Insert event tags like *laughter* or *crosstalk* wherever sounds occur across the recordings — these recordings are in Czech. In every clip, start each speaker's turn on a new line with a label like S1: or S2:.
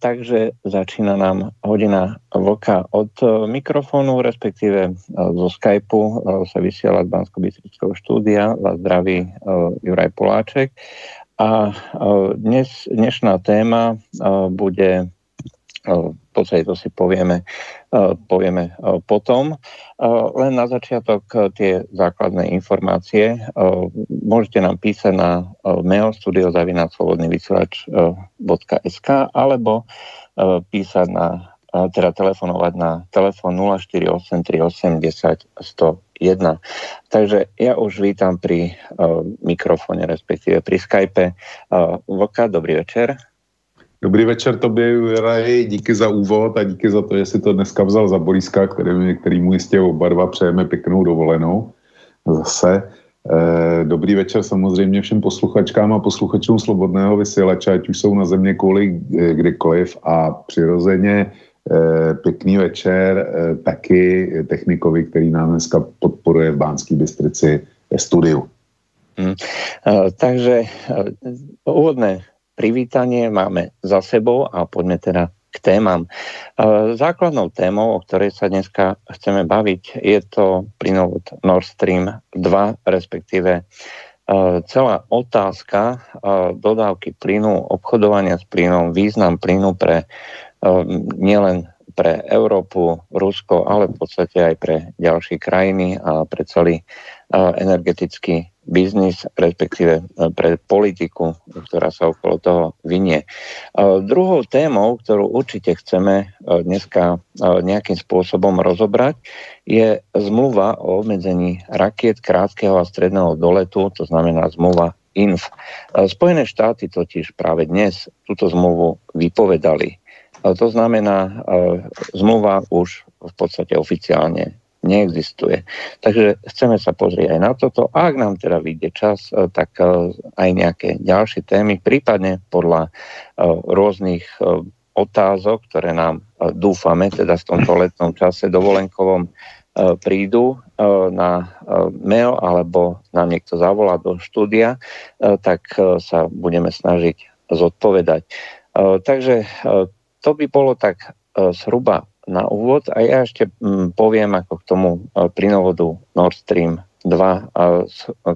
S1: Takže začína nám hodina vlka od mikrofónu, respektíve zo Skypeu sa vysiela z bansko štúdia. Vás zdraví Juraj Poláček. A dnes, dnešná téma bude podstate to si povieme, povieme potom. Len na začiatok tie základné informácie. Môžete nám písať na mail studiozavinaslobodnyvysielač.sk alebo písať na teda telefonovať na telefon 048 38 10 101. Takže ja už vítam pri uh, mikrofóne, respektíve pri Skype. Uh, Vlka, dobrý večer.
S2: Dobrý večer tobě, Juraj, díky za úvod a díky za to, že si to dneska vzal za Boriska, který, který mu jistě oba dva přejeme pěknou dovolenou. Zase. Eh, dobrý večer samozřejmě všem posluchačkám a posluchačům Slobodného vysílače, ať už jsou na země kvůli eh, kdykoliv a přirozeně eh, pěkný večer taky technikovi, který nám dneska podporuje v Bánské Bystrici ve studiu.
S1: Hmm. Takže úvodné privítanie máme za sebou a poďme teda k témam. Základnou témou, o ktorej sa dneska chceme baviť, je to plynovod Nord Stream 2, respektíve celá otázka dodávky plynu, obchodovania s plynom, význam plynu pre nielen pre Európu, Rusko, ale v podstate aj pre ďalšie krajiny a pre celý energetický biznis, respektíve e, pre politiku, ktorá sa okolo toho vynie. Druhou témou, ktorú určite chceme e, dneska nejakým spôsobom rozobrať, je zmluva o obmedzení rakiet krátkeho a stredného doletu, to znamená zmluva INF. Spojené štáty totiž práve dnes túto zmluvu vypovedali. To znamená, zmluva už v podstate oficiálne neexistuje. Takže chceme sa pozrieť aj na toto. A ak nám teda vyjde čas, e, tak e, aj nejaké ďalšie témy, prípadne podľa e, rôznych otázok, ktoré nám dúfame teda v tomto letnom čase dovolenkovom prídu na mail alebo nám niekto zavolá do štúdia, tak sa budeme snažiť zodpovedať. Takže to by bolo tak zhruba na úvod a ja ešte mm, poviem ako k tomu e, plynovodu Nord Stream 2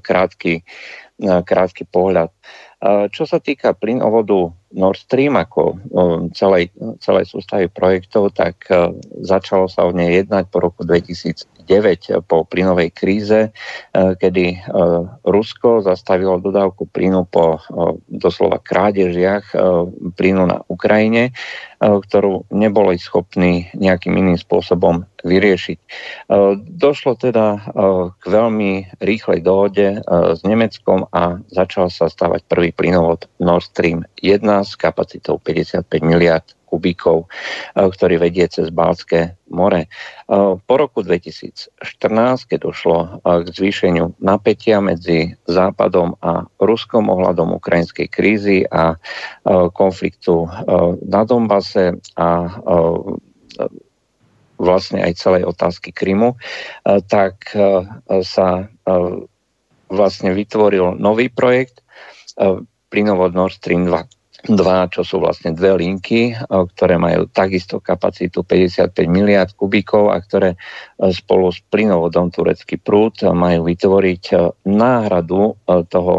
S1: krátky, e, krátky pohľad. Čo sa týka plynovodu Nord Stream ako celej, celej sústavy projektov, tak e, začalo sa o nej jednať po roku 2009 po plynovej kríze, kedy Rusko zastavilo dodávku plynu po doslova krádežiach plynu na Ukrajine E, ktorú neboli schopní nejakým iným spôsobom vyriešiť. E, došlo teda e, k veľmi rýchlej dohode s Nemeckom a začal sa stavať prvý plynovod Nord Stream 1 s kapacitou 55 miliard kubíkov, ktorý vedie cez Balské more. Po roku 2014, keď došlo k zvýšeniu napätia medzi Západom a Ruskom ohľadom ukrajinskej krízy a konfliktu na Donbase a vlastne aj celej otázky Krymu, tak sa vlastne vytvoril nový projekt plynovod Nord Stream 2 dva, čo sú vlastne dve linky, ktoré majú takisto kapacitu 55 miliard kubíkov a ktoré spolu s plynovodom Turecký prúd majú vytvoriť náhradu toho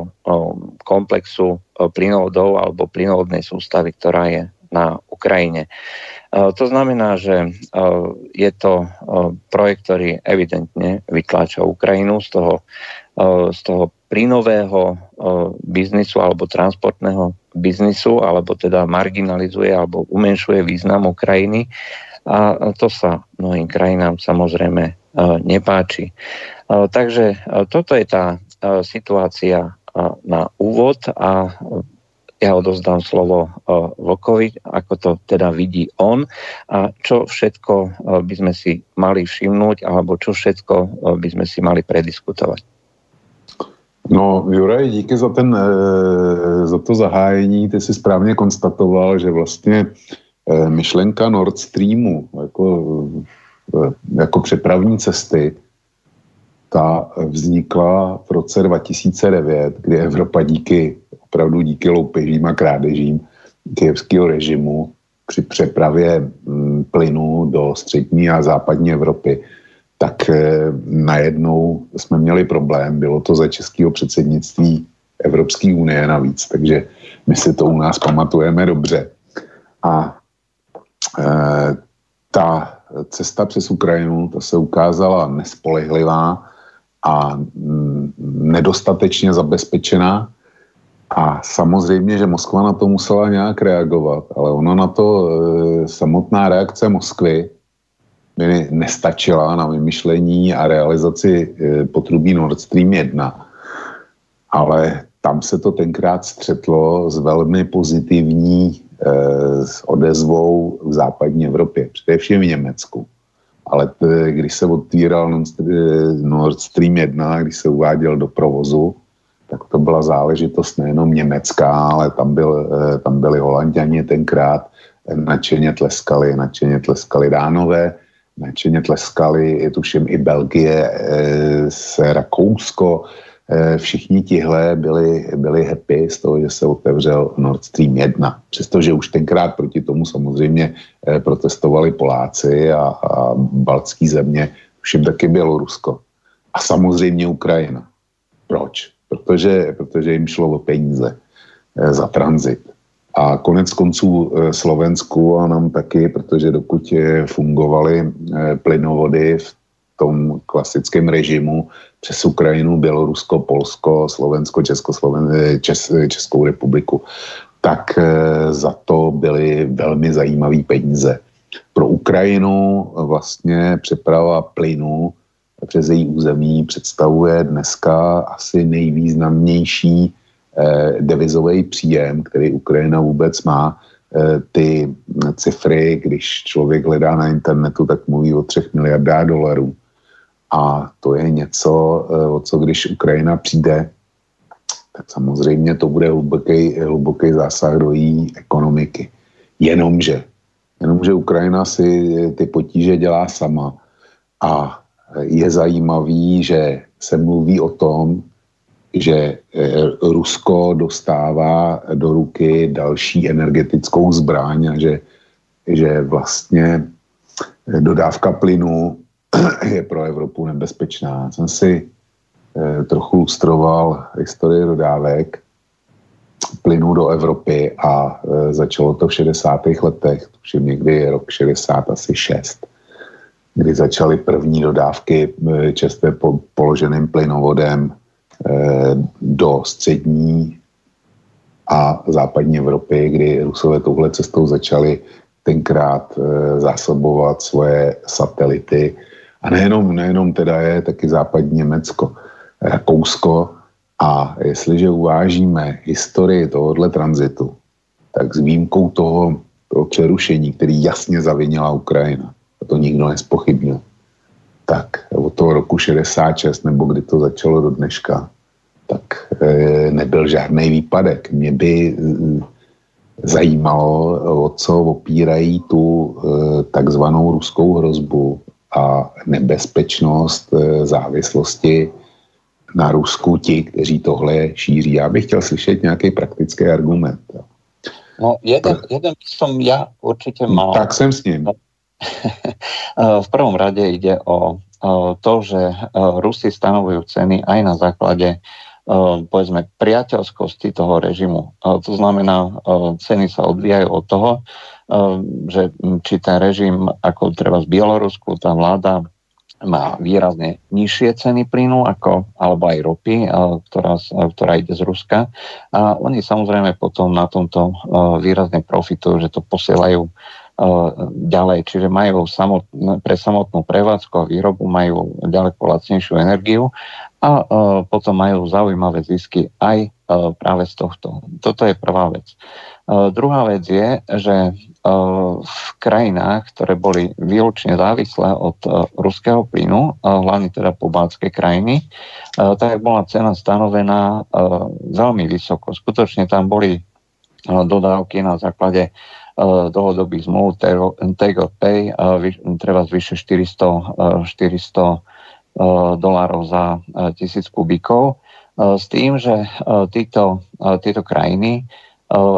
S1: komplexu plynovodov alebo plynovodnej sústavy, ktorá je na Ukrajine. To znamená, že je to projekt, ktorý evidentne vytláča Ukrajinu z toho, z toho plynového biznisu alebo transportného biznisu, alebo teda marginalizuje alebo umenšuje význam Ukrajiny a to sa mnohým krajinám samozrejme e, nepáči. E, takže e, toto je tá situácia na úvod a ja odozdám slovo Vokovi, ako to teda vidí on a čo všetko by sme si mali všimnúť alebo čo všetko by sme si mali prediskutovať.
S2: No, Juraj, díky za, ten, za to zahájení. Ty si správně konstatoval, že vlastně myšlenka Nord Streamu jako, jako přepravní cesty ta vznikla v roce 2009, kdy Evropa díky, opravdu díky loupežím a krádežím kijevského režimu při přepravě mm, plynu do střední a západní Evropy, tak eh, najednou jsme měli problém. Bylo to za českého předsednictví Evropské unie navíc, takže my si to u nás pamatujeme dobře. A e, ta cesta přes Ukrajinu, ta se ukázala nespolehlivá, a mm, nedostatečně zabezpečená. A samozřejmě, že Moskva na to musela nějak reagovat, ale ona na to e, samotná reakce Moskvy by nestačila na vymyšlení a realizaci e, potrubí Nord Stream 1. Ale tam se to tenkrát střetlo s velmi pozitivní e, s odezvou v západní Evropě, především v Německu ale t, když se otvíral Nord Stream 1, když se uváděl do provozu, tak to byla záležitost nejenom německá, ale tam, byl, eh, tam byli holanděni tenkrát, nadšeně tleskali, nadšeně tleskali dánové, nadšeně tleskali, je tuším i Belgie, eh, se Rakousko, Eh, všichni tihle byli, byli happy z toho, že se otevřel Nord Stream 1. Přestože už tenkrát proti tomu samozřejmě protestovali Poláci a, a baltský země, všem taky Bělorusko. A samozřejmě Ukrajina. Proč? Protože, protože jim šlo o peníze eh, za tranzit. A konec konců Slovensku a nám taky, protože dokud fungovaly plynovody v tom klasickém režimu přes Ukrajinu, Bělorusko, Polsko, Slovensko, Českosloven, Čes, Českou republiku, tak eh, za to byly velmi zajímavé peníze. Pro Ukrajinu vlastně přeprava plynu přes její území představuje dneska asi nejvýznamnější eh, devizový příjem, který Ukrajina vůbec má. Eh, ty cifry, když člověk hledá na internetu, tak mluví o třech miliardách dolarů. A to je něco, eh, o co když Ukrajina přijde, tak samozřejmě to bude hluboký, hluboký zásah do její ekonomiky. Jenomže, jenomže Ukrajina si ty potíže dělá sama a je zajímavý, že se mluví o tom, že eh, Rusko dostává do ruky další energetickou zbraň a že, že vlastně dodávka plynu *clears throat* je pro Evropu nebezpečná. Jsem si eh, trochu lustroval historii dodávek plynu do Evropy a eh, začalo to v 60. letech, tuším někdy rok 60, asi 6, kdy začaly první dodávky eh, čerstvě po, položeným plynovodem eh, do střední a západní Evropy, kdy Rusové touhle cestou začali tenkrát eh, zásobovat svoje satelity a nejenom, nejenom teda je taky západní Německo, Rakousko. A jestliže uvážíme historii tohohle tranzitu, tak s výjimkou toho, toho přerušení, který jasně zavinila Ukrajina, to nikdo nespochybnil, tak od toho roku 66, nebo kdy to začalo do dneška, tak e, nebyl žádný výpadek. Mě by e, zajímalo, o co opírají tu e, takzvanou ruskou hrozbu a nebezpečnost eh, závislosti na Rusku ti, kteří tohle šíří. Já bych chtěl slyšet nějaký praktický argument.
S1: No, jeden, jeden som ja určite mal.
S2: Tak jsem s ním. *laughs*
S1: v prvom rade ide o to, že eh, Rusi stanovujú ceny aj na základe eh, povedzme priateľskosti toho režimu. To znamená, ceny sa odvíjajú od toho, že či ten režim, ako treba z Bielorusku, tá vláda má výrazne nižšie ceny plynu ako, alebo aj ropy, ktorá, ktorá ide z Ruska. A oni samozrejme potom na tomto výrazne profitujú, že to posielajú ďalej, čiže majú samot, pre samotnú prevádzku a výrobu majú ďaleko lacnejšiu energiu a potom majú zaujímavé zisky aj práve z tohto. Toto je prvá vec. Druhá vec je, že v krajinách, ktoré boli výlučne závislé od ruského plynu, hlavne teda pobaltské krajiny, tak bola cena stanovená veľmi vysoko. Skutočne tam boli dodávky na základe dlhodobých zmluv take or pay, treba zvyše 400, 400 dolárov za tisíc kubíkov, s tým, že títo, títo krajiny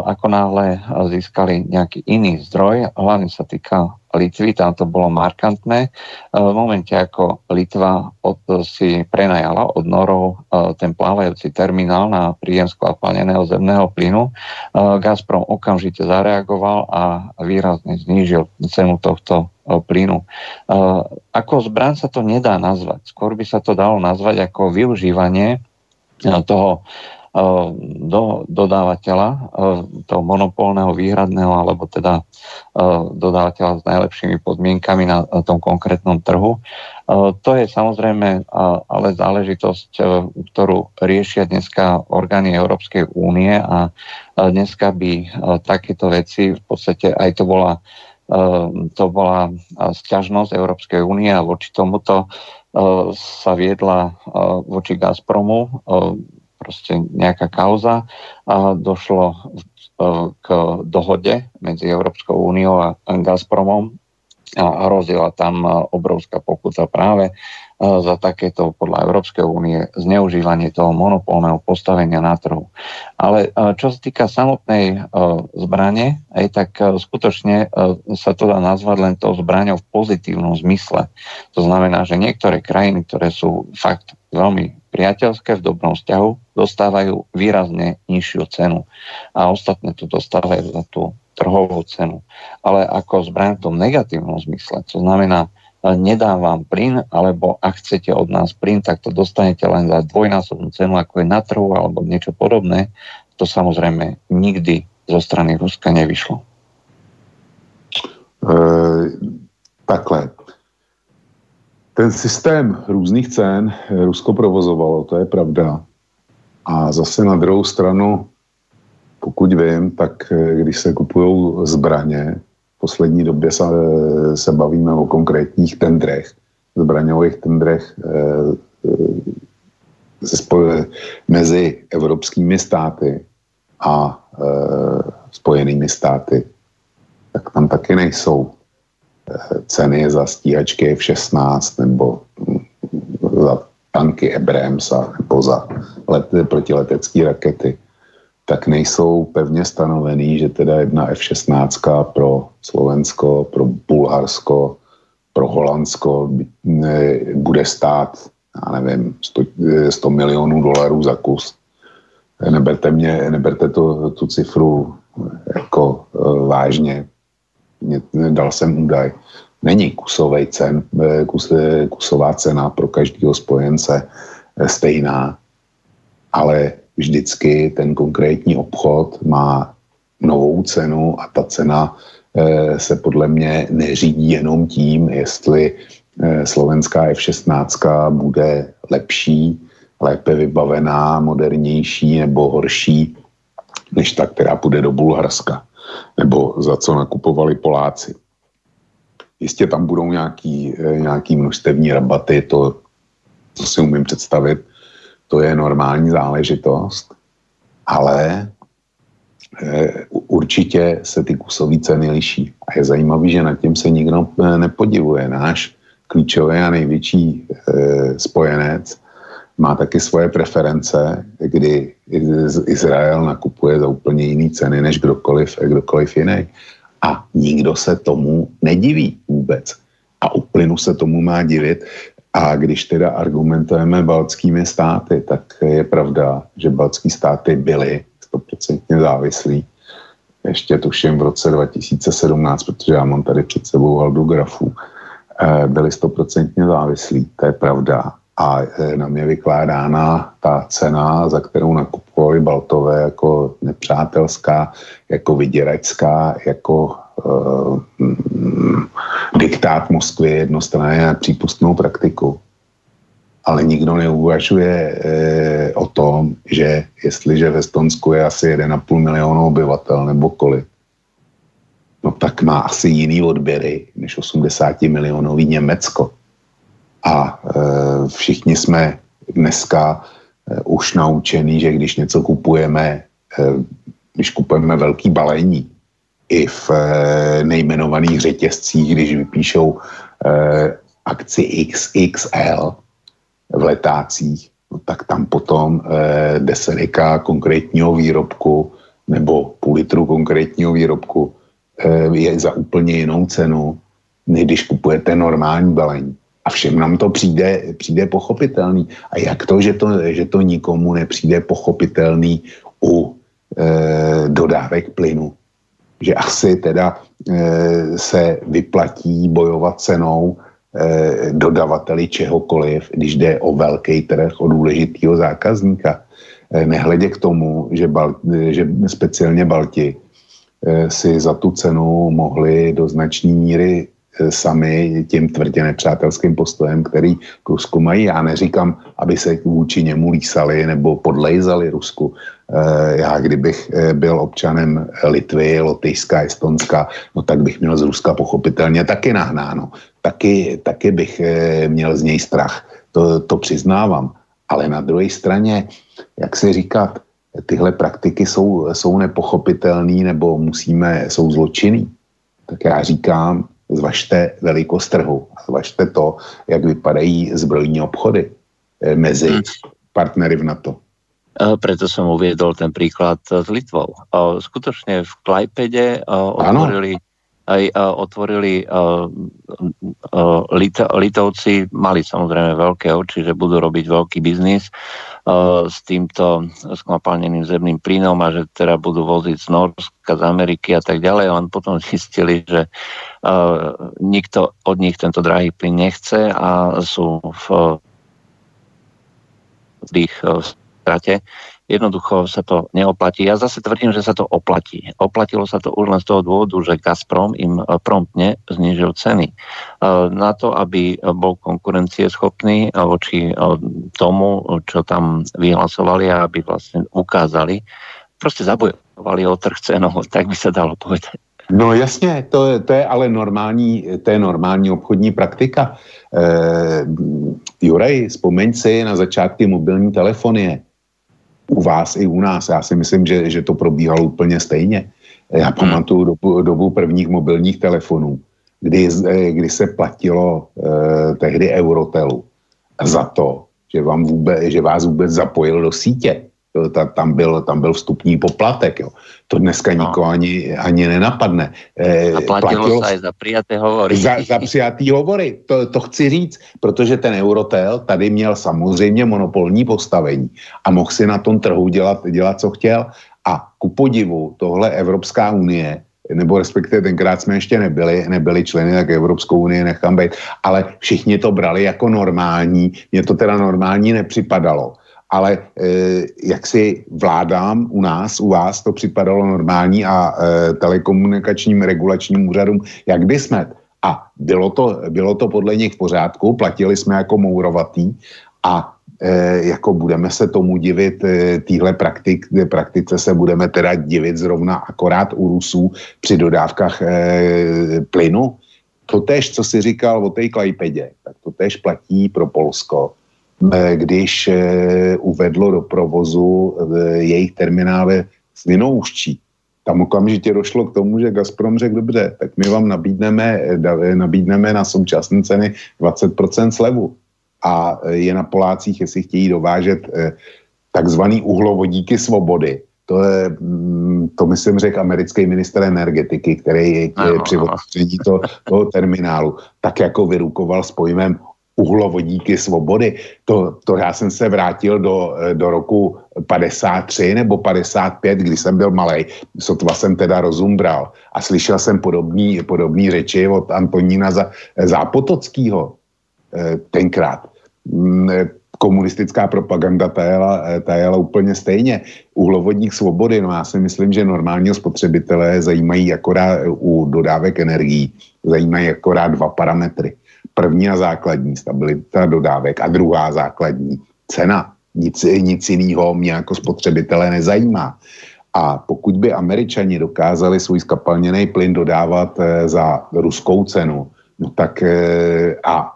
S1: ako náhle získali nejaký iný zdroj, hlavne sa týka Litvy, tam to bolo markantné. V momente, ako Litva od, si prenajala od Norov ten plávajúci terminál na príjem skvapalneného zemného plynu, Gazprom okamžite zareagoval a výrazne znížil cenu tohto plynu. Ako zbran sa to nedá nazvať. Skôr by sa to dalo nazvať ako využívanie toho do dodávateľa, eh, toho monopolného, výhradného, alebo teda eh, dodávateľa s najlepšími podmienkami na tom konkrétnom trhu. To je samozrejme ale záležitosť, ktorú riešia dneska orgány Európskej únie a dneska by takéto veci, v podstate aj to bola to bola sťažnosť Európskej únie a voči tomuto sa viedla voči Gazpromu proste nejaká kauza a došlo e, k dohode medzi Európskou úniou a Gazpromom a hrozila tam e, obrovská pokuta práve e, za takéto podľa Európskej únie zneužívanie toho monopolného postavenia na trhu. Ale čo sa týka samotnej zbrane, aj tak skutočne sa to dá nazvať len tou zbraňou v pozitívnom zmysle. To znamená, že niektoré krajiny, ktoré sú fakt veľmi priateľské v dobrom vzťahu dostávajú výrazne nižšiu cenu a ostatné to dostávajú za tú trhovú cenu. Ale ako zbraň v tom negatívnom zmysle, to znamená, e, nedám vám plyn, alebo ak chcete od nás plyn, tak to dostanete len za dvojnásobnú cenu, ako je na trhu, alebo niečo podobné, to samozrejme nikdy zo strany Ruska nevyšlo.
S2: E, takhle. Ten systém různých cen Rusko provozovalo, to je pravda. A zase na druhou stranu, pokud vím, tak eh, když se kupují zbraně, v poslední době se, eh, se bavíme o konkrétních tendrech, zbraňových tendrech e, mezi evropskými státy a e, spojenými státy, tak tam taky nejsou ceny za stíhačky F-16 nebo za tanky Abrams a nebo za let, protiletecké rakety, tak nejsou pevně stanovený, že teda jedna F-16 pro Slovensko, pro Bulharsko, pro Holandsko bude stát, já nevím, 100, 100 milionů dolarů za kus. Neberte, mě, neberte to, tu cifru jako uh, vážně dal jsem údaj, není kusový cen, eh, kus, eh, kusová cena pro každého spojence eh, stejná, ale vždycky ten konkrétní obchod má novou cenu a ta cena se podle mě neřídí jenom tím, jestli slovenská F-16 bude lepší, lépe vybavená, modernější nebo horší než ta, která půjde do Bulharska nebo za co nakupovali Poláci. Jistě tam budou nějaký, eh, nějaký množstevní rabaty, to, to si umím představit, to je normální záležitost, ale e, určitě se ty kusové ceny liší. A je zajímavé, že nad tím se nikdo eh, nepodivuje. Náš klíčový a největší spojenec má taky svoje preference, kdy Izrael nakupuje za úplně jiný ceny než kdokoliv, kdokoliv jiný. A nikdo se tomu nediví vůbec. A u plynu se tomu má divit. A když teda argumentujeme baltskými státy, tak je pravda, že baltské státy byly stoprocentně závislí. Ještě tuším v roce 2017, protože já mám tady před sebou haldu grafů, eh, byli stoprocentně závislí, to je pravda a nám je vykládána ta cena, za kterou nakupovali Baltové jako nepřátelská, jako vyděračská, jako uh, diktát Moskvy jednostranné přípustnou praktiku. ale nikdo neuvažuje e, o tom, že jestliže v Estonsku je asi 1,5 milionu obyvatel nebo kolik, no tak má asi jiný odběry než 80 milionový Německo. A e, všichni jsme dneska e, už naučení, že když něco kupujeme, e, když kupujeme velký balení, i v nejmenovaných řetězcích, když vypíšou akci XXL v letácích, no tak tam potom desetika konkrétního výrobku nebo půl litru konkrétního výrobku je za úplně jinou cenu, než když kupujete normální balení. A všem nám to přijde, přijde pochopitelný. A jak to, že to, že to nikomu nepřijde pochopitelný u e, dodávek plynu? Že asi teda e, se vyplatí bojovat cenou e, dodavateli čehokoliv, když jde o velký trh, o důležitého zákazníka. E, nehledě k tomu, že, Bal, že speciálně Balti e, si za tu cenu mohli do značné míry sami tím tvrdě nepřátelským postojem, který k Rusku mají. Já neříkám, aby se vůči němu lísali nebo podlejzali Rusku. E, já kdybych e, byl občanem Litvy, Lotyšska, Estonska, no tak bych měl z Ruska pochopitelně taky nahnáno. Taky, taky bych měl z něj strach. To, to přiznávám. Ale na druhé straně, jak se říkat, tyhle praktiky jsou, jsou nepochopitelné nebo musíme, jsou zločinný. Tak já říkám, zvažte velikost trhu zvažte to, jak vypadají zbrojní obchody eh, mezi hmm. partnery v NATO.
S1: Preto som uviedol ten príklad s Litvou. Skutočne v Klajpede otvorili, aj otvorili Litovci, mali samozrejme veľké oči, že budú robiť veľký biznis s týmto skvapalneným zemným plynom a že teda budú voziť z Norska, z Ameriky a tak ďalej. Len potom *laughs* zistili, že nikto od nich tento drahý plyn nechce a sú v, v ich strate jednoducho sa to neoplatí. Ja zase tvrdím, že sa to oplatí. Oplatilo sa to už len z toho dôvodu, že Gazprom im eh, promptne znižil ceny. Eh, na to, aby bol konkurencieschopný eh, voči tomu, čo tam vyhlasovali a aby vlastne ukázali, proste zabojovali o trh cenou, *laughs* tak by sa dalo povedať.
S2: No jasně, to, to je ale normální, to je normální obchodní praktika. E, Juraj, vzpomeň si na začátky mobilní telefonie u vás i u nás. Já si myslím, že, že to probíhalo úplně stejně. Já hmm. pamatuju dobu, dobu prvních mobilních telefonů, kdy, eh, kdy se platilo eh, tehdy Eurotelu za to, že, vám vůbec, že vás vůbec zapojil do sítě ta, tam, byl, tam byl vstupní poplatek. Jo. To dneska no. nikoho ani, ani nenapadne.
S1: E, a platilo, platilo se za přijaté hovory.
S2: Za, za *laughs* přijatý hovory, to, to chci říct, protože ten Eurotel tady měl samozřejmě monopolní postavení a mohl si na tom trhu dělat, dělat co chtěl. A ku podivu tohle Evropská unie nebo respektive tenkrát jsme ještě nebyli, nebyli členy, tak Evropskou unii nechám být, ale všichni to brali jako normální, mně to teda normální nepřipadalo ale e, jak si vládám u nás, u vás to připadalo normální a e, telekomunikačním regulačním úřadům, jak by jsme. A bylo to, bylo to podle nich v pořádku, platili jsme jako mourovatý a e, jako budeme se tomu divit, e, týhle praktik, praktice se budeme teda divit zrovna akorát u Rusů při dodávkách plynu. To tež, co si říkal o té Klajpedě, tak to tež platí pro Polsko když eh, uvedlo do provozu eh, jejich terminály s Vinouští. Tam okamžitě došlo k tomu, že Gazprom řekl, dobře, tak my vám nabídneme, nabídneme na současné ceny 20% slevu. A je na Polácích, jestli chtějí dovážet takzvaný uhlovodíky svobody. To, je, mm, to myslím řekl americký minister energetiky, který je při otevření to, toho terminálu tak jako vyrukoval s pojmem uhlovodíky svobody. To, to já jsem se vrátil do, do roku 53 nebo 55, kdy jsem byl malý. Sotva jsem teda rozum bral. A slyšel jsem podobný, podobný řeči od Antonína Zápotockého eh, tenkrát. Mm, komunistická propaganda ta jela, ta jela úplně stejně. Uhlovodník svobody, no já si myslím, že normálního spotřebitele zajímají akorát u dodávek energií, zajímají akorát dva parametry První a základní stabilita dodávek a druhá základní cena. Nic, nic jiného mě jako spotřebitele nezajímá. A pokud by američani dokázali svůj skapalněný plyn dodávat e, za ruskou cenu, no tak e, a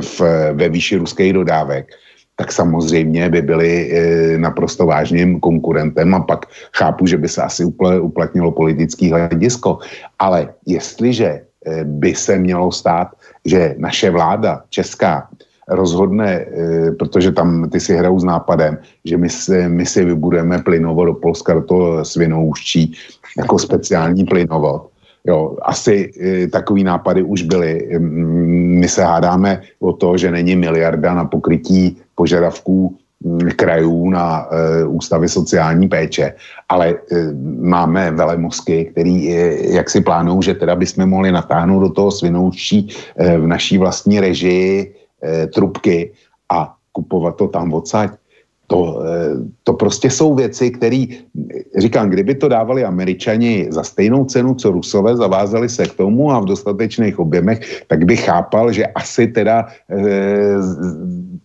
S2: v, ve výši ruských dodávek, tak samozřejmě by byli naprosto vážným konkurentem a pak chápu, že by se asi uplatnilo politický hledisko. Ale jestliže by se mělo stát, že naše vláda česká rozhodne, e, protože tam ty si hrajou s nápadem, že my, se, my si vybudeme plynovod do Polska, do toho svinouští, jako speciální plynovod, Jo, asi e, takový nápady už byly. My se hádáme o to, že není miliarda na pokrytí požadavků krajů na e, ústavy sociální péče, ale e, máme velemosky, který e, jak si plánují, že teda bychom mohli natáhnout do toho svinoučí e, v naší vlastní režii e, trubky a kupovat to tam odsaď. To, to prostě jsou věci, které, říkám, kdyby to dávali američani za stejnou cenu, co rusové, zavázali se k tomu a v dostatečných objemech, tak bych chápal, že asi teda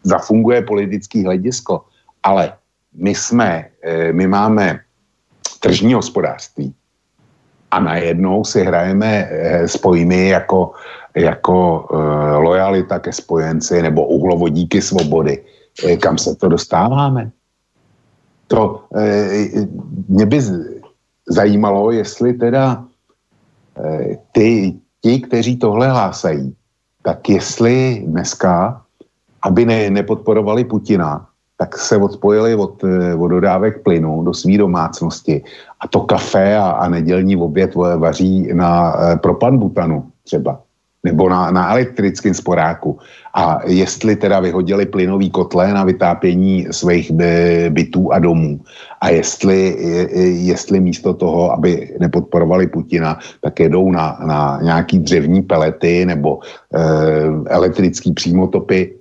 S2: zafunguje politický hledisko. Ale my jsme, e, my máme tržní hospodářství a najednou si hrajeme e, s pojmy jako, jako e, lojalita ke spojenci nebo uhlovodíky svobody Eh, kam se to dostáváme. To eh, mě by zajímalo, jestli teda eh, ty, ti, kteří tohle hlásají, tak jestli dneska, aby ne, nepodporovali Putina, tak se odpojili od, od dodávek plynu do své domácnosti a to kafe a, a nedělní oběd vaří na propan butanu třeba nebo na, na elektrickém sporáku. A jestli teda vyhodili plynový kotle na vytápění svých bytů a domů a jestli, jestli místo toho, aby nepodporovali Putina, tak jedou na, na nějaký dřevní pelety nebo e, elektrický přímotopy.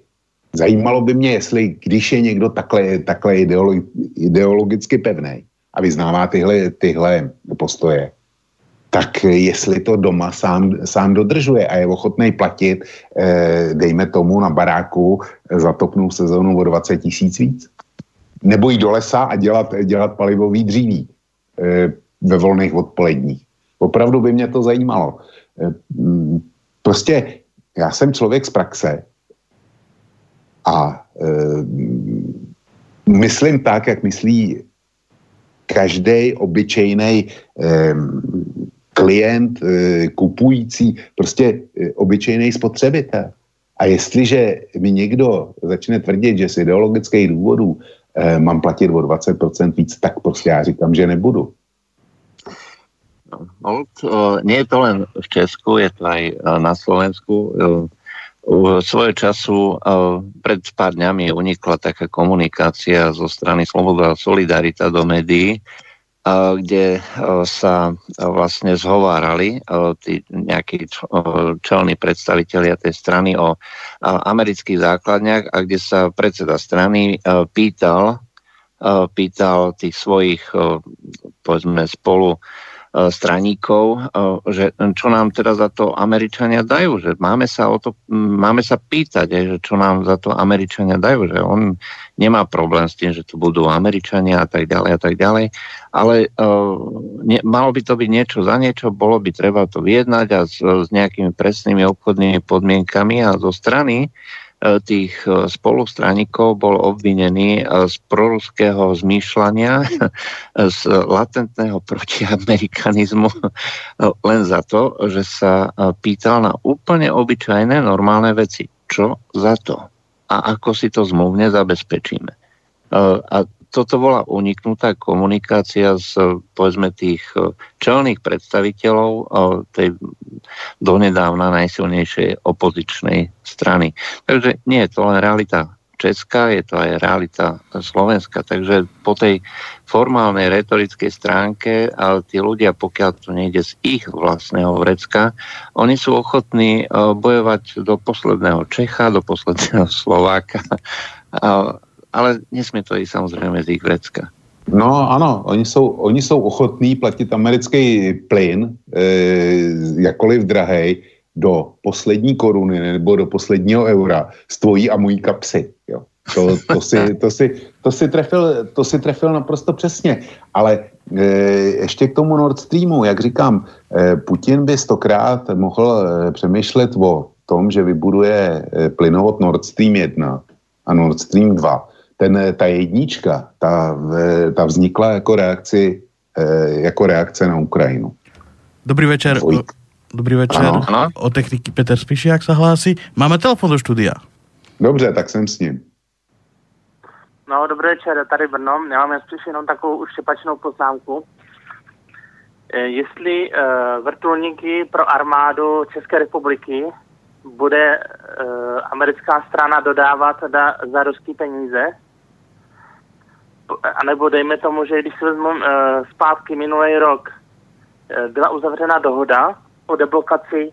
S2: Zajímalo by mě, jestli když je někdo takhle, takhle ideologi, ideologicky pevný a vyznává tyhle, tyhle postoje, tak jestli to doma sám, sám dodržuje a je ochotný platit, eh, dejme tomu na baráku za topnou sezónu o 20 tisíc víc. Nebo jít do lesa a dělat, dělat palivový dříví eh, ve volných odpoledních. Opravdu by mě to zajímalo. Eh, prostě já jsem člověk z praxe a eh, myslím tak, jak myslí každý obyčejný eh, klient, eh, kupující, prostě eh, obyčejný spotřebitel. A jestliže mi někdo začne tvrdit, že z ideologických důvodů eh, mám platit o 20% víc, tak prostě já říkám, že nebudu.
S1: No, to, nie je to len v Česku, je to aj na Slovensku. Svojho času pred pár dňami unikla taká komunikácia zo strany Sloboda a Solidarita do médií, kde sa vlastne zhovárali tí nejakí čelní predstavitelia tej strany o amerických základniach a kde sa predseda strany pýtal, pýtal tých svojich povedzme spolu E, straníkov, e, že čo nám teda za to Američania dajú, že máme sa, o to, máme sa pýtať, že čo nám za to Američania dajú, že on nemá problém s tým, že tu budú Američania a tak ďalej a tak ďalej, ale ne, malo by to byť niečo za niečo, bolo by treba to vyjednať a s, s nejakými presnými obchodnými podmienkami a zo strany uh, E, tých e, spolustraníkov bol obvinený e, z proruského zmýšľania, *laughs* z latentného protiamerikanizmu len za to, že sa pýtal na úplne obyčajné normálne veci. Čo za to? A ako si to zmluvne zabezpečíme? A toto bola uniknutá komunikácia z povedzme tých e, čelných predstaviteľov e, tej donedávna najsilnejšej opozičnej strany. Takže nie je to len realita Česká, je to aj realita Slovenska. Takže po tej formálnej retorickej stránke, ale tí ľudia, pokiaľ to nejde z ich vlastného vrecka, oni sú ochotní e, bojovať do posledného Čecha, do posledného *laughs* Slováka ale nesmie to ísť samozrejme z ich vrecka.
S2: No ano, oni jsou, oni jsou ochotní platit americký plyn, e, jakkoliv drahej, do poslední koruny nebo do posledního eura z tvojí a mojí kapsy. Jo. To, to, si, *laughs* to, si, to, si trefil, to si trefil naprosto přesně. Ale e, ještě k tomu Nord Streamu, jak říkám, e, Putin by stokrát mohl e, přemýšlet o tom, že vybuduje e, plynovod Nord Stream 1 a Nord Stream 2. Ten, ta jednička, ta, e, ta vznikla jako reakci e, jako reakce na Ukrajinu.
S3: Dobrý večer. Dobrý večer. Ano, ano. O techniky Peter jak se hlásí. Máme telefon do studia.
S2: Dobře, tak jsem s ním.
S4: No, dobrý večer, tady Brno. Já mám spíš jenom takovou uštěpačnou poznámku. E, jestli e, vrtulníky pro armádu České republiky bude e, americká strana dodávat da, za ruský peníze, anebo dejme tomu, že když si vezmu e, zpátky minulý rok, e, byla uzavřena dohoda o deblokaci e,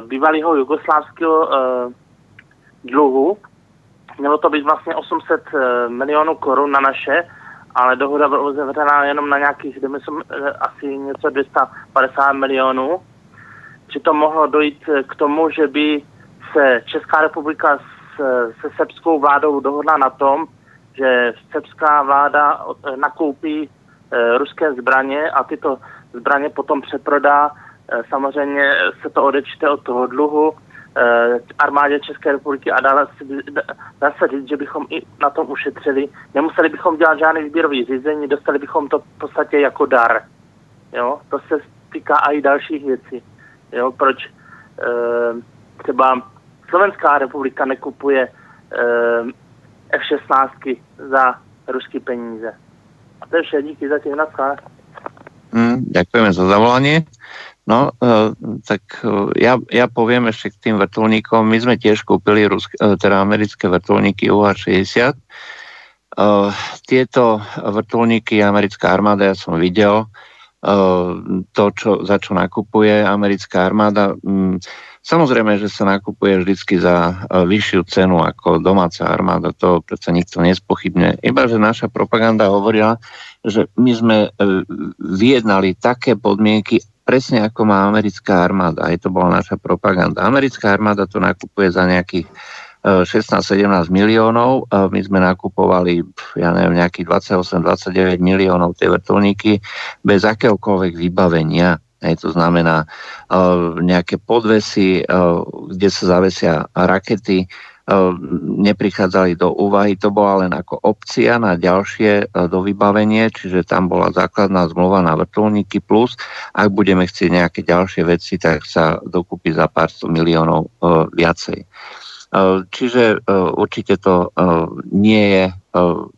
S4: bývalého jugoslávského e, dluhu Mělo to být vlastně 800 eh, milionů korun na naše, ale dohoda byla uzavřená jenom na nějakých, myslím, eh, asi něco 250 milionů. Či to mohlo dojít k tomu, že by se Česká republika se srbskou vládou dohodla na tom, že srbská vláda nakoupí ruské zbraně a tyto zbraně potom přeprodá. Samozřejmě se to odečte od toho dluhu Eh, armádě České republiky a dále dá se říct, že bychom i na tom ušetřili. Nemuseli bychom dělat žádný výběrový řízení, dostali bychom to v podstatě jako dar. Jo? To se týká i dalších věcí. Jo? Proč e, třeba Slovenská republika nekupuje F-16 za ruské peníze. A to je vše, díky za těch
S1: Mm, ďakujeme za zavolanie. No, uh, tak uh, ja, ja poviem ešte k tým vrtulníkom. My sme tiež kúpili ruské, uh, teda americké vrtulníky UH-60. Uh, tieto vrtulníky americká armáda, ja som videl, uh, to, čo, za čo nakupuje americká armáda. Um, Samozrejme, že sa nakupuje vždycky za uh, vyššiu cenu ako domáca armáda, to predsa nikto nespochybne. Iba, že naša propaganda hovorila, že my sme uh, vyjednali také podmienky, presne ako má americká armáda. Aj to bola naša propaganda. Americká armáda to nakupuje za nejakých 16-17 e, miliónov. My sme nakupovali, ja neviem, nejakých 28-29 miliónov tie vrtulníky bez akéhokoľvek vybavenia. Hej, to znamená nejaké podvesy, kde sa zavesia rakety, neprichádzali do úvahy. To bola len ako opcia na ďalšie do vybavenie, čiže tam bola základná zmluva na vrtulníky plus ak budeme chcieť nejaké ďalšie veci, tak sa dokúpi za pár sto miliónov viacej. Čiže určite to nie je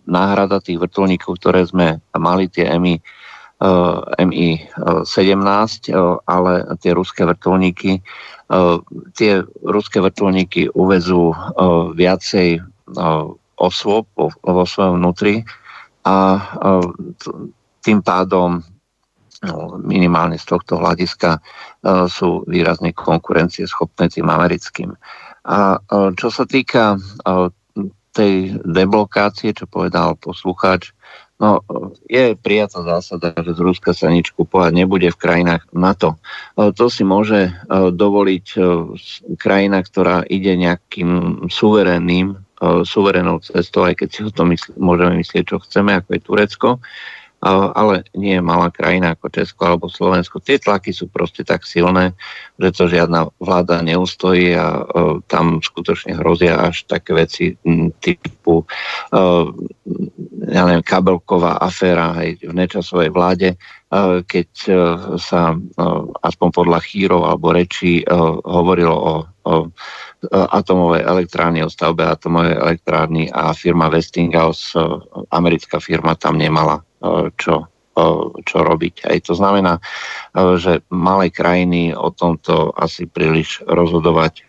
S1: náhrada tých vrtulníkov, ktoré sme mali, tie EMI, MI-17, ale tie ruské vrtulníky Eh, tie ruské vrtulníky uvezú eh, viacej eh, osôb vo svojom vnútri a tým pádom minimálne z tohto hľadiska sú výrazne schopné tým americkým. A čo sa týka tej deblokácie, čo povedal poslucháč, No, je prijatá zásada, že z Ruska sa nič kupovať nebude v krajinách NATO. To si môže dovoliť krajina, ktorá ide nejakým suverénnym, suverénnou cestou, aj keď si o tom mysl- môžeme myslieť, čo chceme, ako je Turecko ale nie je malá krajina ako Česko alebo Slovensko. Tie tlaky sú proste tak silné, že to žiadna vláda neustojí a uh, tam skutočne hrozia až také veci typu uh, ja neviem, kabelková aféra aj v nečasovej vláde, uh, keď sa aspoň podľa chýrov alebo rečí hovorilo o, atomovej elektrárny, o stavbe atomovej elektrárny a firma Westinghouse, americká firma, tam nemala čo, čo robiť. Aj to znamená, že malé krajiny o tomto asi príliš rozhodovať e,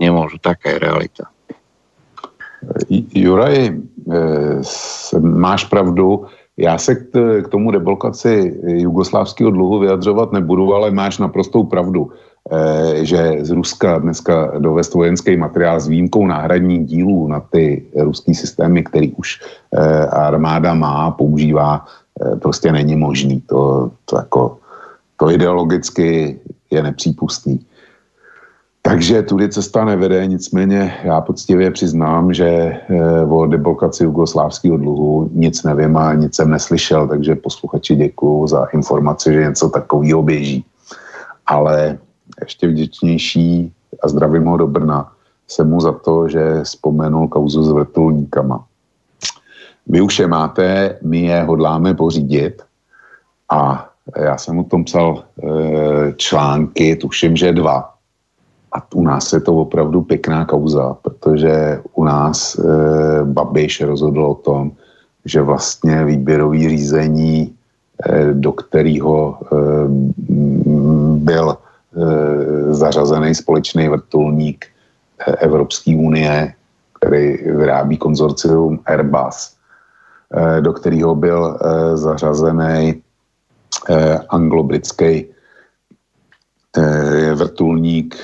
S1: nemôžu. Taká je realita.
S2: Juraj, e, máš pravdu. Já se k tomu deblokaci jugoslávského dluhu vyjadřovat nebudu, ale máš naprostou pravdu, e, že z Ruska dneska dovést vojenský materiál s výjimkou náhradních dílů na ty ruský systémy, který už armáda má, používá, Eh, prostě není možný. To, to, jako, to ideologicky je nepřípustný. Takže tudy cesta nevede, nicméně já poctivě přiznám, že eh, o deblokaci jugoslávského dluhu nic nevím a nic jsem neslyšel, takže posluchači děkuju za informaci, že něco takového běží. Ale ještě vděčnější a zdravím ho do Brna jsem mu za to, že vzpomenul kauzu s vrtulníkama. Vy už je máte, my je hodláme pořídit a já jsem o tom psal e, články, tuším, že dva. A u nás je to opravdu pěkná kauza, protože u nás e, Babiš rozhodl o tom, že vlastně výběrový řízení, e, do kterého e, byl zařazený společný vrtulník Evropské unie, který vyrábí konzorcium Airbus, e, do kterého byl e, zařazený eh, anglobritský eh, vrtulník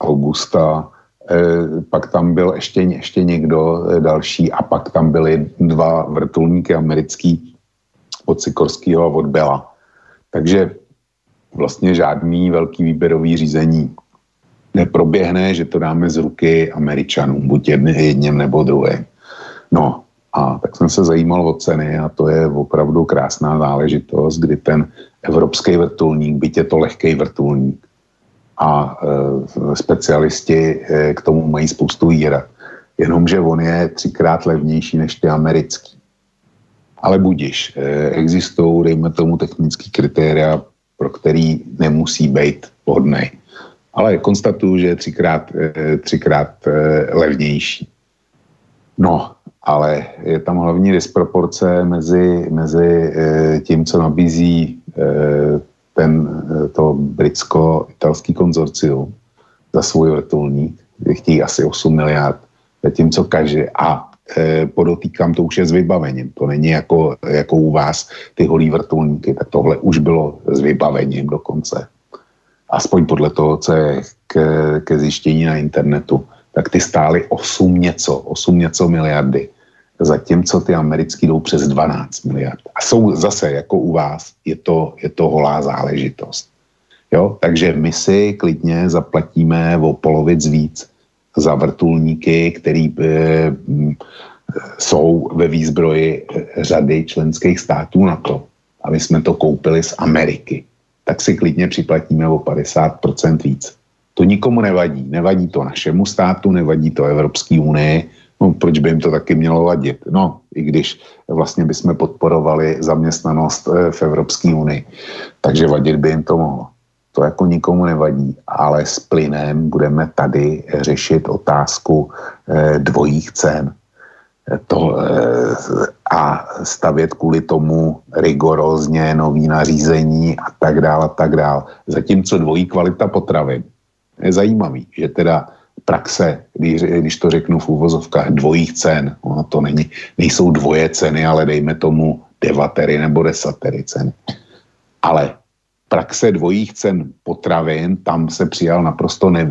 S2: Augusta, eh, pak tam byl ještě, ještě někdo eh, další a pak tam byly dva vrtulníky americký od Sikorského a od Bela. Takže vlastně žádný velký výběrový řízení neproběhne, že to dáme z ruky Američanům, buď jedním nebo druhým. No a tak jsem se zajímal o ceny a to je opravdu krásná záležitost, kdy ten evropský vrtulník, byť je to lehký vrtulník a e, specialisti e, k tomu mají spoustu výhrad. Jenomže on je třikrát levnější než ty americký. Ale budiš, e, existují, dejme tomu, technické kritéria, pro který nemusí být vhodný. Ale konstatuju, že je třikrát, e, třikrát e, levnější. No, ale je tam hlavní disproporce mezi, mezi e, tím, co nabízí ten, to britsko-italský konzorcium za svůj vrtulník, chtějí asi 8 miliard, zatímco každý, a podotýkám, to už je s vybavením, to není jako, jako u vás ty holí vrtulníky, tak tohle už bylo s vybavením dokonce. Aspoň podle toho, co je ke, ke zjištění na internetu tak ty stály 8 něco, 8 něco miliardy zatímco ty americký jdou přes 12 miliard. A jsou zase, jako u vás, je to, je to holá záležitost. Jo? Takže my si klidně zaplatíme o polovic víc za vrtulníky, který e, jsou ve výzbroji eh, řady členských států na to. A my jsme to koupili z Ameriky. Tak si klidně připlatíme o 50% víc. To nikomu nevadí. Nevadí to našemu státu, nevadí to Evropské unii, No, proč by jim to taky mělo vadit? No, i když vlastně bychom podporovali zaměstnanost eh, v Evropské unii. Takže vadit by jim to mohlo. To jako nikomu nevadí, ale s plynem budeme tady řešit otázku eh, dvojích cen. To, eh, a stavět kvůli tomu rigorózně nový nařízení a tak dále a tak dále. Zatímco dvojí kvalita potravin je zajímavý, že teda praxe, když, když to řeknu v úvozovkách, dvojích cen. Ono to není, nejsou dvoje ceny, ale dejme tomu devatery nebo desatery ceny. Ale praxe dvojích cen potravin, tam se přijal naprosto ne,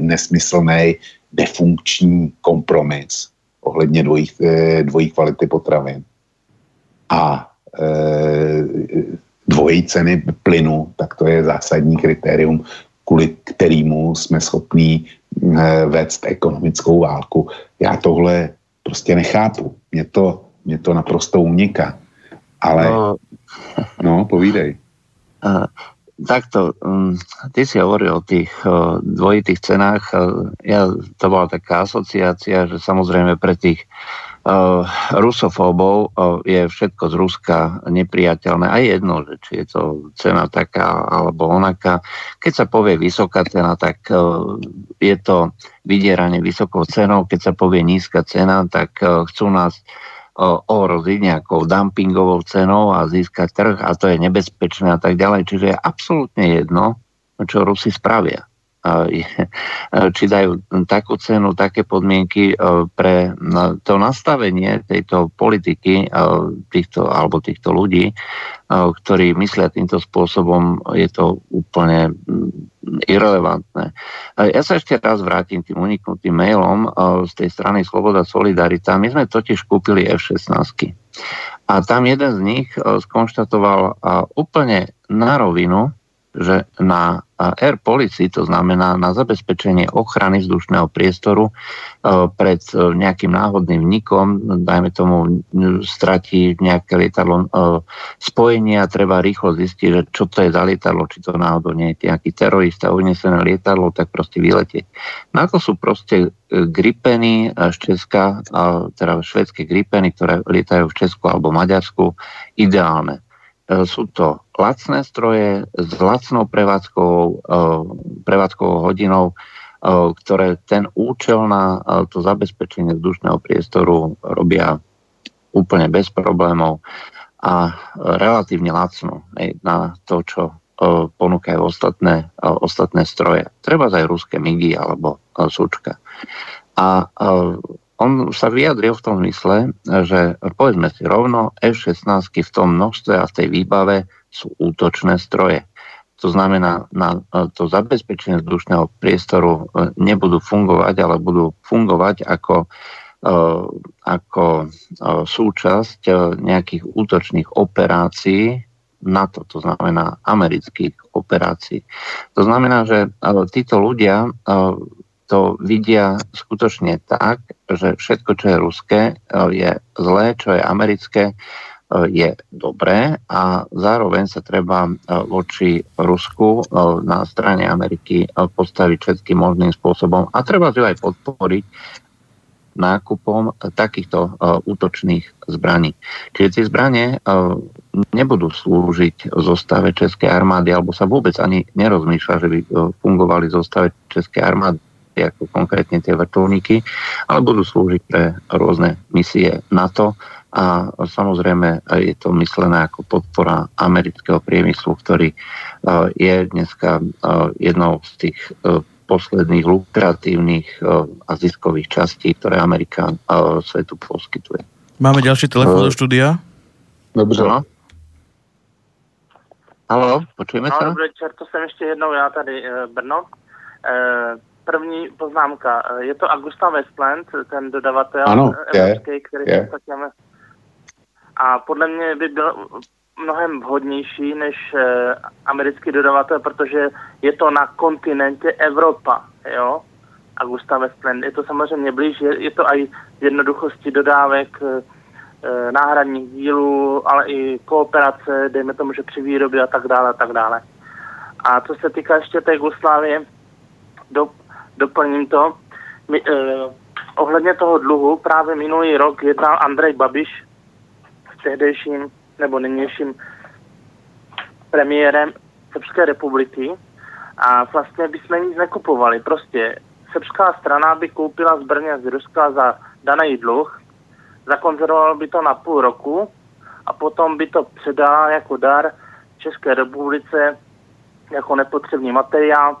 S2: nesmyslný defunkční kompromis ohledně dvojích, eh, dvojí kvality potravin. A e, dvojí ceny plynu, tak to je zásadní kritérium, kvůli kterému jsme schopní Eh, vést ekonomickou válku. Já tohle prostě nechápu. Mě to, mě to naprosto uniká. Ale, no, no povídej.
S1: Takto, um, ty si hovoril o tých dvojitých cenách. Ja, to bola taká asociácia, že samozrejme pre tých uh, rusofóbov je všetko z Ruska nepriateľné. A jedno, že či je to cena taká alebo onaká. Keď sa povie vysoká cena, tak je to vydieranie vysokou cenou. Keď sa povie nízka cena, tak chcú nás ohroziť nejakou dumpingovou cenou a získať trh a to je nebezpečné a tak ďalej. Čiže je absolútne jedno, čo Rusi spravia či dajú takú cenu, také podmienky e, pre to nastavenie tejto politiky e, týchto, alebo týchto ľudí, e, ktorí myslia týmto spôsobom, je to úplne mm, irrelevantné. Ja sa ešte raz vrátim tým uniknutým mailom z tej strany Sloboda Solidarita. My sme totiž kúpili F-16. A tam jeden z nich skonštatoval úplne na rovinu, že na air policy, to znamená na zabezpečenie ochrany vzdušného priestoru pred nejakým náhodným vnikom, dajme tomu stratí nejaké lietadlo spojenie a treba rýchlo zistiť, že čo to je za lietadlo, či to náhodou nie je nejaký terorista unesené lietadlo, tak proste vyletieť. Na to sú proste gripeny z Česka, teda švedské gripeny, ktoré lietajú v Česku alebo Maďarsku, ideálne. E, sú to lacné stroje s lacnou prevádzkou, e, prevádzkovou hodinou, e, ktoré ten účel na to zabezpečenie vzdušného priestoru robia úplne bez problémov a relatívne lacno na to, čo ponúkajú ostatné, ostatné stroje. Treba aj ruské migy alebo súčka. A on sa vyjadril v tom mysle, že povedzme si rovno, F-16 v tom množstve a v tej výbave sú útočné stroje. To znamená, na to zabezpečenie vzdušného priestoru e, nebudú fungovať, ale budú fungovať ako, e, ako e, súčasť nejakých útočných operácií NATO, to znamená amerických operácií. To znamená, že títo ľudia to vidia skutočne tak, že všetko, čo je ruské, e, je zlé, čo je americké, e, je dobré a zároveň sa treba e, voči Rusku na strane Ameriky postaviť všetkým možným spôsobom a treba ju aj podporiť nákupom takýchto útočných zbraní. Čiže tie zbranie nebudú slúžiť zostave Českej armády, alebo sa vôbec ani nerozmýšľa, že by fungovali zostave Českej armády ako konkrétne tie vrtulníky, ale budú slúžiť pre rôzne misie NATO a samozrejme je to myslené ako podpora amerického priemyslu, ktorý e, je dneska e, jednou z tých e, posledných lukratívnych a ziskových častí, ktoré Amerika svetu poskytuje.
S3: Máme ďalší telefón do štúdia?
S2: Dobře. No.
S1: Halo, počujeme sa?
S4: Dobrý večer, to jsem ještě jednou já tady, Brno. První poznámka. Je to Augusta Westland, ten dodavatel
S2: ano,
S4: evropský, je, který je. A podle mě by byl mnohem vhodnější než eh, americký dodavatel, protože je to na kontinentě Evropa, jo? Augusta Westland. Je to samozřejmě blíž, je, je to i jednoduchosti dodávek e, náhradních dílů, ale i kooperace, dejme tomu, že při výrobě a tak dále a tak dále. A co se týká ještě té Jugoslávie, do, doplním to. My, eh, ohledně toho dluhu právě minulý rok jednal Andrej Babiš s tehdejším nebo nynějším premiérem Srbské republiky a vlastně bychom nic nekupovali. Prostě srbská strana by koupila zbraně z Ruska za daný dluh, zakonzervoval by to na půl roku a potom by to předala jako dar České republice jako nepotřebný materiál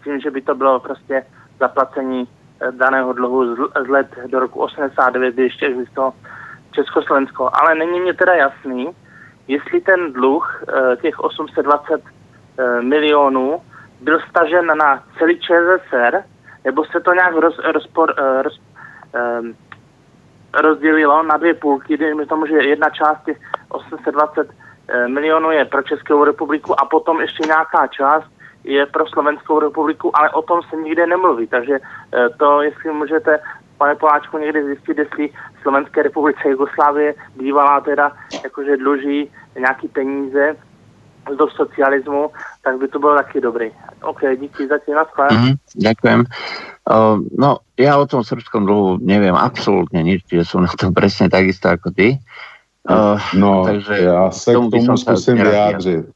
S4: s tím, že by to bylo prostě zaplacení eh, daného dluhu z let do roku 89, kdy ještě existovalo Československo. Ale není mě teda jasný, jestli ten dluh eh, těch 820 eh, milionů byl stažen na celý ČSSR, nebo se to nějak roz, rozpor, roz, rozdělilo na dvě půlky, dejme tomu, že jedna část těch 820 milionů je pro Českou republiku a potom ještě nějaká část je pro Slovenskou republiku, ale o tom se nikde nemluví. Takže eh, to, jestli můžete, pane Poláčku, někdy zjistit, jestli Slovenské republice Jugoslávie bývalá teda jakože dluží nějaký peníze do socialismu, tak by to bylo taky dobrý. OK, díky za tě, mm,
S1: Ďakujem. Uh, no, ja o tom srbskom dlhu neviem absolútne nič, že som na to *laughs* presne takisto ako ty.
S2: Uh, no, takže já se k tomu zkusím vyjádřit.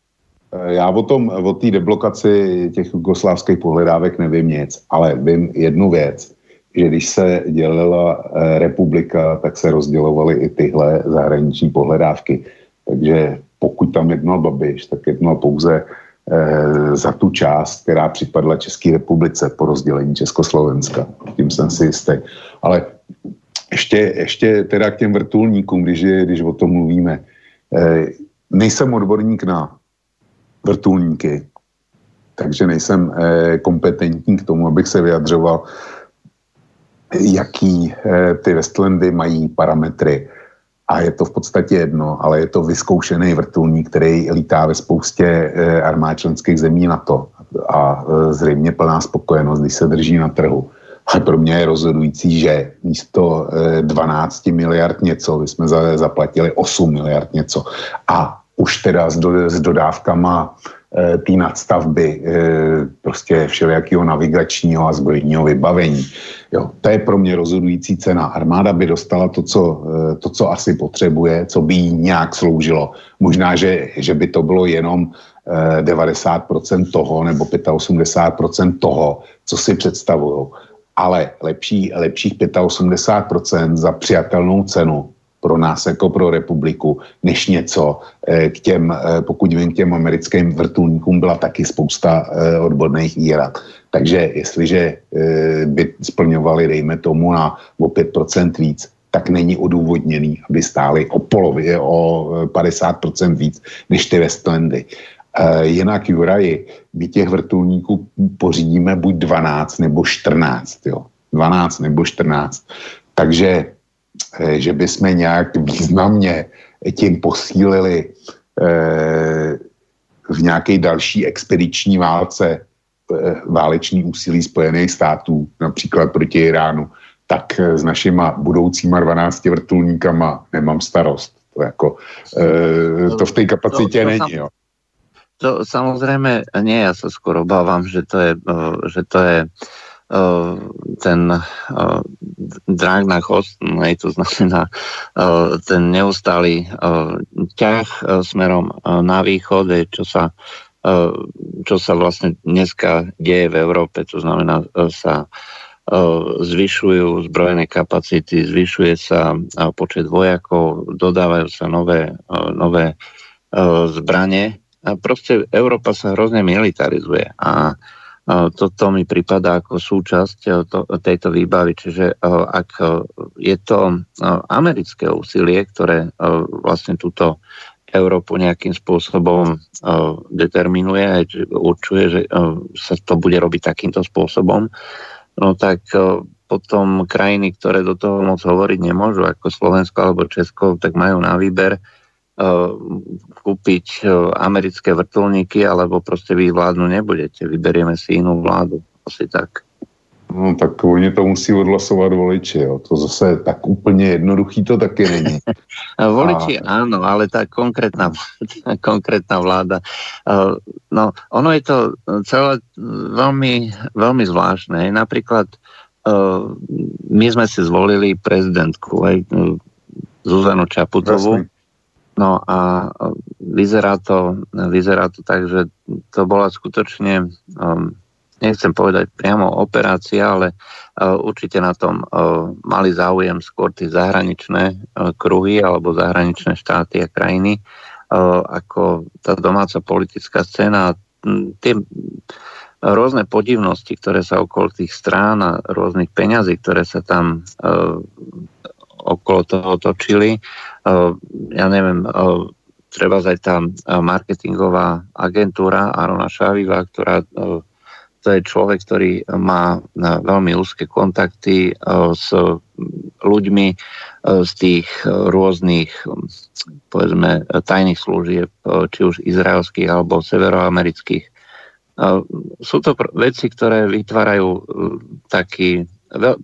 S2: Já o tom, o té deblokaci těch jugoslávských pohledávek nevím nic, ale vím jednu věc, že když se dělila eh, republika, tak se rozdělovaly i tyhle zahraniční pohledávky. Takže pokud tam jednal Babiš, tak jednal pouze eh, za tu část, která připadla České republice po rozdělení Československa. Tím jsem si jistý. Ale ještě, ještě teda k těm vrtulníkům, když, když o tom mluvíme. Eh, nejsem odborník na vrtulníky. Takže nejsem eh, kompetentní k tomu, abych se vyjadřoval, jaký eh, ty Westlandy mají parametry. a je to v podstatě jedno, ale je to vyzkoušený vrtulník, který lítá ve spoustě e, armád členských zemí NATO a zřejmě plná spokojenost, když se drží na trhu. A pro mě je rozhodující, že místo 12 miliard něco, my jsme zaplatili 8 miliard něco. A už teda s, do, s dodávkama e, té nadstavby e, prostě všelijakého navigačního a zbrojního vybavení. Jo, to je pro mě rozhodující cena. Armáda by dostala to, co, e, to, co asi potřebuje, co by jí nějak sloužilo. Možná, že, že by to bylo jenom 90% toho nebo 85% toho, co si představují. Ale lepší, lepších 85% za přijatelnou cenu pro nás jako pro republiku, než něco eh, k těm, eh, pokud vím, k těm americkým vrtulníkům byla taky spousta eh, odborných výrad. Takže jestliže by splňovali, dejme tomu, na o 5% víc, tak není odůvodněný, aby stály o polově, o 50% víc než ty Westlandy. Jinak Juraji, my těch vrtulníků pořídíme buď 12 nebo 14, jo. 12 nebo 14. Takže že bychom nějak významně tím posílili eh, v nějaké další expediční válce eh, váleční úsilí Spojených států, například proti Iránu, tak s našima budoucíma 12 vrtulníkama nemám starost. To, jako, to v té kapacitě to, to není. Jo.
S1: To samozřejmě nie, já se skoro obávám, že to je, že to je Eh, ten uh, drák na chvost, hej, to znamená uh, ten neustály uh, ťah uh, smerom uh, na východ, čo sa, uh, čo sa vlastne dneska deje v Európe, to znamená uh, sa zvyšujú zbrojené kapacity, zvyšuje sa počet vojakov, dodávajú sa nové, nové zbranie. A proste Európa sa hrozne militarizuje. A toto mi pripadá ako súčasť e, to, tejto výbavy. Čiže ak je to americké úsilie, ktoré vlastne túto Európu nejakým spôsobom determinuje, určuje, že sa to bude robiť takýmto spôsobom, no tak potom krajiny, ktoré do toho moc hovoriť nemôžu, ako Slovensko alebo Česko, tak majú na výber Eh, kúpiť eh, americké vrtulníky, alebo prostě vy vládnu nebudete. Vyberieme si inú vládu. Asi tak.
S2: No tak oni to musí odhlasovat voliči, jo. To zase tak úplně jednoduchý to taky není. *laughs*
S1: voliči A... áno, ale tá konkrétna, konkrétna vláda. *laughs* Uh, no, ono je to celé veľmi, veľmi zvláštne. Napríklad uh, my sme si zvolili prezidentku, aj Zuzanu Čaputovú. Jasný. No a vyzerá to, vyzerá to tak, že to bola skutočne, um, nechcem povedať priamo operácia, ale uh, určite na tom uh, mali záujem skôr tie zahraničné uh, kruhy alebo zahraničné štáty a krajiny, uh, ako tá domáca politická scéna. Tie rôzne podivnosti, ktoré sa okolo tých strán a rôznych peňazí, ktoré sa tam uh, okolo toho točili. Eh, ja neviem, eh, treba aj tá eh, marketingová agentúra Arona Šaviva, ktorá to je človek, ktorý má veľmi úzke kontakty s ľuďmi z tých rôznych povedzme tajných služieb, či už izraelských alebo severoamerických. Sú to veci, ktoré vytvárajú taký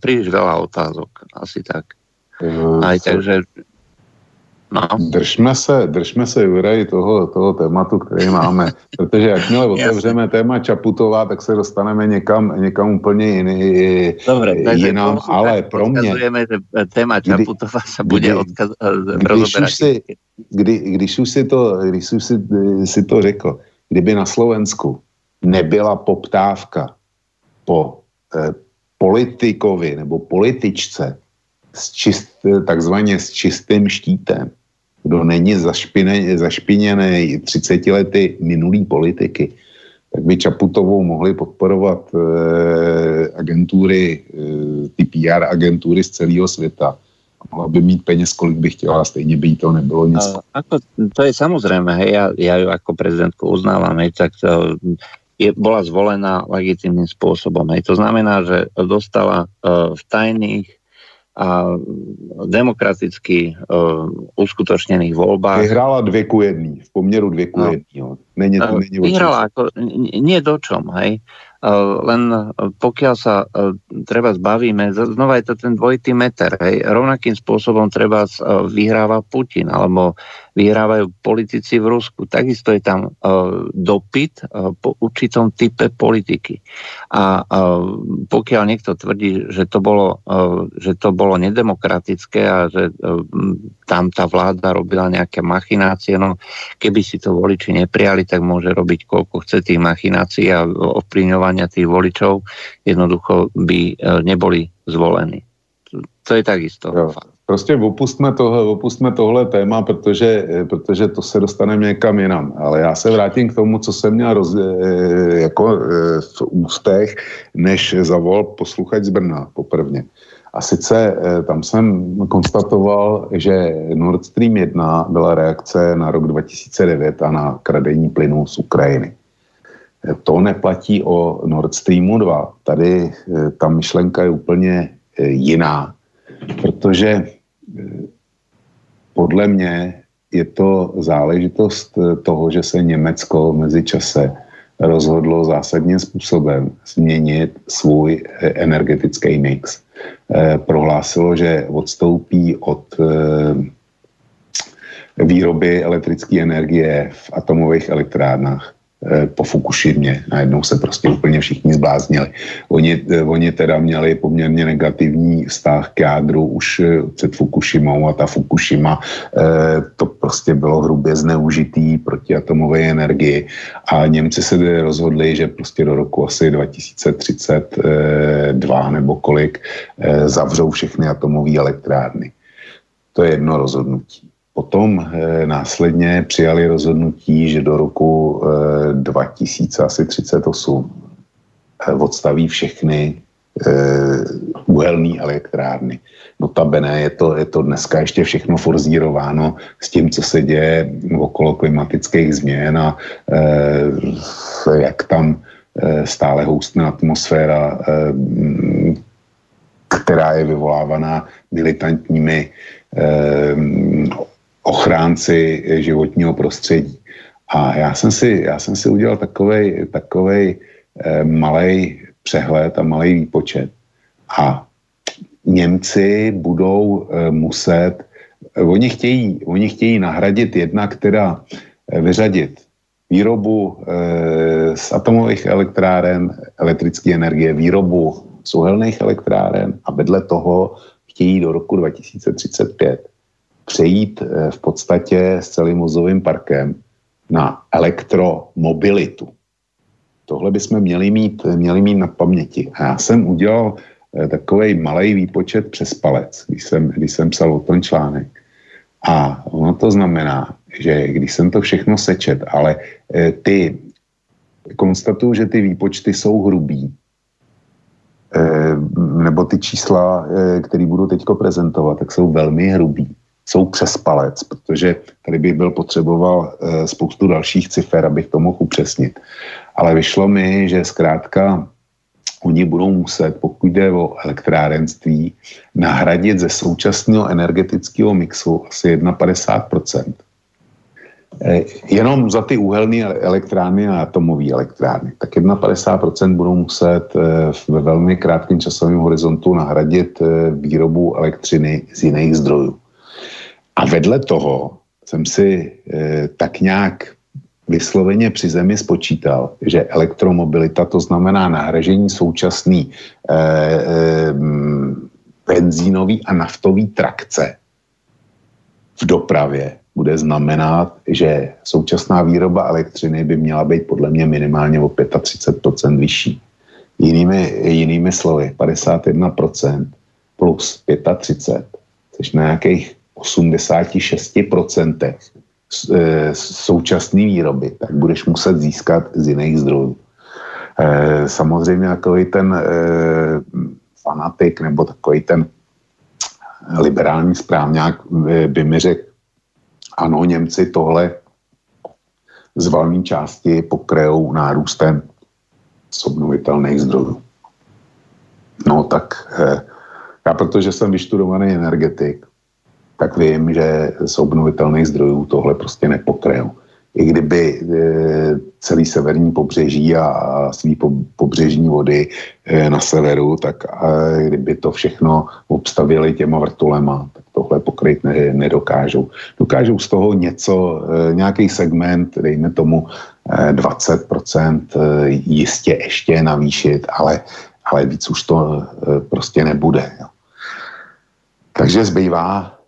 S1: príliš veľa otázok, asi tak. Mm, Aj takže
S2: No. Držme se, držme se, Juraj, toho, toho tématu, který máme, *laughs* protože jakmile otevřeme téma Čaputová, tak se dostaneme někam, někam úplně jiný, Dobre, jinam, ale pro mě...
S1: že téma Čaputová se bude odkaz,
S2: když, už si, kdy, když už si to, když už si, si to řekl, kdyby na Slovensku nebyla poptávka po eh, politikovi nebo političce, s čist, takzvaně s čistým štítem, kdo není zašpině, zašpiněný 30 lety minulý politiky, tak by Čaputovou mohli podporovat e, agentury, e, ty PR agentury z celého světa. Mohla by mít peněz, kolik by chtěla, stejně by jí to nebylo nic. A,
S1: ako, to je samozrejme, hej, ja, ja ju ako prezidentku uznávam, hej, tak to je, bola zvolená legitimným spôsobom. Hej. To znamená, že dostala uh, v tajných a demokraticky uh, uskutočnených voľbách.
S2: Vyhrala dvě ku jedný, v poměru dvě ku no. jedný.
S1: Není, to není Vyhrala ako, nie do čom, hej. Eh, len pokiaľ sa eh, treba zbavíme, znova je to ten dvojitý meter, hej, rovnakým spôsobom treba vyhráva Putin, alebo vyhrávajú politici v Rusku. Takisto je tam dopyt po určitom type politiky. A pokiaľ niekto tvrdí, že to bolo, že to bolo nedemokratické a že tam tá vláda robila nejaké machinácie, no keby si to voliči neprijali, tak môže robiť koľko chce tých machinácií a ovplyvňovať hlasovania tých voličov jednoducho by e, neboli zvolení. To je takisto. Jo.
S2: Prostě opustme tohle, opustme tohle téma, protože, e, protože to se dostaneme někam jinam. Ale já se vrátím k tomu, co jsem měl roz, e, jako v ústech, než zavol posluchač z Brna poprvně. A sice tam jsem konstatoval, že Nord Stream 1 byla reakce na rok 2009 a na kradení plynu z Ukrajiny. To neplatí o Nord Streamu 2. Tady eh, ta myšlenka je úplně eh, jiná, protože eh, podle mě je to záležitost toho, že se Německo mezi čase rozhodlo zásadním způsobem změnit svůj energetický mix. Prohlásilo, že odstoupí od výroby elektrické energie v atomových elektrárnách Eh, po Fukushimě. Najednou se prostě úplně všichni zbláznili. Oni, eh, oni teda měli poměrně negativní vztah k jádru už eh, před Fukushimou a ta Fukushima to prostě bylo hrubě zneužitý proti atomové energii a Němci se rozhodli, že prostě do roku asi 2032 nebo kolik zavřou všechny atomové elektrárny. To je jedno rozhodnutí. Potom e, následně přijali rozhodnutí, že do roku e, 2038 e, odstaví všechny e, uhelné elektrárny. Notabene je to, je to dneska ještě všechno forzírováno s tím, co se děje okolo klimatických změn a e, jak tam e, stále houstne atmosféra, e, která je vyvolávaná militantními ochránci životního prostředí. A já jsem si, já jsem si udělal takovej, takovej eh, malý přehled a malý výpočet. A Němci budou eh, muset, eh, oni chtějí, oni chtějí nahradit jedna, která eh, vyřadit výrobu eh, z atomových elektráren, elektrické energie, výrobu z uhelných elektráren a vedle toho chtějí do roku 2035 přejít eh, v podstatě s celým vozovým parkem na elektromobilitu. Tohle bychom měli mít, měli mít na paměti. A já jsem udělal eh, takový malý výpočet přes palec, když jsem, když jsem psal o ten článek. A ono to znamená, že když jsem to všechno sečet, ale eh, ty konstatuju, že ty výpočty jsou hrubý, nebo ty čísla, které budu teď prezentovat, tak jsou velmi hrubý jsou přes palec, protože tady bych byl potřeboval e, spoustu dalších cifer, abych to mohl upřesnit. Ale vyšlo mi, že zkrátka oni budou muset, pokud jde o elektrárenství, nahradit ze současného energetického mixu asi 51%. E, jenom za ty uhelné elektrárny a atomové elektrárny. Tak 51% budou muset e, ve velmi krátkém časovém horizontu nahradit výrobu elektřiny z jiných zdrojů. A vedle toho jsem si e, tak nějak vysloveně při zemi spočítal, že elektromobilita, to znamená nahražení současný e, e, benzínový a naftový trakce v dopravě bude znamenat, že současná výroba elektřiny by měla být podle mě minimálně o 35% vyšší. Jinými, jinými slovy, 51% plus 35, což na nějakých 86% e, současné výroby, tak budeš muset získat z jiných zdrojů. E, samozřejmě takový ten e, fanatik nebo takový ten liberální správňák by mi řekl, ano, Němci tohle z valné části pokrajou nárůstem z obnovitelných zdrojů. No tak Já protože jsem vyštudovaný energetik, tak vím, že z obnovitelných zdrojů tohle prostě nepokryjou i kdyby e, celý severní pobřeží a svý pobřežní vody e, na severu, tak kdyby to všechno obstavili těma vrtulema, tak tohle pokryt ne, nedokážou. Dokážou z toho něco, e, nějaký segment, dejme tomu 20% jistě ještě navýšit, ale, ale víc už to prostě nebude. Jo. Takže zbývá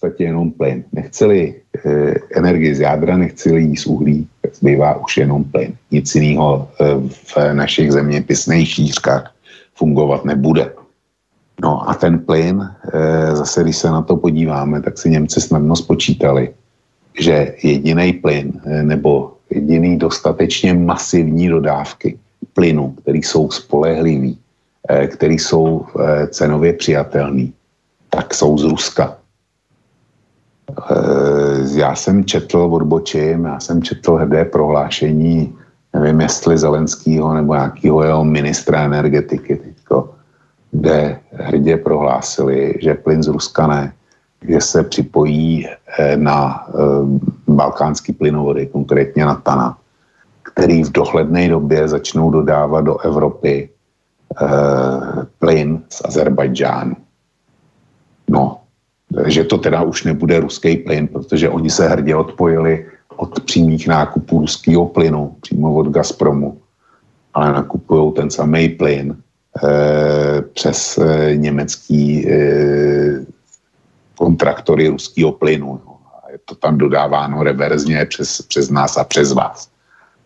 S2: podstatě jenom plyn. Nechceli e, energii z jádra, nechceli jí z uhlí, tak zbývá už jenom plyn. Nic jiného e, v našich zeměpisných šířkách fungovat nebude. No a ten plyn, e, zase když se na to podíváme, tak si Němci snadno spočítali, že jediný plyn e, nebo jediný dostatečně masivní dodávky plynu, který jsou spolehlivý, e, který jsou e, cenově přijatelný, tak jsou z Ruska. Eh, já jsem četl, odbočím, já jsem četl hrdé prohlášení, nevím jestli Zelenskýho nebo nějakého jeho ministra energetiky teďko, kde hrdě prohlásili, že plyn z Ruska ne, že se připojí eh, na eh, balkánský plynovody, konkrétně na TANA, který v dohledné době začnou dodávat do Evropy plyn z Azerbajdžánu. No, že to teda už nebude ruský plyn, protože oni se hrdě odpojili od přímých nákupů ruského plynu, přímo od Gazpromu, ale nakupují ten samý plyn e, přes e, německý e, kontraktory ruského plynu. No. A je to tam dodáváno reverzně přes, přes nás a přes vás.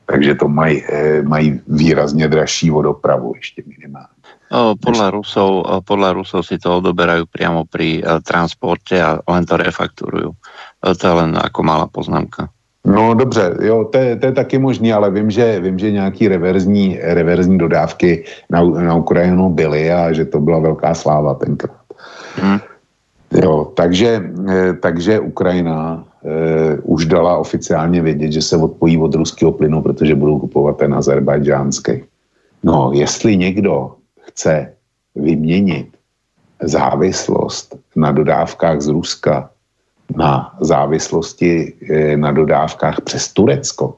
S2: Takže to mají, e, mají výrazně dražší vodopravu ještě minimálně.
S1: Podľa Rusov, podľa Rusov si to odoberajú priamo pri transporte a len to refakturujú. To je len ako malá poznámka.
S2: No dobře, jo, to je, to je taky možný, ale vím, že, vím, že nějaký reverzní, reverzní dodávky na, na Ukrajinu byly a že to byla velká sláva tenkrát. Hmm. Jo, takže, e, takže Ukrajina eh, už dala oficiálně vědět, že se odpojí od ruského plynu, protože budou kupovat ten azerbajdžánský. No, jestli někdo chce vyměnit závislost na dodávkách z Ruska na závislosti eh, na dodávkách přes Turecko,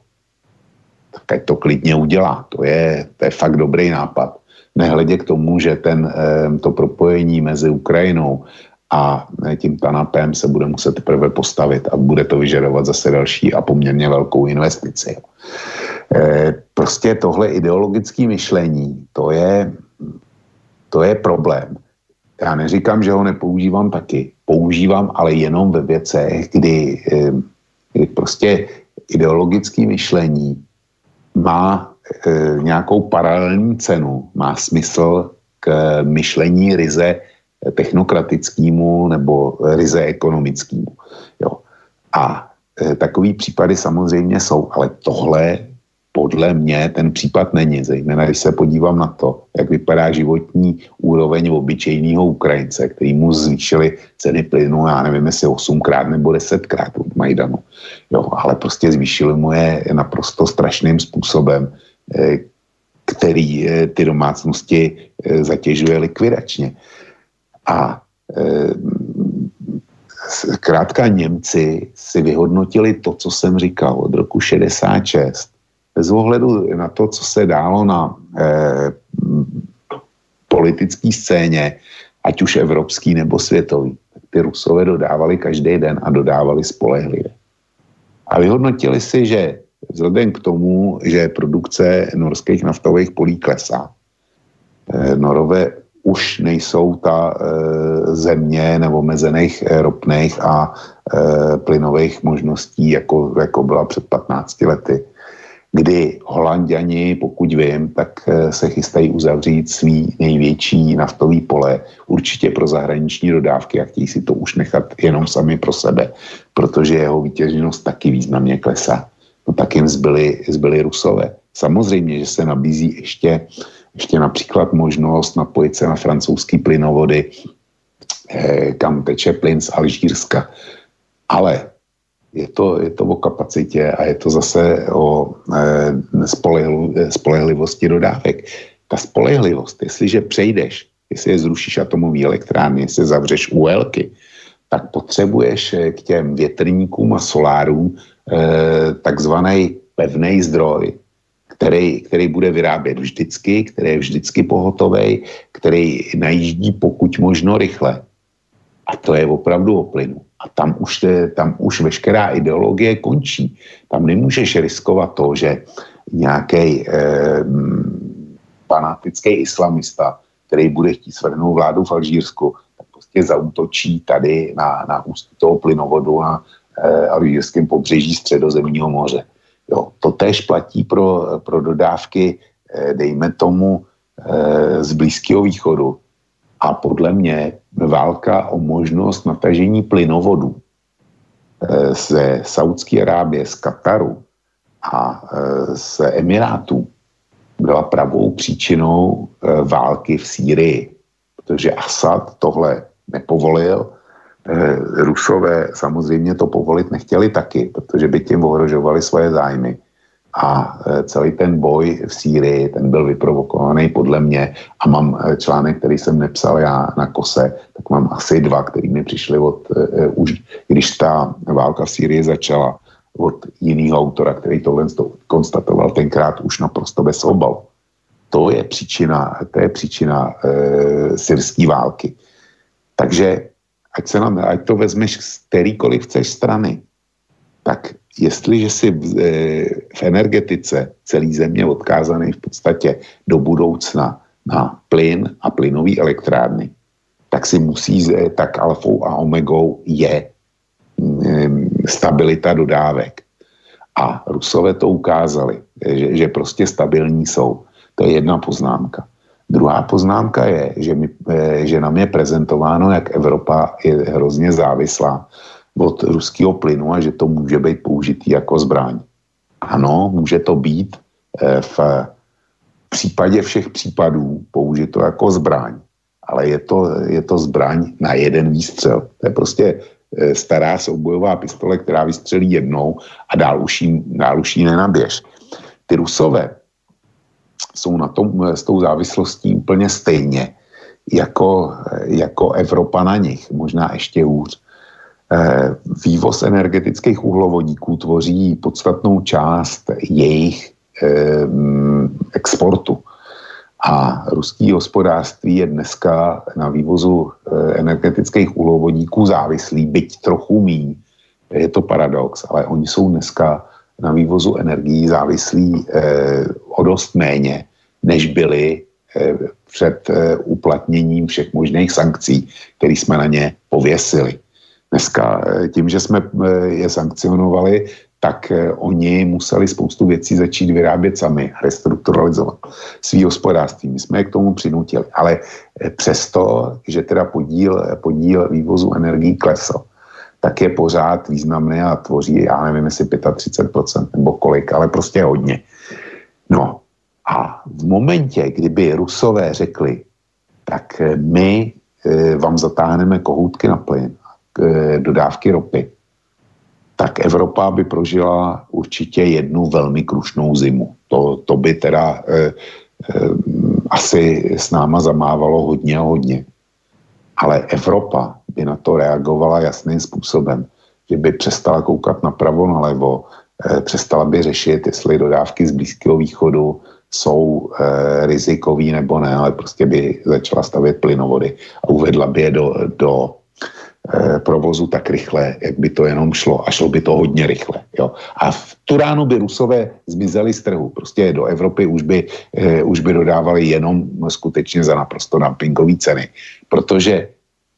S2: tak to klidně udělá. To je, to je fakt dobrý nápad. Nehledě k tomu, že ten, eh, to propojení mezi Ukrajinou a eh, tím Tanapem se bude muset teprve postavit a bude to vyžadovat zase další a poměrně velkou investici. Prostě tohle ideologické myšlení, to je, to je problém. Já neříkám, že ho nepoužívám taky. Používám, ale jenom ve věcech, kdy, eh, kdy prostě ideologické myšlení má e, nějakou paralelní cenu, má smysl k myšlení ryze technokratickému nebo ryze ekonomickému. Jo. A e, takový případy samozřejmě jsou, ale tohle podle mě ten případ není, zejména když se podívám na to, jak vypadá životní úroveň obyčejného Ukrajince, který mu zvýšili ceny plynu, já nevím, jestli osmkrát nebo desetkrát od Majdanu. Jo, ale prostě zvýšili mu je naprosto strašným způsobem, eh, který eh, ty domácnosti eh, zatěžuje likvidačně. A zkrátka Němci si vyhodnotili to, co jsem říkal od roku 66 bez ohledu na to, co se dálo na eh, politické scéně, ať už evropský nebo světový, tak ty Rusové dodávali každý den a dodávali spolehlivě. A vyhodnotili si, že vzhledem k tomu, že produkce norských naftových polí klesá, eh, Norové už nejsou ta e, země nebo mezených ropných a e, plynových možností, jako, jako byla před 15 lety kdy Holandiani, pokud vím, tak eh, se chystají uzavřít svý největší naftový pole, určitě pro zahraniční dodávky a chtějí si to už nechat jenom sami pro sebe, protože jeho výtěžnost taky významně klesá. No tak jim zbyli, zbyli Rusové. Samozřejmě, že se nabízí ještě, ještě například možnost napojit se na francouzský plynovody, eh, kam teče plyn z Alžírska. Ale je to, je to o kapacitě a je to zase o e, spolehlivosti dodávek. Ta spolehlivost, jestliže přejdeš jestli je zrušíš atomový elektrárny, jestli zavřeš úelky, tak potřebuješ eh, k těm větrníkům a solárům eh, takzvaný pevný zdroj, který, který bude vyrábět vždycky, který je vždycky pohotový, který najíždí pokud možno rychle. A to je opravdu o plynu. A tam už, te, tam už veškerá ideologie končí. Tam nemůžeš riskovat to, že nějaký eh, fanatický islamista, který bude chtít svrhnout vládu v Alžírsku, tak prostě zautočí tady na, na ústí toho plynovodu na eh, alžírském pobřeží středozemního moře. Jo, to též platí pro, pro dodávky, eh, dejme tomu, eh, z Blízkého východu. A podle mě válka o možnost natažení plynovodu eh, ze Saudské Arábie, z Kataru a z Emirátů byla pravou příčinou války v Sýrii. Protože Assad tohle nepovolil, Eh, Rusové samozřejmě to povolit nechtěli taky, protože by tím ohrožovali svoje zájmy. A eh, celý ten boj v Sýrii, ten byl vyprovokovaný podle mě a mám eh, článek, který jsem nepsal já na kose, tak mám asi dva, který mi přišli od, už když ta válka v Sýrii začala, od jiného autora, který tohle konstatoval tenkrát už naprosto bez obal. To je příčina, to je příčina e, syrské války. Takže ať, se nám, ať to vezmeš z kterýkoliv chceš strany, tak jestliže si v, e, v energetice celý země odkázaný v podstatě do budoucna na plyn a plynový elektrárny, tak si musí, e, tak alfou a omegou je mm, stabilita dodávek. A Rusové to ukázali, že, že prostě stabilní jsou. To je jedna poznámka. Druhá poznámka je, že, my, eh, že nám je prezentováno, jak Evropa je hrozně závislá od ruského plynu a že to může být použitý jako zbraň. Ano, může to být eh, v případě všech případů použito jako zbraň, ale je to, je to zbraň na jeden výstřel. To je prostě eh, stará soubojová pistole, která vystřelí jednou a dál už jí, dál už jí nenaběž. Ty rusové jsou na tom s tou závislostí úplně stejně jako, jako Evropa na nich, možná ještě hůř. Eh, vývoz energetických uhlovodíků tvoří podstatnou část jejich eh, exportu. A ruský hospodářství je dneska na vývozu eh, energetických uhlovodíků závislý, byť trochu míň. Je to paradox, ale oni jsou dneska na vývozu energií závislí o dost méně, než byli před uplatněním všech možných sankcí, které jsme na ně pověsili. Dneska eh, tím, že jsme eh, je sankcionovali, tak eh, oni museli spoustu věcí začít vyrábět sami, restrukturalizovat svý hospodářství. My jsme je k tomu přinutili. Ale přesto, že teda podíl, podíl vývozu energií klesl, tak je pořád významný a tvoří, já nevím, jestli 35% nebo kolik, ale prostě hodně. No a v momentě, kdyby Rusové řekli, tak my vám zatáhneme kohůtky na plyn, dodávky ropy, tak Evropa by prožila určitě jednu velmi krušnou zimu. To, to by teda eh, eh, asi s náma zamávalo hodně a hodně. Ale Evropa by na to reagovala jasným způsobem, že by přestala koukat napravo, nalevo, eh, přestala by řešit, jestli dodávky z Blízkého východu jsou eh, rizikový nebo ne, ale prostě by začala stavět plynovody a uvedla by je do, do eh, provozu tak rychle, jak by to jenom šlo a šlo by to hodně rychle. Jo. A v tu ránu by Rusové zmizeli z trhu. Prostě do Evropy už by, eh, už by dodávali jenom skutečně za naprosto dumpingové ceny, protože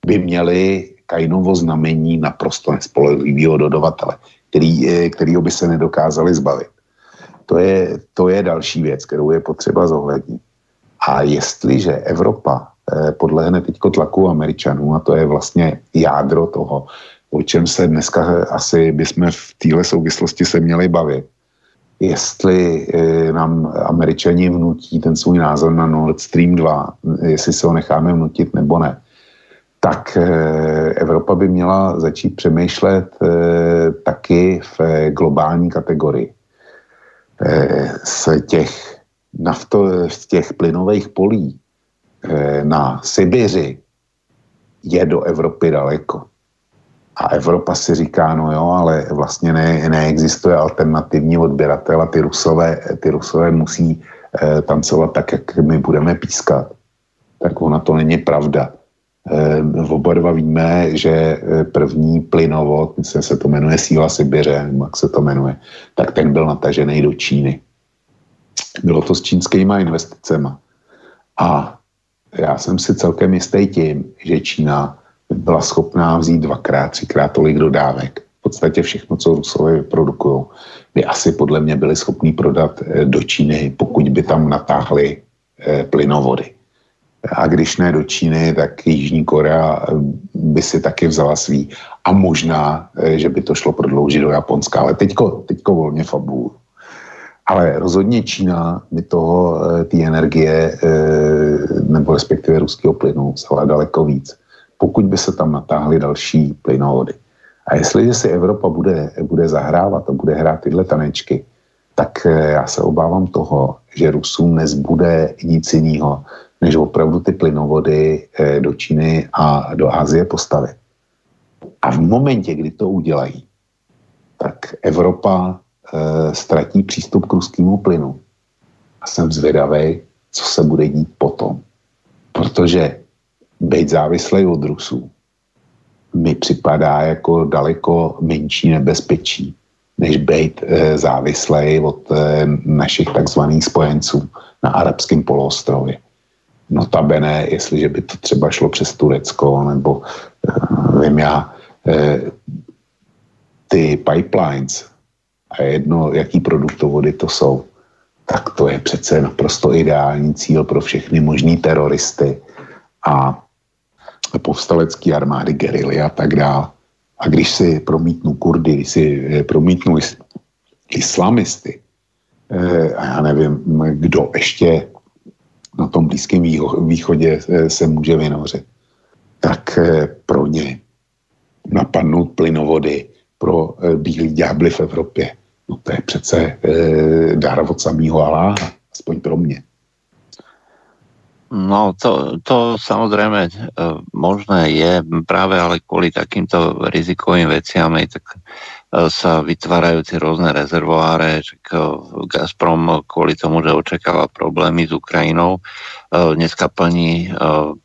S2: by měli Kainovo znamení naprosto nespolehlivého dodavatele, který, eh, kterýho by se nedokázali zbavit. To je, to je další věc, kterou je potřeba zohlednit. A jestliže Evropa eh, podlehne teď tlaku Američanů, a to je vlastně jádro toho, o čem se dneska asi bychom v téhle souvislosti se měli bavit, jestli eh, nám Američani vnutí ten svůj názor na Nord Stream 2, jestli se ho necháme vnutit nebo ne, tak eh, Evropa by měla začít přemýšlet taky v globální kategorii. Eh, z těch, nafto, z těch plynových polí na Sibiři je do Evropy daleko. A Evropa si říká, no jo, ale vlastně ne, neexistuje alternativní odběratel a ty rusové, ty rusové musí eh, tancovat tak, jak my budeme pískat. Tak ona to není pravda. Eh, oba dva víme, že eh, první plynovod, myslím, se to jmenuje Síla Sibiře, jak se to jmenuje, tak ten byl natažený do Číny. Bylo to s čínskýma investicemi. A já jsem si celkem jistý tím, že Čína byla schopná vzít dvakrát, třikrát tolik dodávek. V podstatě všechno, co Rusové vyprodukují, by asi podle mě byli schopní prodat eh, do Číny, pokud by tam natáhli eh, plynovody. A když ne do Číny, tak Jižní Korea eh, by si taky vzala svý. A možná, že by to šlo prodloužit do Japonska, ale teďko, teďko volně fabulu. Ale rozhodně Čína by toho, ty energie, nebo respektive ruského plynu, vzala daleko víc pokud by se tam natáhly další plynovody. A jestliže si Evropa bude, bude zahrávat a bude hrát tyhle tanečky, tak eh, já se obávám toho, že Rusům nezbude nic jiného, než opravdu ty plynovody eh, do Číny a do Asie postavit. A v momentě, kdy to udělají, tak Evropa ztratí přístup k ruskému plynu. A jsem zvědavý, co se bude dít potom. Protože být závislý od Rusů mi připadá jako daleko menší nebezpečí, než být e, závislý od e, našich takzvaných spojenců na arabském poloostrově. Notabene, jestliže by to třeba šlo přes Turecko, nebo e, vím já, ty pipelines, a jedno, jaký produktovody to jsou, tak to je přece naprosto ideální cíl pro všechny možný teroristy a povstalecké armády, gerily a tak dále. A když si promítnu Kurdy, když si eh, promítnu is, islamisty, eh, a já nevím, kdo ještě na tom Blízkém východě eh, se může vynořit, tak pro ně napadnout plynovody pro bílý ďábly v Evropě. No to je přece dar od samého Aláha, aspoň pro mě.
S1: No to, to samozrejme e, možné je práve ale kvôli takýmto rizikovým veciam tak e, sa vytvárajú tie rôzne rezervoáre. E, Gazprom kvôli tomu, že očakáva problémy s Ukrajinou, dneska plní,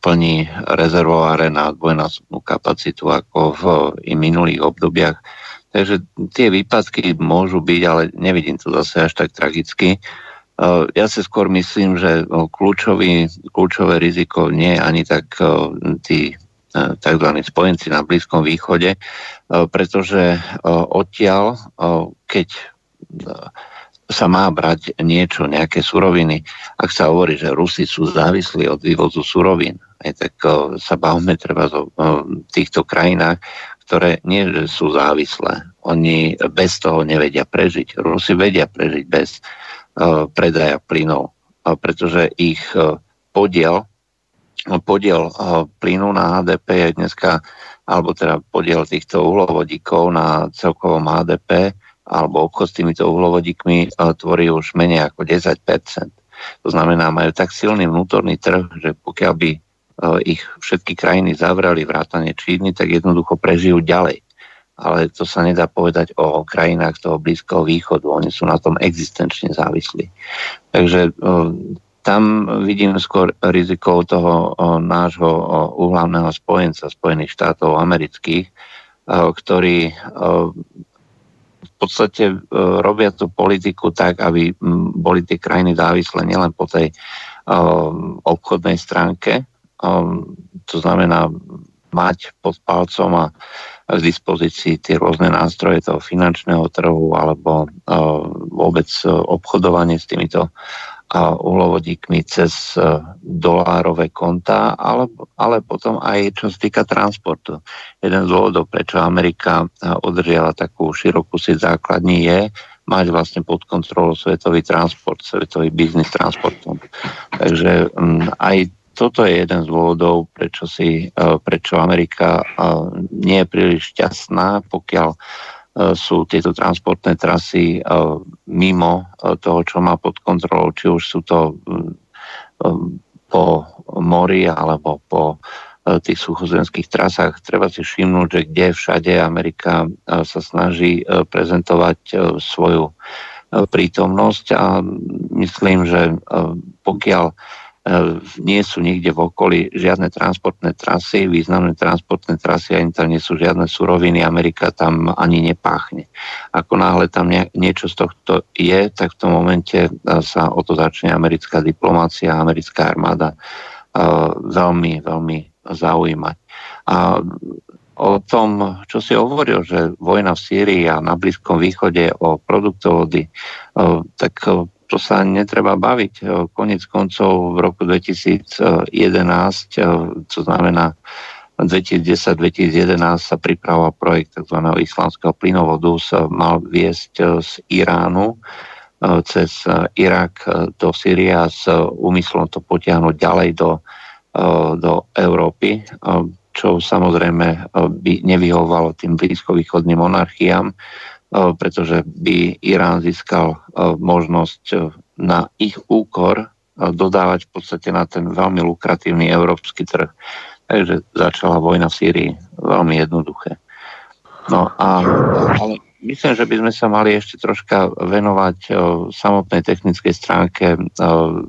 S1: plní rezervoáre na dvojnásobnú kapacitu ako v i minulých obdobiach. Takže tie výpadky môžu byť, ale nevidím to zase až tak tragicky. Eh, ja si skôr myslím, že eh, kľúčový, kľúčové riziko nie je ani tak eh, tí tzv. spojenci na Blízkom východe, pretože odtiaľ, keď sa má brať niečo, nejaké suroviny, ak sa hovorí, že Rusi sú závislí od vývozu surovín, tak sa bavme treba o týchto krajinách, ktoré nie že sú závislé. Oni bez toho nevedia prežiť. Rusi vedia prežiť bez uh, Eh, predaja plynov, pretože ich eh, podiel, podiel plynu na HDP je dneska, alebo teda podiel týchto uhlovodíkov na celkovom HDP alebo obchod s týmito uhlovodíkmi tvorí už menej ako 10%. To znamená, majú tak silný vnútorný trh, že pokiaľ by ich všetky krajiny zavrali vrátane Číny, tak jednoducho prežijú ďalej ale to sa nedá povedať o krajinách toho Blízkoho východu. Oni sú na tom existenčne závislí. Takže tam vidím skôr riziko toho nášho úhlavného spojenca Spojených štátov amerických, ktorí v podstate robia tú politiku tak, aby boli tie krajiny závislé nielen po tej obchodnej stránke, to znamená mať pod palcom a k dispozícii tie rôzne nástroje toho finančného trhu alebo vôbec e, obchodovanie s týmito uhlovodíkmi cez e, dolárové konta, ale, ale potom aj čo sa týka transportu. Jeden z dôvodov, prečo Amerika udržiava takú širokú základní je mať vlastne pod kontrolou svetový transport, svetový biznis transportom. Takže aj toto je jeden z dôvodov, prečo, si, e, prečo Amerika e, nie je príliš šťastná, pokiaľ e, sú tieto transportné trasy mimo toho, čo má pod kontrolou, či už sú to po mori alebo po tých suchozemských trasách. Treba si všimnúť, že kde všade Amerika sa snaží prezentovať svoju prítomnosť a myslím, že pokiaľ nie sú nikde v okolí žiadne transportné trasy, významné transportné trasy, ani tam nie sú žiadne suroviny, Amerika tam ani nepáchne. Ako náhle tam niečo z tohto je, tak v tom momente sa o to začne americká diplomácia, americká armáda veľmi, veľmi zaujímať. A o tom, čo si hovoril, že vojna v Sýrii a na Blízkom východe o produktovody, tak to sa netreba baviť. Konec koncov v roku 2011, to znamená 2010-2011 sa pripravoval projekt tzv. islamského plynovodu, sa mal viesť z Iránu cez Irak do Syria s úmyslom to potiahnuť ďalej do, do Európy, čo samozrejme by nevyhovalo tým blízkovýchodným monarchiám pretože by Irán získal možnosť na ich úkor dodávať v podstate na ten veľmi lukratívny európsky trh. Takže začala vojna v Sýrii. Veľmi jednoduché. No a ale myslím, že by sme sa mali ešte troška venovať o, samotnej technickej stránke o,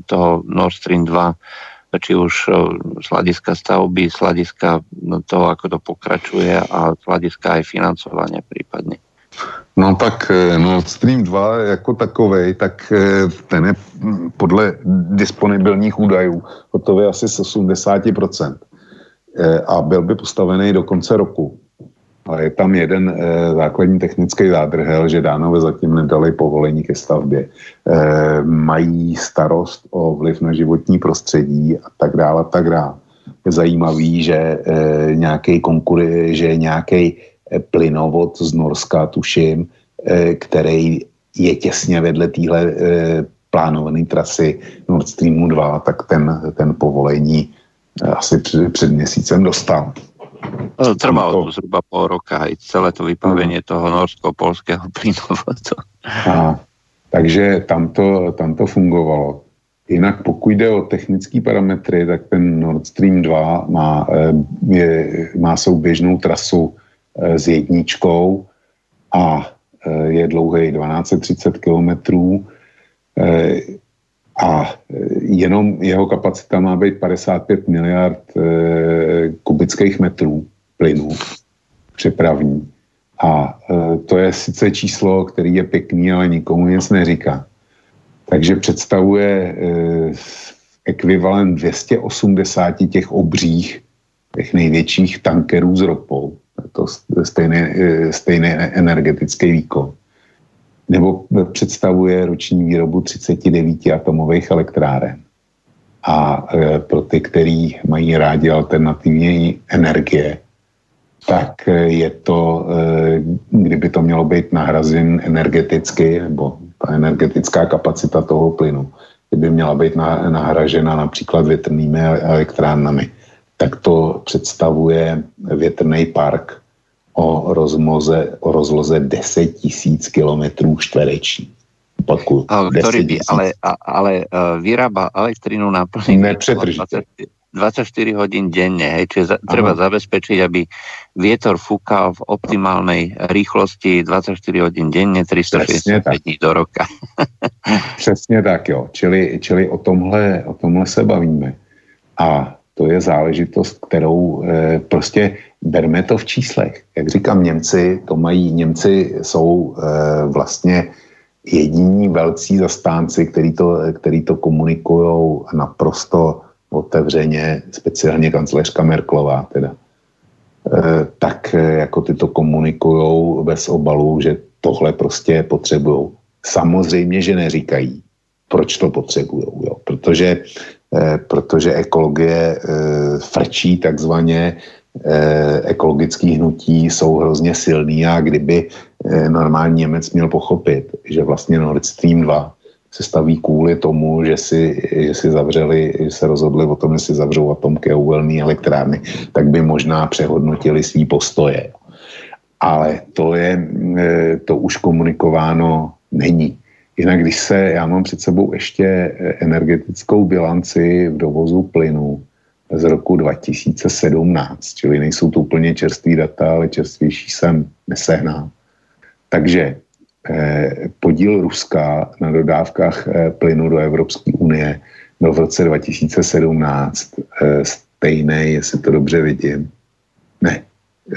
S1: toho Nord Stream 2, či už o, z hľadiska stavby, z hľadiska no, toho, ako to pokračuje a z hľadiska aj financovania prípadne.
S2: No tak eh, Nord Stream 2 jako takový, tak eh, ten je podle disponibilních údajů hotový asi z 80%. Eh, a byl by postavený do konce roku. A je tam jeden základní technický zádrhel, že dánové zatím nedali povolení ke stavbě. Mají starost o vliv na životní prostředí a tak dále, a tak dále. Je zajímavý, že nějaký konkury, že nějaký plynovod z Norska, tuším, eh, který je těsně vedle téhle eh, plánované trasy Nord Streamu 2, tak ten, ten povolení asi před, před měsícem dostal.
S1: Trvalo to zhruba pol roka i celé to vypavenie no. toho norsko-polského *laughs* plynovodu.
S2: A, takže tam to, tam to fungovalo. Jinak pokud jde o technické parametry, tak ten Nord Stream 2 má, je, má souběžnou trasu Eh, s jedničkou a eh, je dlouhý 1230 kilometrů eh, a jenom jeho kapacita má být 55 miliard kubických metrů plynu přepravní. A to je sice číslo, který je pěkný, ale nikomu nic neříká. Takže představuje ekvivalent 280 těch obřích, těch největších tankerů s ropou to stejný, stejný energetický výkon. Nebo představuje roční výrobu 39 atomových elektráren. A e, pro ty, kteří mají rádi alternativní energie, tak e, je to, kdyby to mělo být nahrazen energeticky, nebo ta energetická kapacita toho plynu, kdyby měla být nahražena například větrnými elektrárnami, tak to představuje větrný park o, rozmoze, o rozloze 10 tisíc kilometrů čtverečních.
S1: Opakuju, ktorý by ale, ale uh, vyrába elektrínu na plný 24, 24 hodín denne, hej, čiže za, treba zabezpečiť, aby vietor fúkal v optimálnej rýchlosti 24 hodín denne, 365 dní do roka. *laughs*
S2: Přesně tak, jo. Čili, čili o, tomhle, o tomhle se bavíme. A to je záležitost, kterou e, prostě berme to v číslech. Jak říkám, Němci to mají, Němci jsou e, vlastně jediní velcí zastánci, který to, který to komunikují naprosto otevřeně, speciálně kancléřka Merklová teda. E, tak e, jako ty to komunikují bez obalu, že tohle prostě potřebují. Samozřejmě, že neříkají, proč to potřebují, protože Eh, protože ekologie eh, frčí takzvaně, eh, ekologický hnutí jsou hrozně silný a kdyby normální Němec měl pochopit, že vlastně Nord Stream 2 se staví kvůli tomu, že si, že si zavřeli, že se rozhodli o tom, že si zavřou atomky a uhelné elektrárny, tak by možná přehodnotili svý postoje. Ale to je, to už komunikováno není. Jinak, když se, já mám před sebou ještě eh, energetickou bilanci v dovozu plynu z roku 2017, čili nejsou to úplně čerství data, ale čerstvější jsem nesehnal. Takže eh, podíl Ruska na dodávkách eh, plynu do Evropské unie byl v roce 2017 eh, stejný, jestli to dobře vidím. Ne,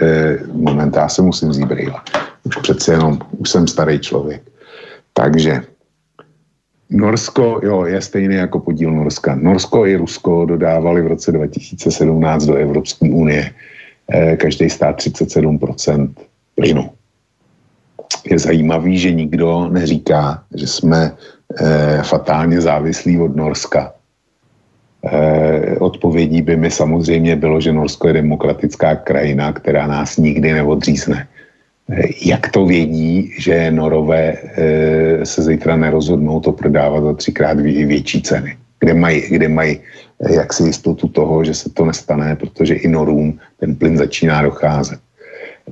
S2: eh, moment, já se musím vzít brýle. Už přece jenom, už jsem starý člověk. Takže Norsko, jo, je stejný jako podíl Norska. Norsko i Rusko dodávali v roce 2017 do Evropské unie eh, každý stát 37% plynu. Je zajímavý, že nikdo neříká, že jsme eh, fatálně závislí od Norska. Eh, odpovědí by mi samozřejmě bylo, že Norsko je demokratická krajina, která nás nikdy neodřízne. Jak to vědí, že Norové e, se zítra nerozhodnou to prodávat za třikrát větší ceny? Kde mají, kde mají e, jaksi jistotu toho, že se to nestane, protože i Norům ten plyn začíná docházet.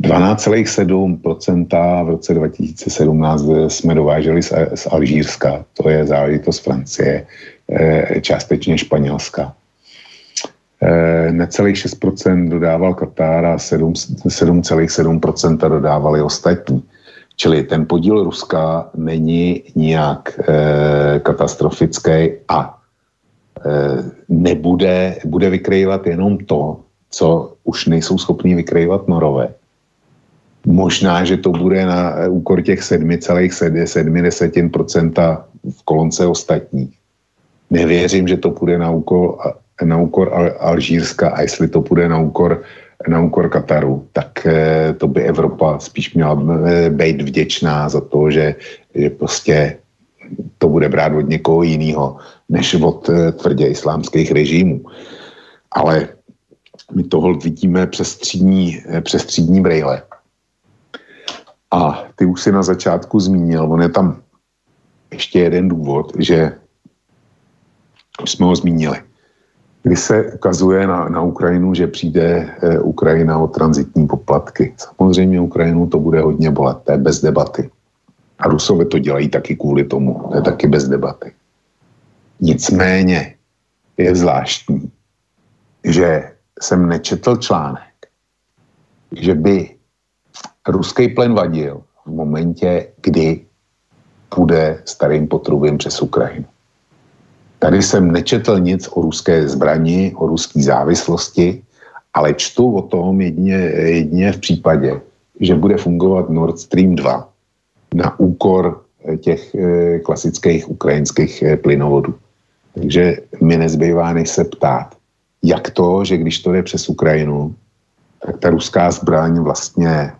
S2: 12,7% v roce 2017 jsme dováželi z, z Alžírska, to je záležitost Francie, částečně Španělska. Eh, necelých 6% dodával Katar a 7,7% dodávali ostatní. Čili ten podíl Ruska není nijak e, katastrofický a e, nebude, bude vykrývat jenom to, co už nejsou schopní vykrývat Norové. Možná, že to bude na úkor těch 7,7% v kolonce ostatních. Nevěřím, že to bude na úkor na úkor Al- Alžírska a jestli to půjde na úkor, na úkor Kataru, tak eh, to by Evropa spíš měla eh, být vděčná za to, že, že prostě to bude brát od někoho jiného, než od eh, tvrdě islámských režimů. Ale my toho vidíme přes střídní, přes střídní brejle. A ty už si na začátku zmínil, on je tam ještě jeden důvod, že jsme ho zmínili kdy se ukazuje na, na Ukrajinu, že přijde eh, Ukrajina o transitní poplatky. Samozřejmě Ukrajinu to bude hodně bolet, to je bez debaty. A Rusové to dělají taky kvůli tomu, to je taky bez debaty. Nicméně je zvláštní, že jsem nečetl článek, že by ruský plen vadil v momentě, kdy půjde starým potrubím přes Ukrajinu. Tady jsem nečetl nic o ruské zbrani, o ruské závislosti, ale čtu o tom jedině, jedině v případě, že bude fungovat Nord Stream 2 na úkor eh, těch eh, klasických ukrajinských eh, plynovodů. Takže mi nezbývá než se ptát, jak to, že když to jde přes Ukrajinu, tak ta ruská zbraň vlastně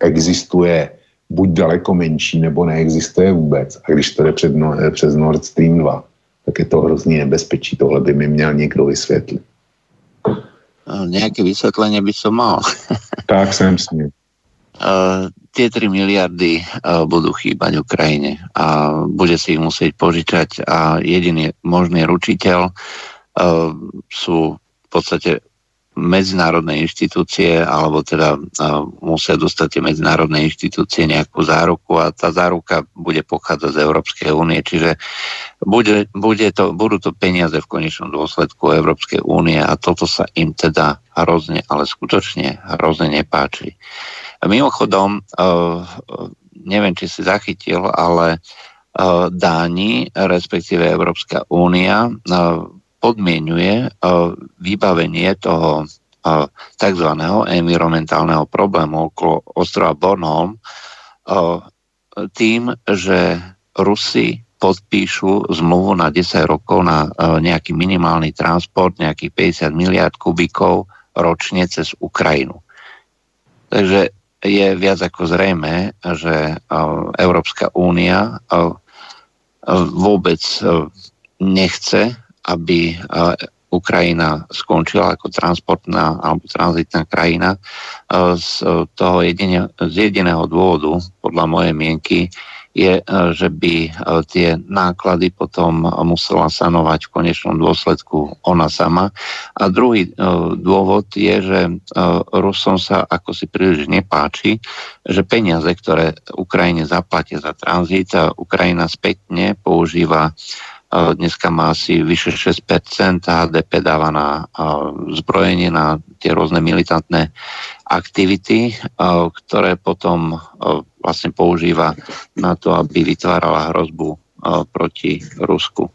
S2: existuje buď daleko menší, nebo neexistuje vůbec. A když to jde před, no, přes Nord Stream 2, tak je to hrozný nebezpečí. Tohle by mi měl někdo vysvětlit.
S1: No, nějaké vysvětlení by som mal. *laughs*
S2: tak jsem s ním.
S1: Uh, tie 3 miliardy uh, budú chýbať Ukrajine a bude si ich musieť požičať a jediný možný ručiteľ uh, sú v podstate medzinárodné inštitúcie, alebo teda musia dostať tie medzinárodné inštitúcie nejakú záruku a tá záruka bude pochádzať z Európskej únie, čiže bude, bude to, budú to peniaze v konečnom dôsledku Európskej únie a toto sa im teda hrozne, ale skutočne hrozne nepáči. Mimochodom, uh, neviem, či si zachytil, ale uh, Dáni, respektíve Európska únia, podmienuje uh, vybavenie toho uh, tzv. environmentálneho problému okolo ostrova Bornholm uh, tým, že Rusi podpíšu zmluvu na 10 rokov na nejaký minimálny transport, nejakých 50 miliard kubíkov ročne cez Ukrajinu. Takže je viac ako zrejme, že Európska únia vôbec nechce aby Ukrajina skončila ako transportná alebo tranzitná krajina z toho jedine, z jediného dôvodu, podľa mojej mienky, je, že by tie náklady potom musela sanovať v konečnom dôsledku ona sama. A druhý dôvod je, že Rusom sa ako si príliš nepáči, že peniaze, ktoré Ukrajine zaplatia za tranzit, Ukrajina spätne používa dneska má asi vyše 6%, HDP dáva na zbrojenie, na tie rôzne militantné aktivity, ktoré potom vlastne používa na to, aby vytvárala hrozbu proti Rusku.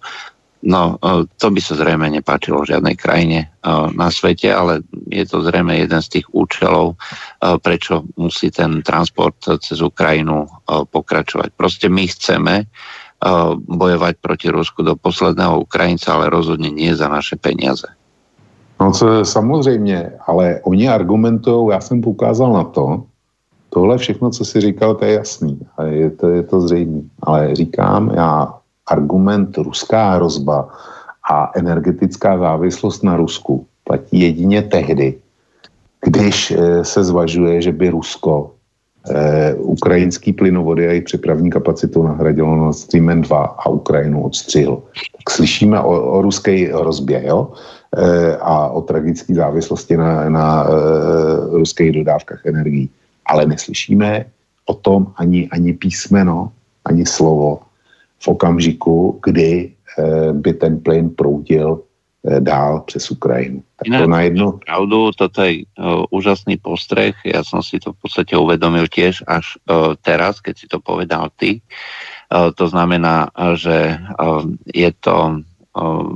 S1: No, to by sa zrejme nepáčilo v žiadnej krajine na svete, ale je to zrejme jeden z tých účelov, prečo musí ten transport cez Ukrajinu pokračovať. Proste my chceme bojovať proti Rusku do posledného Ukrajinca, ale rozhodně nie za naše peniaze.
S2: No co samozřejmě, ale oni argumentují, já jsem poukázal na to, tohle všechno, co si říkal, to je jasný a je to, je to zřejmé. Ale říkám, já argument ruská hrozba a energetická závislost na Rusku platí jedině tehdy, když eh, se zvažuje, že by Rusko ukrajinský plynovody a jejich přepravní kapacitu nahradilo Nord Streamem 2 a Ukrajinu odstřihl. Tak slyšíme o, o ruské hrozbě jo? Eh, a o tragické závislosti na, na eh, ruských dodávkách energií. Ale neslyšíme o tom ani, ani písmeno, ani slovo v okamžiku, kdy eh, by ten plyn proudil eh, dál přes Ukrajinu.
S1: Tak Inak, to najednou... Pravdu, toto je uh, úžasný postreh, ja som si to v podstate uvedomil tiež až uh, teraz, keď si to povedal ty. Uh, to znamená, že uh, je to uh,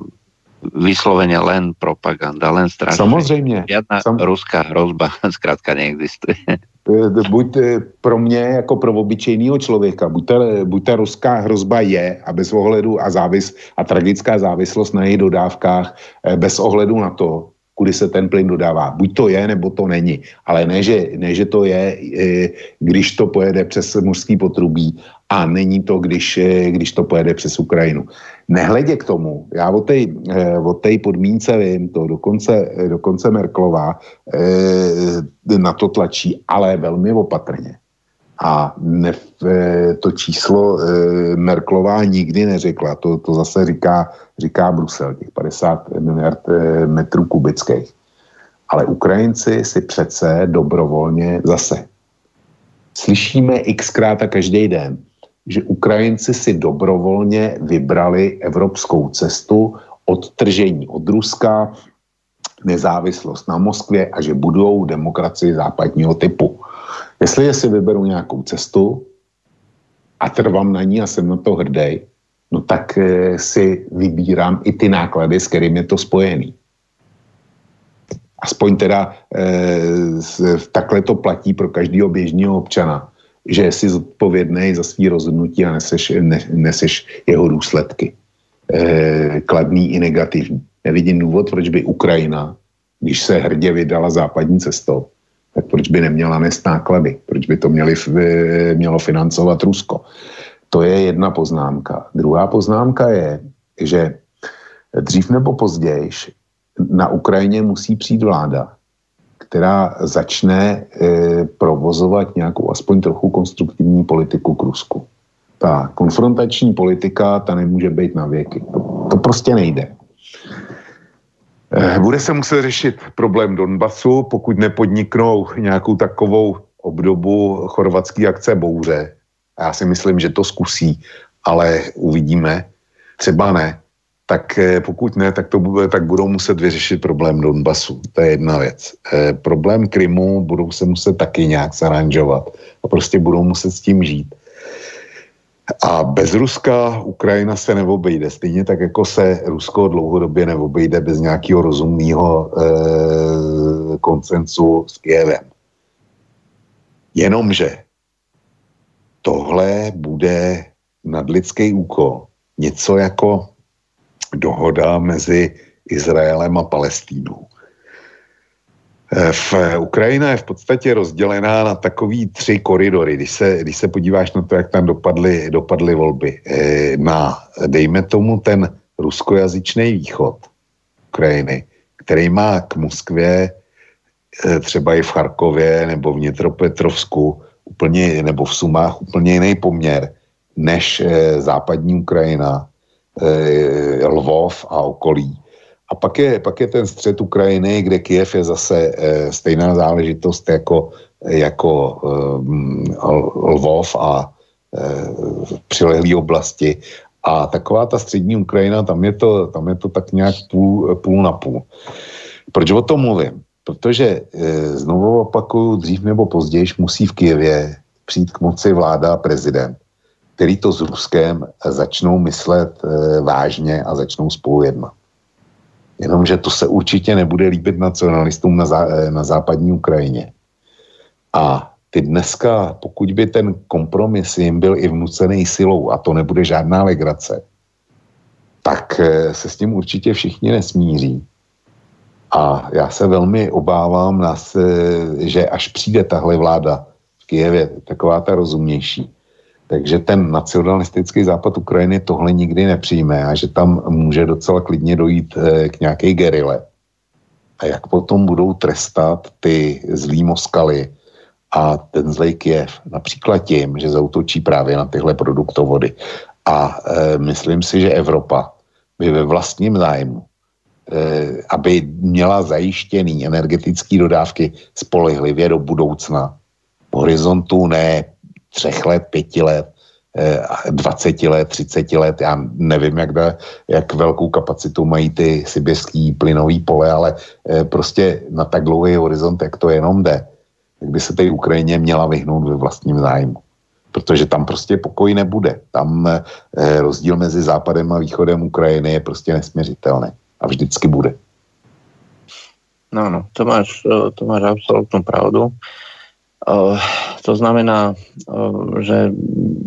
S1: vyslovene len propaganda, len strašne.
S2: Samozřejmě.
S1: Žiadna Sam... ruská hrozba *laughs* zkrátka neexistuje.
S2: Eh, buď eh, pro mě jako pro obyčejného člověka, buď ta, buď ta ruská hrozba je a bez ohledu a závis a tragická závislost na jejich dodávkách eh, bez ohledu na to, kudy se ten plyn dodává. Buď to je, nebo to není. Ale ne, že, ne, že to je, když to pojede přes mořský potrubí a není to, když, když to pojede přes Ukrajinu. Nehledě k tomu, já o té eh, o podmínce vím, to dokonce, dokonce Merklová eh, na to tlačí, ale velmi opatrně. A ne, eh, to číslo Merklová nikdy neřekla, to, to zase říká, říká Brusel, těch 50 miliard metrů kubických. Ale Ukrajinci si přece dobrovolně zase slyšíme xkrát a každý den, že Ukrajinci si dobrovolně vybrali evropskou cestu odtržení od Ruska, nezávislost na Moskvě a že budou demokracii západního typu. Jestli si vyberu nějakou cestu a trvám na ní a jsem na to hrdý, no tak e, si vybírám i ty náklady, s kterými je to spojený. Aspoň teda e, takhle to platí pro každého běžného občana že jsi zodpovědný za svý rozhodnutí a neseš, ne, neseš jeho důsledky. E, kladný i negativní. Nevidím důvod, proč by Ukrajina, když se hrdě vydala západní cestou, tak proč by neměla nést náklady? Proč by to měli, mělo financovat Rusko? To je jedna poznámka. Druhá poznámka je, že dřív nebo později na Ukrajině musí přijít vláda, která začne e, provozovat nějakou aspoň trochu konstruktivní politiku k Rusku. Ta konfrontační politika, ta nemůže být na věky. To, to prostě nejde. E, bude se muset řešit problém Donbasu, pokud nepodniknou nějakou takovou obdobu chorvatské akce bouře. Já si myslím, že to zkusí, ale uvidíme. Třeba ne tak eh, pokud ne, tak, to bude, tak budou muset vyřešit problém Donbasu. To je jedna věc. E, problém Krymu budou se muset taky nějak zaranžovat a prostě budou muset s tím žít. A bez Ruska Ukrajina se neobejde. Stejně tak, jako se Rusko dlouhodobě neobejde bez nějakého rozumného e, koncensu s Kijevem. Jenomže tohle bude nadlidský úkol. Něco jako dohoda mezi Izraelem a Palestínou. Eh, v Ukrajina je v podstatě rozdělená na takový tři koridory. Když se, když se podíváš na to, jak tam dopadly, dopadly volby. Eh, na, dejme tomu, ten ruskojazyčný východ Ukrajiny, který má k Moskvě třeba i v Charkově nebo v Nětropetrovsku úplně, nebo v Sumách úplně jiný poměr než západní Ukrajina Lvov a okolí. A pak je, pak je ten střed Ukrajiny, kde Kiev je zase e, stejná záležitost jako, jako e, Lvov a přilehlé oblasti. A taková ta střední Ukrajina, tam je to, tam je to tak nějak půl, půl na půl. Proč o tom mluvím? Protože znovu opakuju, dřív nebo později musí v Kijevě přijít k moci vláda a prezident, který to s Ruskem začnou myslet e, vážně a začnou spolu jednat. Jenomže to se určitě nebude líbit nacionalistům na, zá, e, na západní Ukrajině. A ty dneska, pokud by ten kompromis jim byl i vnucený silou, a to nebude žádná legrace, tak e, se s tím určitě všichni nesmíří. A já se velmi obávám, nás, že až přijde tahle vláda v Kijevě, taková ta rozumnější, takže ten nacionalistický západ Ukrajiny tohle nikdy nepřijme a že tam může docela klidně dojít eh, k nějaké gerile. A jak potom budou trestat ty zlý Moskaly a ten zlej Kiev, například tím, že zautočí právě na tyhle produktovody. A e, myslím si, že Evropa by ve vlastním zájmu Eh, aby měla zajištěný energetické dodávky spolehlivě do budoucna. Horizontu ne třech let, pěti let, 20 eh, let, 30 let, já nevím, jak, da, jak velkou kapacitu mají ty sibirský plynový pole, ale eh, prostě na tak dlouhý horizont, jak to jenom jde, tak by se té Ukrajině měla vyhnout ve vlastním zájmu. Protože tam prostě pokoj nebude. Tam rozdíl mezi západem a východem Ukrajiny je prostě nesměřitelný a vždycky bude.
S1: No, no, to máš, eh, to máš absolútnu pravdu. Uh, to znamená, uh, že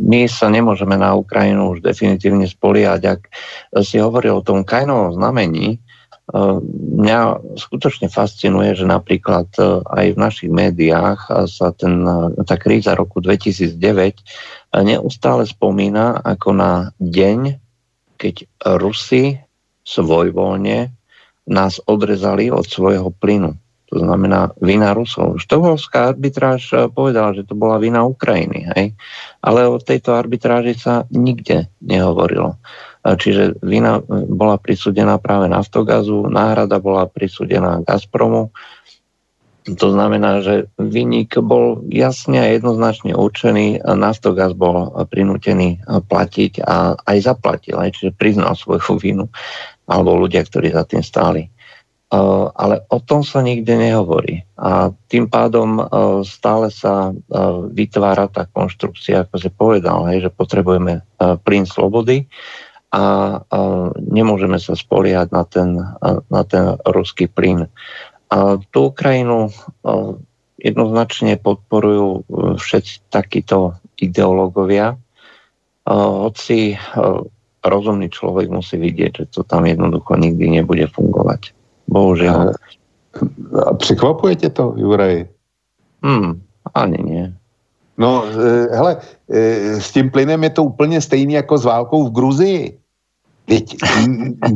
S1: my sa nemôžeme na Ukrajinu už definitívne spoliať. Ak si hovoril o tom Kainovom znamení, mňa skutočne fascinuje, že napríklad aj v našich médiách sa ten, tá kríza roku 2009 neustále spomína ako na deň, keď Rusi svojvoľne nás odrezali od svojho plynu. To znamená vina Rusov. Štokholmská arbitráž eh, povedala, že to bola vina Ukrajiny. Hej? Ale o tejto arbitráži sa nikde nehovorilo. Eh, čiže vina eh, bola prisúdená práve Naftogazu, náhrada bola prisúdená Gazpromu. To znamená, že vynik bol jasne a jednoznačne určený, Naftogaz bol prinútený platiť a aj zaplatil, aj, čiže priznal svoju vinu alebo ľudia, ktorí za tým stáli. Uh, ale o tom sa nikde nehovorí. A tým pádom uh, stále sa uh, vytvára tá konštrukcia, ako si povedal, hej, že potrebujeme plyn slobody a nemôžeme sa spoliehať na ten, na ten ruský plyn. A tú Ukrajinu jednoznačne podporujú všetci takíto ideológovia, hoci rozumný človek musí vidieť, že to tam jednoducho nikdy nebude fungovať. Bohužiaľ.
S2: A překvapuje tě to, Juraj?
S1: Hmm, ani nie.
S2: No, e, hele, e, s tím plynem je to úplně stejný jako s válkou v Gruzii. Teď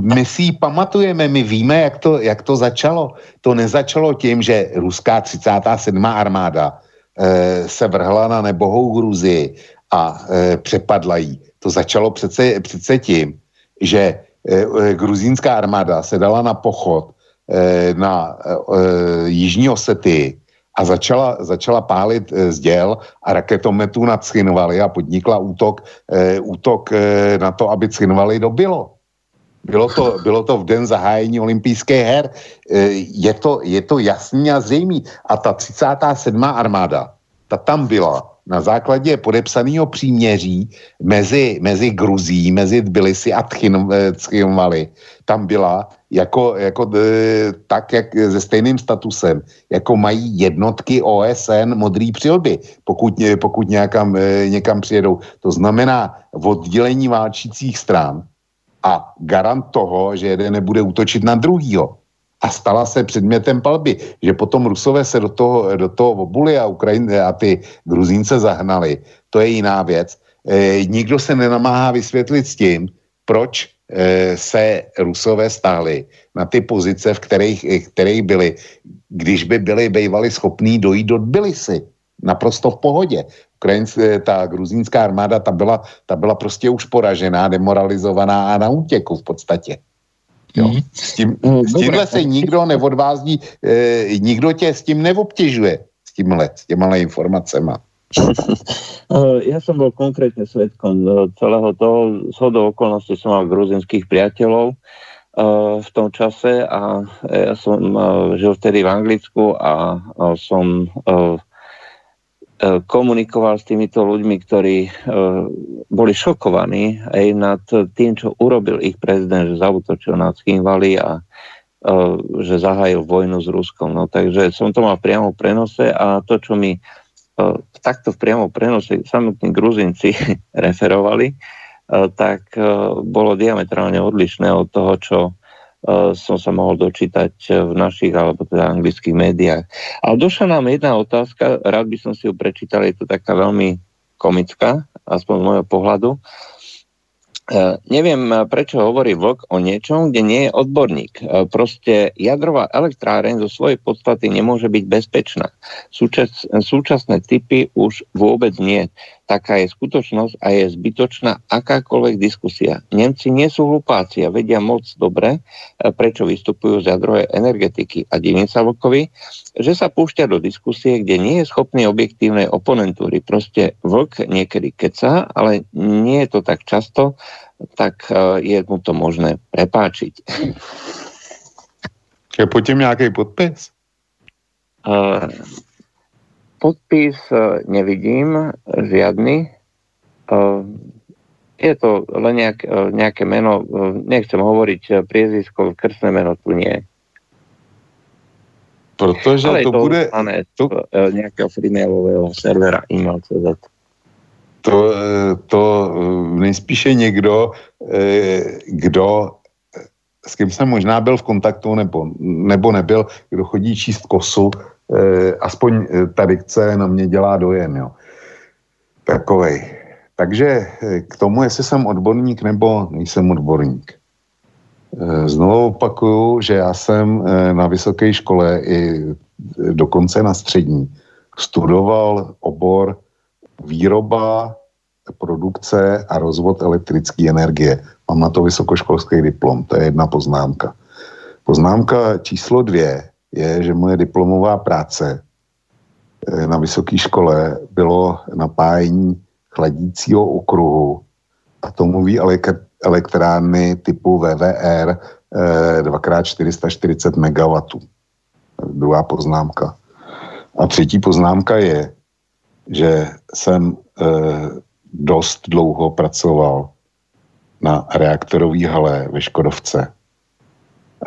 S2: my si ji pamatujeme, my víme, jak to, jak to začalo. To nezačalo tím, že ruská 37. armáda e, se vrhla na nebohou Gruzii a e, přepadla jí. To začalo přece, přece tím, že e, e, gruzínská armáda se dala na pochod na e, e Jižní Osety a začala, začala pálit e, zděl a raketometů nad Schinvali a podnikla útok, útok na to, aby Schinvali dobilo. Bylo to, bylo to v den zahájení olympijské her. Je, to, je to jasný a zřejmý. A ta 37. armáda, ta tam byla na základě podepsaného příměří mezi, mezi Gruzí, mezi Tbilisi a Tchinvali, tam byla jako, jako e, tak, jak se stejným statusem, jako mají jednotky OSN modrý přilby, pokud, pokud nějakam, e, někam přijedou. To znamená oddělení válčících stran a garant toho, že jeden nebude útočit na druhýho a stala se předmětem palby, že potom Rusové se do toho, do toho obuli a, Ukrajin, a ty Gruzínce zahnali, to je jiná věc. E, nikdo se nenamáhá vysvětlit s tím, proč se Rusové stáli na ty pozice, v kterých, kterých byli, když by byli bývali schopní dojít do Tbilisi. Naprosto v pohodě. Ukrajince, ta gruzínská armáda, ta byla, ta byla prostě už poražená, demoralizovaná a na útěku v podstatě. Jo. Mhm. S, tím, s tímhle se nikdo neodvází, e, nikdo tě s tím neobtěžuje, s tímhle, s těmhle informacema. *laughs*
S1: Ja som bol konkrétne svetkom celého toho. Z hodou okolností som mal gruzinských priateľov v tom čase a ja som žil vtedy v Anglicku a som komunikoval s týmito ľuďmi, ktorí boli šokovaní aj nad tým, čo urobil ich prezident, že zautočil na Chinvali a že zahájil vojnu s Ruskom. No, takže som to mal priamo v prenose a to, čo mi takto v priamo prenose samotní Gruzinci *laughs* referovali, tak bolo diametrálne odlišné od toho, čo som sa mohol dočítať v našich alebo teda anglických médiách. Ale došla nám jedna otázka, rád by som si ju prečítal, je to taká veľmi komická, aspoň z môjho pohľadu. Uh, neviem, e, prečo hovorí Vlk o niečom, kde nie je odborník. E, proste jadrová elektráreň zo svojej podstaty nemôže byť bezpečná. Súčas, súčasné typy už vôbec nie. Taká je skutočnosť a je zbytočná akákoľvek diskusia. Nemci nie sú hlupáci a vedia moc dobre, prečo vystupujú z jadrovej energetiky. A divím sa Vlkovi, že sa púšťa do diskusie, kde nie je schopný objektívnej oponentúry. Proste Vlk niekedy keca, ale nie je to tak často, tak e, je mu to možné prepáčiť.
S2: Je po tým nejaký podpis? Uh,
S1: podpis uh, nevidím, žiadny. Uh, je to len nejak, uh, nejaké meno, nechcem hovoriť priezisko, krstné meno tu nie.
S2: Protože Ale to, to bude...
S1: To... nejakého freemailového servera email.cz
S2: to, eh, to eh, nejspíše někdo, eh, kdo s kým jsem možná byl v kontaktu nebo, nebo nebyl, kdo chodí číst kosu, aspoň ta dikce na mě dělá dojem, jo. Takovej. Takže k tomu, jestli jsem odborník nebo nejsem odborník. Znovu opakuju, že já jsem na vysoké škole i dokonce na střední studoval obor výroba, produkce a rozvod elektrické energie. Mám na to vysokoškolský diplom, to je jedna poznámka. Poznámka číslo dvě je, že moje diplomová práce eh, na vysoké škole bylo napájení chladícího okruhu atomový elektrárny typu VVR 2x440 MW. Druhá poznámka. A třetí poznámka je, že jsem e, dost dlouho pracoval na reaktorové hale ve Škodovce.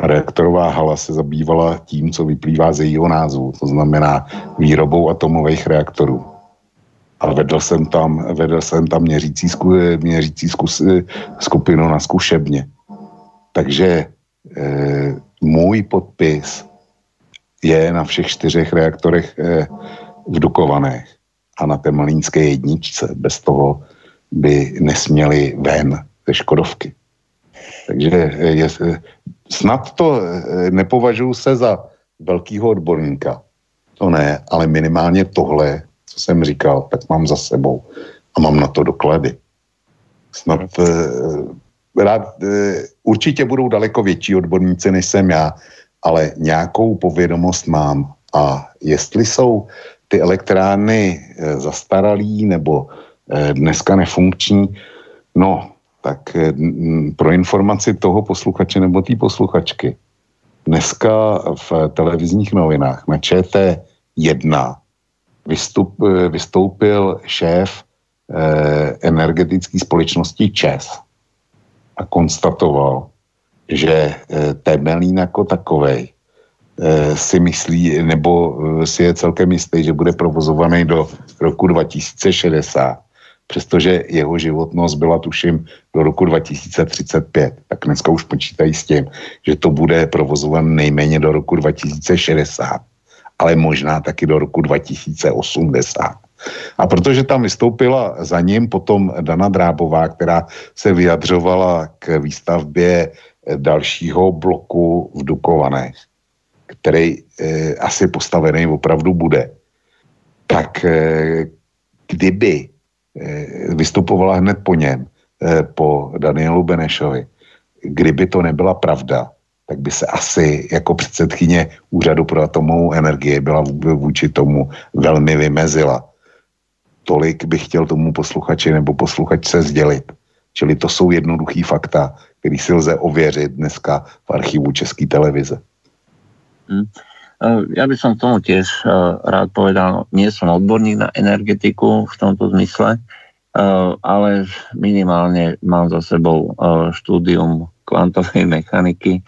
S2: Reaktorová hala se zabývala tím, co vyplývá z jejího názvu, to znamená výrobou atomových reaktorů. A vedl jsem tam, vedl jsem tam měřící, zku, měřící zkus, skupinu na zkušebně. Takže e, můj podpis je na všech čtyřech reaktorech e, v Dukovanech a na té malínské jedničce. Bez toho by nesměli ven ze Škodovky. Takže je, snad to eh, nepovažuji se za velkýho odborníka. To ne, ale minimálně tohle, co jsem říkal, tak mám za sebou a mám na to doklady. Snad eh, rád, eh, určitě budou daleko větší odborníci, než jsem já, ale nějakou povědomost mám. A jestli jsou ty elektrárny eh, zastaralý nebo eh, dneska nefunkční, no, tak eh, pro informaci toho posluchače nebo té posluchačky, dneska v televizních novinách na ČT1 vystup, vystoupil šéf energetické společnosti ČES a konstatoval, že Temelín jako takovej Eh, si myslí, nebo eh, si je celkem jistý, že bude provozovaný do roku 2060, přestože jeho životnost byla tuším do roku 2035. Tak dneska už počítají s tím, že to bude provozované nejméně do roku 2060, ale možná taky do roku 2080. A protože tam vystoupila za ním potom Dana Drábová, která se vyjadřovala k výstavbě dalšího bloku v Dukovanech, který e, asi postavený opravdu bude, tak e, kdyby vystupovala hned po něm, e, po Danielu Benešovi, kdyby to nebyla pravda, tak by se asi jako předsedkyně Úřadu pro atomovou energii byla vůči tomu velmi vymezila. tolik bych chtěl tomu posluchači nebo posluchačce sdělit. Čili to jsou jednoduchý fakta, který si lze ověřit dneska v archivu České televize.
S1: Hmm. Ja by som tomu tiež rád povedal, nie som odborník na energetiku v tomto zmysle, ale minimálne mám za sebou štúdium kvantovej *laughs* mechaniky,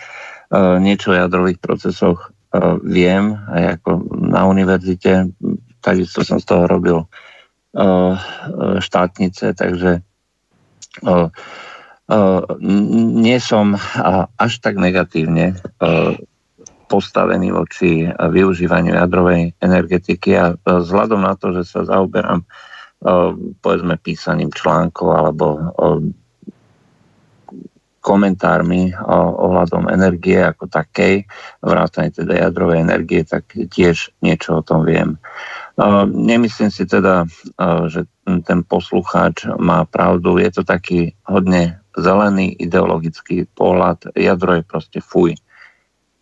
S1: niečo o jadrových procesoch viem, aj ako na univerzite, takisto som z toho robil štátnice, takže nie som až tak negatívne postavený voči využívaniu jadrovej energetiky a vzhľadom na to, že sa zaoberám povedzme písaním článkov alebo komentármi ohľadom energie ako takej, vrátane teda jadrovej energie, tak tiež niečo o tom viem. Nemyslím si teda, že ten poslucháč má pravdu. Je to taký hodne zelený ideologický pohľad. Jadro je proste fuj.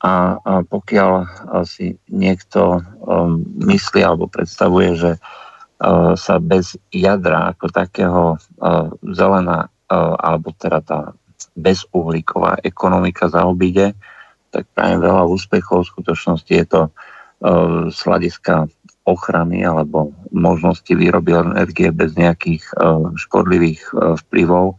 S1: A, a pokiaľ si niekto um, myslí alebo predstavuje, že uh, sa bez jadra ako takého uh, zelená uh, alebo teda tá bezuhlíková ekonomika zaobíde, tak prajem veľa úspechov. V skutočnosti je to uh, z hľadiska ochrany alebo možnosti výroby energie bez nejakých uh, škodlivých uh, vplyvov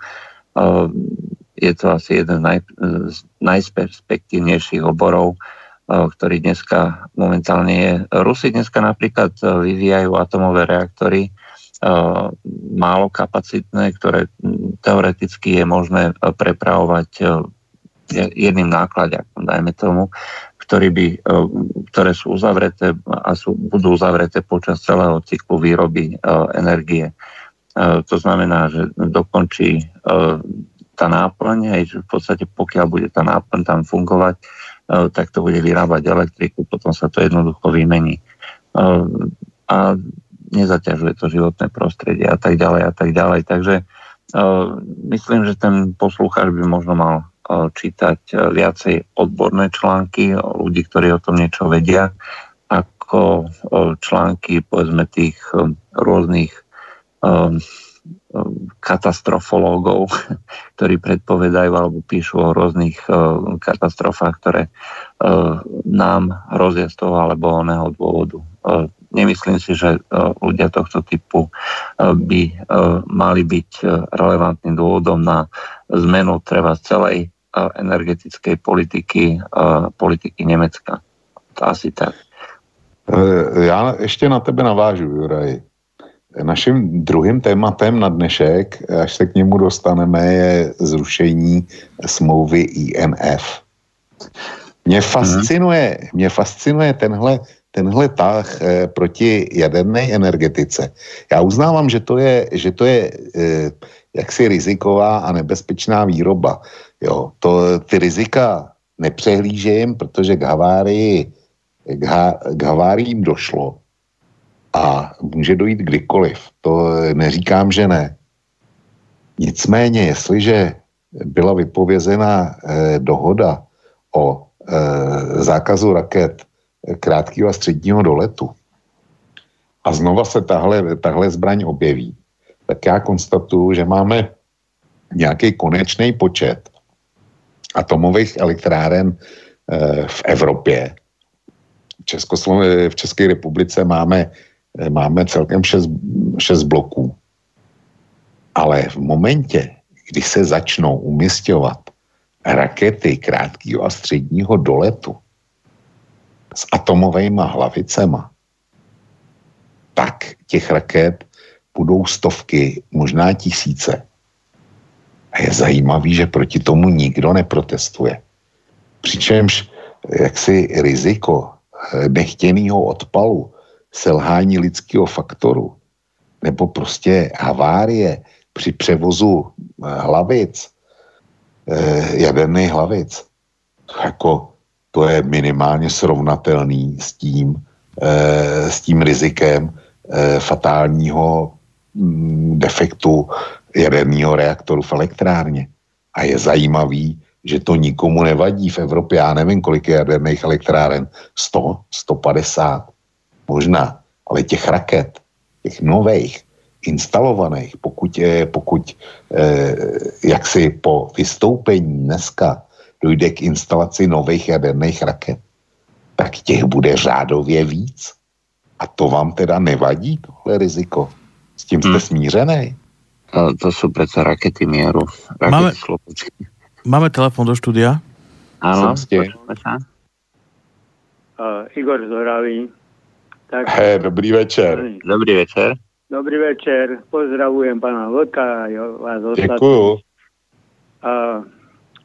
S1: je to asi jeden naj, z najperspektívnejších oborov, eh, ktorý dneska momentálne je. Rusi dneska napríklad eh, vyvíjajú atomové reaktory, eh, málo kapacitné, ktoré hm, teoreticky je možné prepravovať jedným nákladiakom, dajme tomu, ktorý by, ktoré sú uzavreté a sú, budú uzavreté počas celého cyklu výroby energie. To znamená, že dokončí tá náplň, aj že v podstate pokiaľ bude tá náplň tam fungovať, e, tak to bude vyrábať elektriku, potom sa to jednoducho vymení. E, a nezaťažuje to životné prostredie a tak ďalej a tak ďalej. Takže e, myslím, že ten poslucháč by možno mal čítať viacej odborné články o ľudí, ktorí o tom niečo vedia, ako články povedzme tých rôznych katastrofológov, *laughs* ktorí predpovedajú alebo píšu o rôznych e, katastrofách, ktoré e, nám hrozia z toho alebo oného dôvodu. E, nemyslím si, že ľudia tohto typu by mali byť relevantným dôvodom na zmenu treba celej energetickej politiky, politiky Nemecka. To asi tak.
S2: Já ještě na tebe navážu, Juraj. Naším druhým tématem na dnešek, až se k němu dostaneme, je zrušení smlouvy IMF. Mě fascinuje, mě fascinuje tenhle, tenhle tah eh, proti jaderné energetice. Já uznávám, že to je, že to je eh, jaksi riziková a nebezpečná výroba. Jo, to, ty rizika nepřehlížím, protože k havárii, k, ha, k haváriím došlo a může dojít kdykoliv. To neříkám, že ne. Nicméně, jestliže byla vypovězena eh, dohoda o eh, zákazu raket krátkého a středního doletu a znova se tahle, tahle zbraň objeví, tak já konstatuju, že máme nějaký konečný počet atomových elektráren eh, v Evropě. V, v České republice máme máme celkem šest, šest bloků. Ale v momentě, kdy se začnou umistovat rakety krátkého a středního doletu s atomovými hlavicema, tak těch raket budou stovky, možná tisíce. A je zajímavý, že proti tomu nikdo neprotestuje. Přičemž jaksi riziko nechtěného odpalu selhání lidského faktoru nebo prostě havárie při převozu eh, hlavic, eh, jaderných hlavic, jako to je minimálně srovnatelný s tím, eh, s tím rizikem fatálního mm, defektu jaderného reaktoru v elektrárně. A je zajímavý, že to nikomu nevadí v Evropě. Já nevím, kolik je jaderných elektráren. 100, 150 možná, ale těch raket, těch nových, instalovaných, pokud, je, pokud eh, jaksi po vystoupení dneska dojde k instalaci nových jaderných raket, tak těch bude řádově víc. A to vám teda nevadí, tohle riziko? S tím jste hmm. smířený?
S5: To, to jsou přece rakety míru. Rakety
S3: máme, máme telefon do studia?
S5: Ano,
S6: Uh, Igor Zoravý.
S2: Tak, hey, dobrý večer.
S5: Dobrý večer.
S6: Dobrý večer. Pozdravujem pana Vlka a vás ostatní.
S2: Děkuju.
S6: Uh,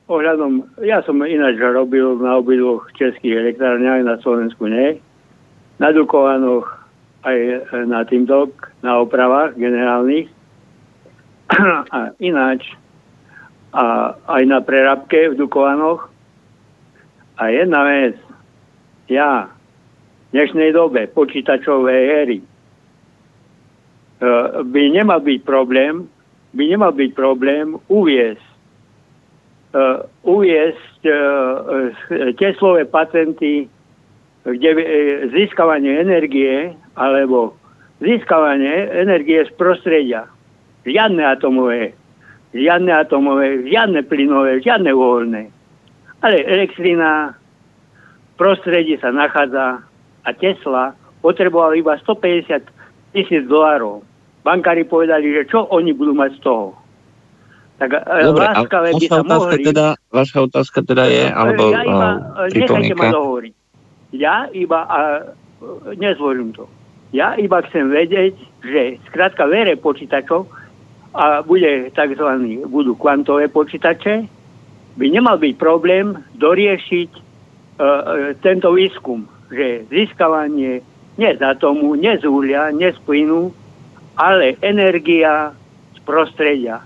S6: ohľadom, ja som ináč robil na obidvoch českých elektrárniach, na Slovensku nie, na Dukovanoch aj na týmto, na opravách generálnych. *clears throat* A ináč, a aj na prerabke v Dukovanoch. A jedna vec, ja dnešnej dobe počítačovej éry e, by nemal byť problém, by nemal byť problém uviesť uh, uviesť uh, teslové patenty, kde získavanie energie alebo získavanie energie z prostredia. Žiadne atomové, žiadne atomové, žiadne plynové, žiadne uholné. Ale elektrina v prostredí sa nachádza a Tesla potreboval iba 150 tisíc dolárov. Bankári povedali, že čo oni budú mať z toho.
S5: Tak e, Dobre, láskavé by sa mohli... Teda, vaša otázka teda je, alebo ja iba,
S6: nechajte ma dohovoriť. Ja iba, a, nezvorím to, ja iba chcem vedieť, že skrátka vere počítačov a bude tzv. budú kvantové počítače, by nemal byť problém doriešiť uh, tento výskum, že získavanie nie z atomu, nie z uhlia, nie z plynu, ale energia z prostredia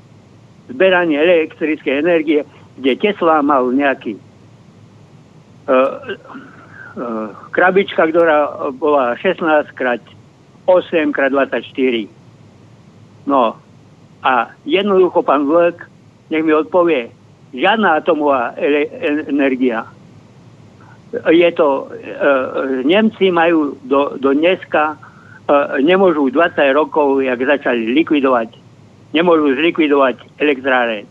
S6: zberanie elektrickej energie, kde Tesla mal nejaký uh, uh, krabička, ktorá bola 16 krát 8 krát 24. No a jednoducho pán Vlk, nech mi odpovie, žiadna atomová energia. Je to, uh, Nemci majú do, do dneska, uh, nemôžu 20 rokov, jak začali likvidovať nemôžu zlikvidovať elektráre.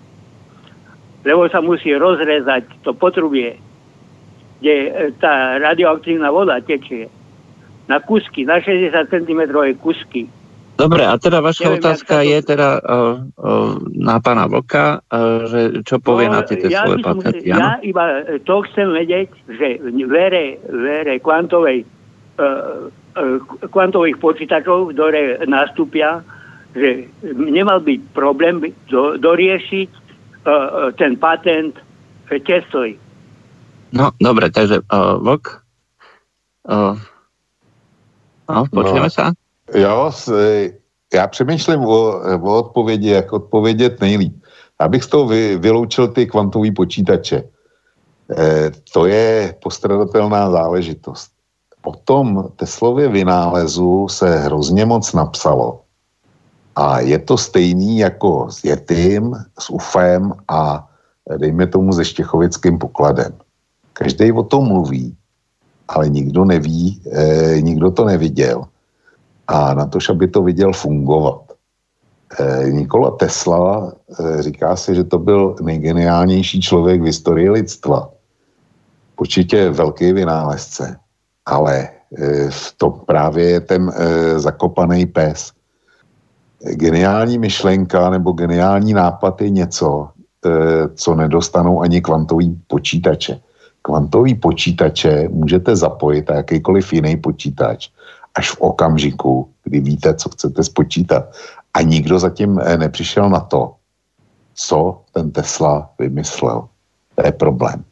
S6: Lebo sa musí rozrezať to potrubie, kde e, tá radioaktívna voda tečie na kusky, na 60 cm kusky.
S5: Dobre, a teda vaša Neviem, otázka to... je teda uh, uh, na pána Vlka, uh, že čo povie no, na tieto ja svoje patenty.
S6: Ja iba to chcem vedieť, že vere, vere kvantovej, uh, uh, kvantových počítačov, ktoré nastúpia, že nemal byť problém do, doriešiť uh, ten patent Tesly.
S5: No, dobre, takže uh, Vlk, uh, no, počujeme no, sa?
S2: Jo, já přemýšlím o, o odpovědi, jak odpovědět nejlíp. Abych z toho vy, vyloučil ty kvantové počítače. E, to je postradatelná záležitost. O tom Teslově vynálezu se hrozně moc napsalo. A je to stejný jako s Jetým, s UFem a dejme tomu se Štěchovickým pokladem. Každý o tom mluví, ale nikdo neví, eh, nikdo to neviděl. A na to, aby to viděl fungovat. Eh, Nikola Tesla eh, říká se, že to byl nejgeniálnější člověk v historii lidstva. Určitě velký vynálezce, ale eh, to právě je ten zakopaný pes, geniální myšlenka nebo geniální nápad je něco, co nedostanou ani kvantový počítače. Kvantový počítače můžete zapojit a jakýkoliv jiný počítač až v okamžiku, kdy víte, co chcete spočítat. A nikdo zatím e, nepřišel na to, co ten Tesla vymyslel. To je problém.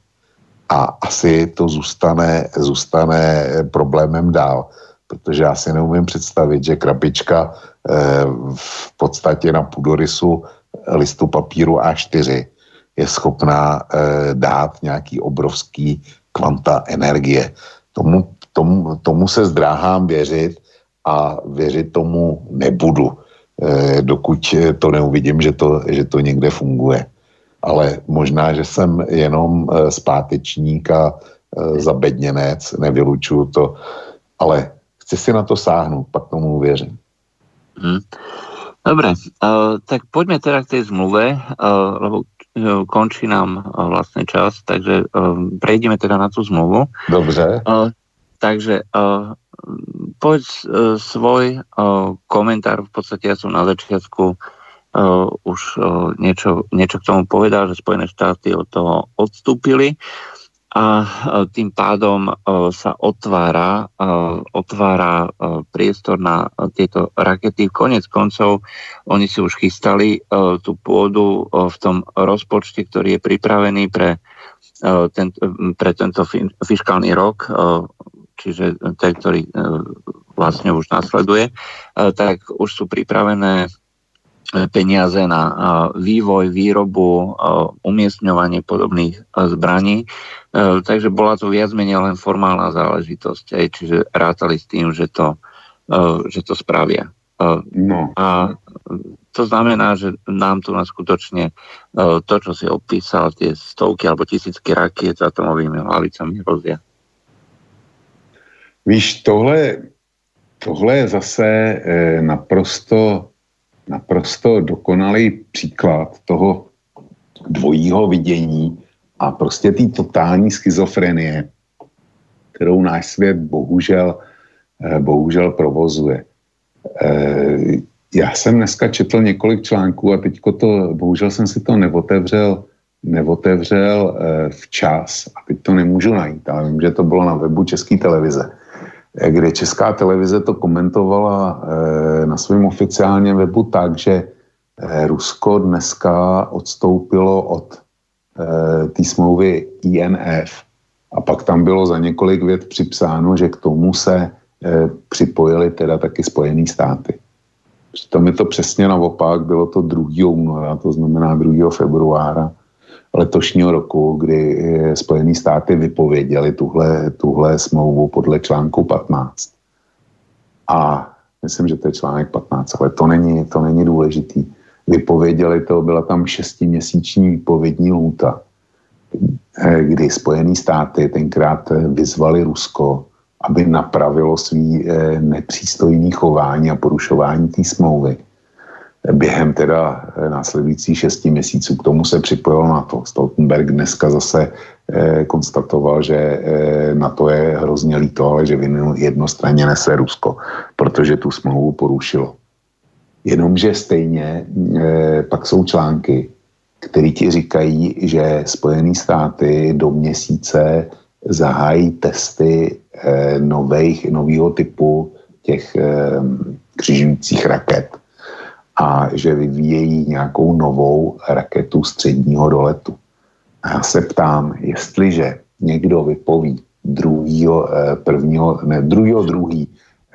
S2: A asi to zůstane, zůstane problémem dál, protože já si neumím představit, že krabička Eh, v podstatě na půdorysu listu papíru A4 je schopná eh, dát nějaký obrovský kvanta energie. Tomu, tomu, tomu se zdráhám věřit a věřit tomu nebudu, eh, dokud to neuvidím, že to, že to někde funguje. Ale možná, že jsem jenom zpátečník a zabedněnec, nevylučuju to, ale chci si na to sáhnout, pak tomu věřím.
S5: Hmm.
S1: Dobre, uh, tak poďme teda k tej zmluve, uh, lebo uh, končí nám uh, vlastne čas, takže uh, prejdeme teda na tú zmluvu.
S2: Dobře. Uh,
S1: takže uh, povedz uh, svoj uh, komentár, v podstate ja som na začiatku uh, už uh, niečo, niečo k tomu povedal, že Spojené štáty od toho odstúpili. Uh, a tým pádom sa otvára, otvára priestor na tieto rakety. Konec koncov oni si už chystali tú pôdu v tom rozpočte, ktorý je pripravený pre, ten, pre tento fiskálny rok, čiže ten, ktorý vlastne už nasleduje, tak už sú pripravené peniaze na vývoj, výrobu, umiestňovanie podobných zbraní. Takže bola to viac menej len formálna záležitosť, čiže rátali s tým, že to, že to spravia. No. A to znamená, že nám tu na skutočne to, čo si opísal, tie stovky alebo tisícky rakiet s atomovými hlavicami hrozia.
S2: Víš, tohle, tohle je zase e, naprosto naprosto dokonalý příklad toho dvojího vidění a prostě té totální schizofrenie, kterou náš svět bohužel, eh, bohužel provozuje. Eh, já jsem dneska četl několik článků a teďko to, bohužel jsem si to neotevřel, neotevřel eh, včas a teď to nemůžu najít, ale vím, že to bylo na webu České televize kde Česká televize to komentovala eh, na svém oficiálním webu tak, že eh, Rusko dneska odstoupilo od eh, té smlouvy INF a pak tam bylo za několik vět připsáno, že k tomu se připojili teda taky Spojené státy. Přitom je to přesně naopak, bylo to 2. února, to znamená 2. februára letošního roku, kdy Spojené státy vypověděli tuhle, tuhle smlouvu podle článku 15. A myslím, že to je článek 15, ale to není, to není důležitý. Vypověděli to, byla tam šestiměsíční výpovědní lhůta, eh, kdy Spojené státy tenkrát vyzvali Rusko, aby napravilo svý eh, nepřístojný chování a porušování té smlouvy během teda eh, následujících šesti měsíců. K tomu se připojil na to. Stoltenberg dneska zase eh, konstatoval, že eh, na to je hrozně líto, ale že vinu jednostranně nese Rusko, protože tu smlouvu porušilo. Jenomže stejně eh, pak jsou články, které ti říkají, že Spojené státy do měsíce zahájí testy eh, nového typu těch eh, křižujících raket a že vyvíjejí nějakou novou raketu středního doletu. A já se ptám, jestliže někdo vypoví druhýho, eh, prvního, ne, druhýho, druhý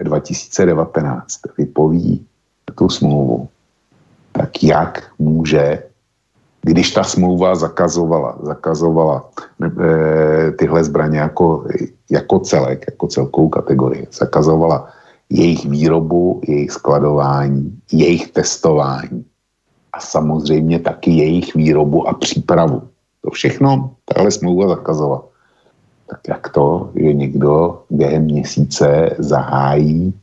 S2: 2019 vypoví tu smlouvu, tak jak může, když ta smlouva zakazovala, zakazovala e, tyhle zbraně jako, jako celek, jako celkovou kategorii, zakazovala jejich výrobu, jejich skladování, jejich testování a samozřejmě taky jejich výrobu a přípravu. To všechno tahle smlouva zakazovala. Tak jak to, že někdo během měsíce zahájí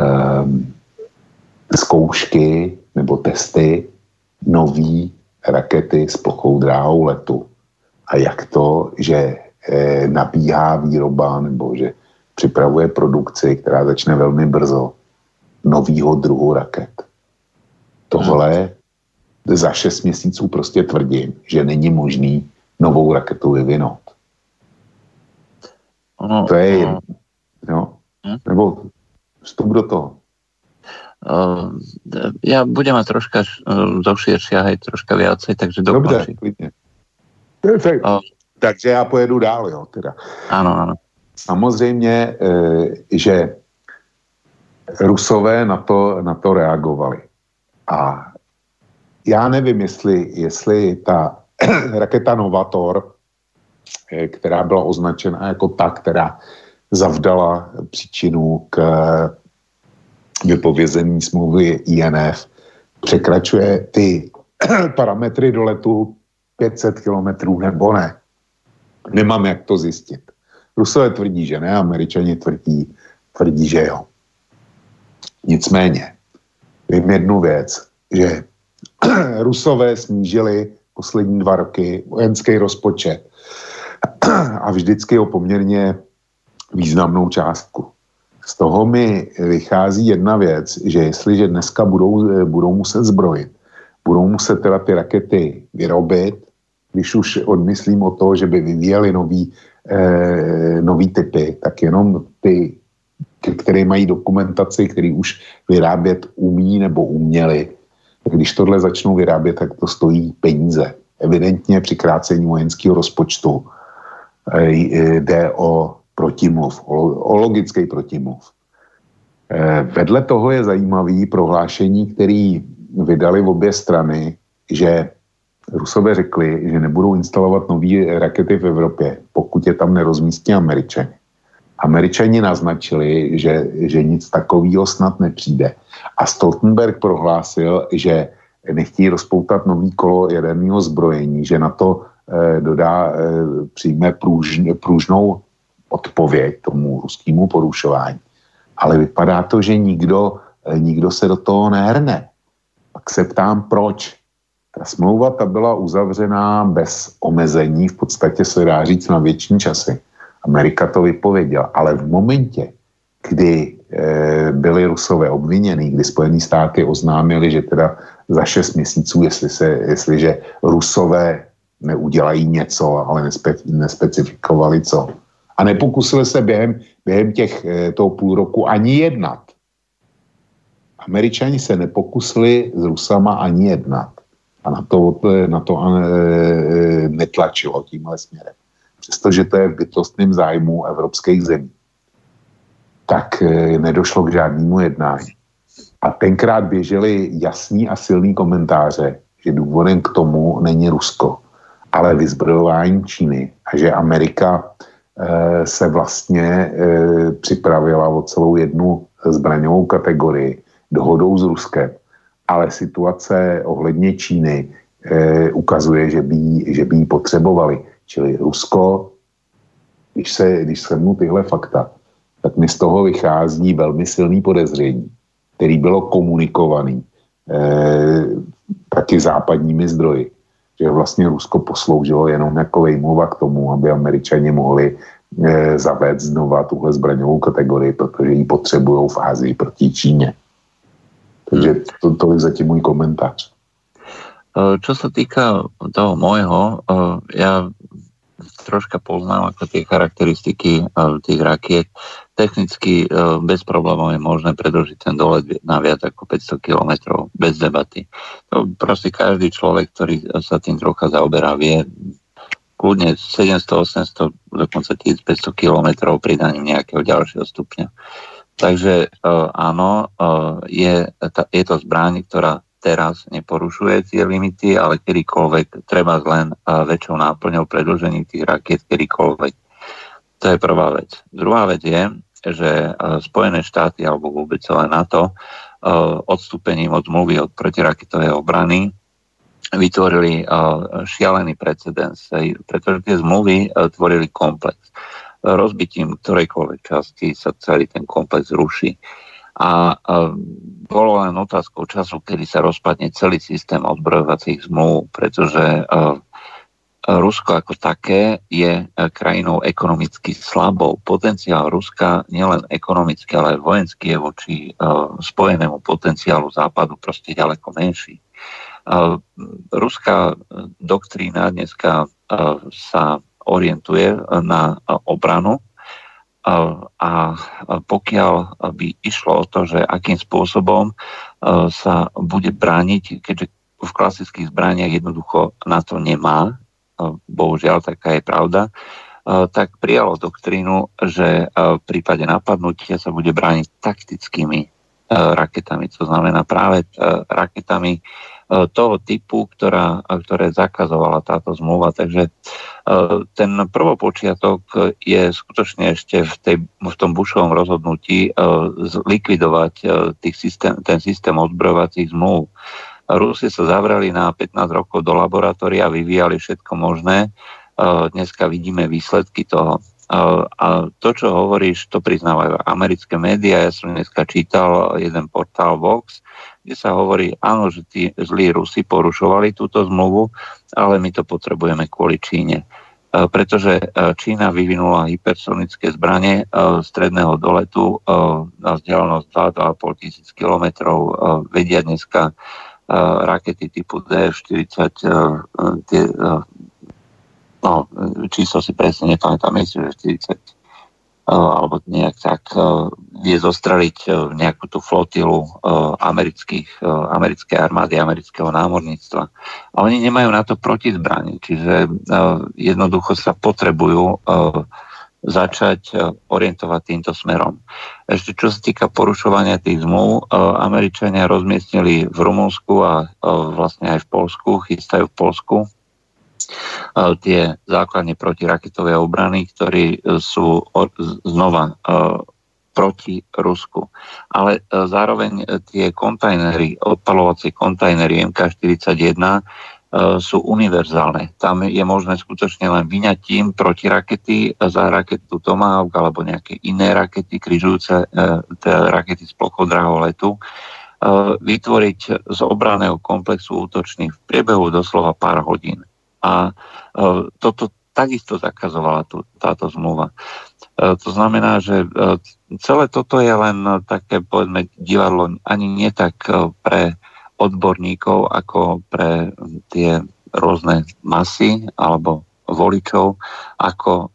S2: um, zkoušky nebo testy nový rakety s plochou dráhou letu. A jak to, že e, nabíhá výroba nebo že připravuje produkci, která začne velmi brzo, novýho druhu raket. Tohle za šest měsíců prostě tvrdím, že není možný novou raketu vyvinout. Ono, to je jedno. Jo? Hm? Nebo vstup do toho.
S1: Uh, ja budem mať troška uh, zo širšia, hej, troška viacej, takže dokončí.
S2: Dobře, uh, takže já pojedu dál, jo, teda.
S1: Áno, áno.
S2: Samozřejmě, eh, že Rusové na to, na to reagovali. A já nevím, jestli, jestli ta *clears throat* raketa Novator, eh, která byla označena jako ta, která zavdala příčinu k vypovězení smlouvy INF, překračuje ty *clears throat* parametry do letu 500 kilometrů nebo ne. Nemám jak to zjistit. Rusové tvrdí, že ne, američani tvrdí, tvrdí, že jo. Nicméně, vím jednu věc, že *clears throat* Rusové snížili poslední dva roky vojenský rozpočet *clears throat* a vždycky o poměrně významnou částku. Z toho mi vychází jedna věc, že jestliže dneska budou, budou muset zbrojit, budou muset teda ty rakety vyrobit, když už odmyslím o to, že by vyvíjeli nový, eh, nový typy, tak jenom ty, které mají dokumentaci, který už vyrábět umí nebo uměli, když tohle začnou vyrábět, tak to stojí peníze. Evidentně při krácení vojenského rozpočtu eh, jde o protimluv, o, o logický protimluv. Eh, vedle toho je zajímavý prohlášení, který vydali v obě strany, že Rusové řekli, že nebudou instalovat nové rakety v Evropě, pokud je tam nerozmístí Američani. Američani naznačili, že, že nic takového snad nepřijde. A Stoltenberg prohlásil, že nechtějí rozpoutat nový kolo jaderného zbrojení, že na to eh, dodá, eh, přijme průž, průžnou odpověď tomu ruskému porušování. Ale vypadá to, že nikdo, eh, nikdo se do toho nehrne. Pak se ptám, proč. Ta smlouva ta byla uzavřená bez omezení, v podstatě se dá říct na větší časy. Amerika to vypověděla, ale v momentě, kdy e, byli Rusové obviněni, kdy Spojené státy oznámili, že teda za šest měsíců, jestli se, jestliže Rusové neudělají něco, ale nespe, nespecifikovali co. A nepokusili se během, během těch, e, toho půl roku ani jednat. Američani se nepokusili s Rusama ani jednat. A na to, na to e, netlačilo tímhle směrem přestože to je v bytostném zájmu evropských zemí, tak eh, nedošlo k žádnému jednání. A tenkrát běžely jasný a silný komentáře, že důvodem k tomu není Rusko, ale vyzbrojování Číny a že Amerika se vlastně připravila o celou jednu zbraňovou kategorii dohodou s Ruskem. Ale situace ohledně Číny e, ukazuje, že by, že by ji potřebovali. Čili Rusko, když se, když mu tyhle fakta, tak mi z toho vychází velmi silný podezření, který bylo komunikovaný eh, taky západními zdroji, že vlastně Rusko posloužilo jenom jako vejmluva k tomu, aby američani mohli eh, zavést znova tuhle zbraňovou kategorii, protože ji potřebují v Ázii proti Číně. Takže to, to je zatím můj komentář.
S1: Eh, čo sa týka toho môjho, eh, ja troška poznám ako tie charakteristiky eh, tých rakiet. Technicky bez problémov je možné predlžiť ten dolet na viac ako 500 km bez debaty. To proste každý človek, ktorý sa tým trocha zaoberá, vie kľudne 700, 800, dokonca 1500 km pridaním nejakého ďalšieho stupňa. Takže áno, je, je to zbraň, ktorá teraz neporušuje tie limity, ale kedykoľvek treba len väčšou náplňou predlžení tých rakiet kedykoľvek. To je prvá vec. Druhá vec je, že Spojené štáty alebo vôbec celé NATO odstúpením od zmluvy od protiraketovej obrany vytvorili šialený precedens, pretože tie zmluvy tvorili komplex. Rozbitím ktorejkoľvek časti sa celý ten komplex ruší. A, a bolo len otázkou času, kedy sa rozpadne celý systém odbrojovacích zmluv, pretože a, Rusko ako také je krajinou ekonomicky slabou. Potenciál Ruska nielen ekonomicky, ale aj vojenský je voči spojenému potenciálu západu proste ďaleko menší. Ruská doktrína dneska sa orientuje na obranu. A pokiaľ by išlo o to, že akým spôsobom sa bude brániť, keďže v klasických zbraniach jednoducho na to nemá, bohužiaľ taká je pravda, tak prijalo doktrínu, že v prípade napadnutia sa bude brániť taktickými raketami, to znamená práve raketami toho typu, ktorá, ktoré zakazovala táto zmluva. Takže e, ten prvopočiatok je skutočne ešte v, tej, v tom Bushovom rozhodnutí e, zlikvidovať tých systém, ten systém odbrojovacích zmluv. Rusi sa zavrali na 15 rokov do laboratória, vyvíjali všetko možné. Dneska vidíme výsledky toho. A to, čo hovoríš, to priznávajú americké médiá. Ja som dneska čítal jeden portál Vox, kde sa hovorí, áno, že tí zlí Rusi porušovali túto zmluvu, ale my to potrebujeme kvôli Číne. Pretože Čína vyvinula hypersonické zbranie stredného doletu na vzdialenosť 2-2,5 tisíc kilometrov. Vedia dneska rakety typu D-40, tie, no, číslo si presne nepamätám, myslím, že 40 alebo nejak tak vie zostreliť nejakú tú flotilu amerických, americkej armády, amerického námorníctva. A oni nemajú na to protizbranie, čiže jednoducho sa potrebujú začať orientovať týmto smerom. Ešte čo sa týka porušovania tých zmluv, Američania rozmiestnili v Rumunsku a vlastne aj v Polsku, chystajú v Polsku tie základne protiraketové obrany, ktorí e, sú znova e, proti Rusku. Ale zároveň tie kontajnery, odpalovacie kontajnery MK41 sú univerzálne. Tam je možné skutočne len vyňatím rakety za raketu Tomahawk alebo nejaké iné rakety, križujúce rakety z plochodrahého letu, vytvoriť z obraného komplexu útočných v priebehu doslova pár hodín. A e, toto takisto zakazovala tú, táto zmluva. E, to znamená, že e, celé toto je len také, povedzme, divadlo ani nie tak pre odborníkov, ako pre tie rôzne masy alebo voličov, ako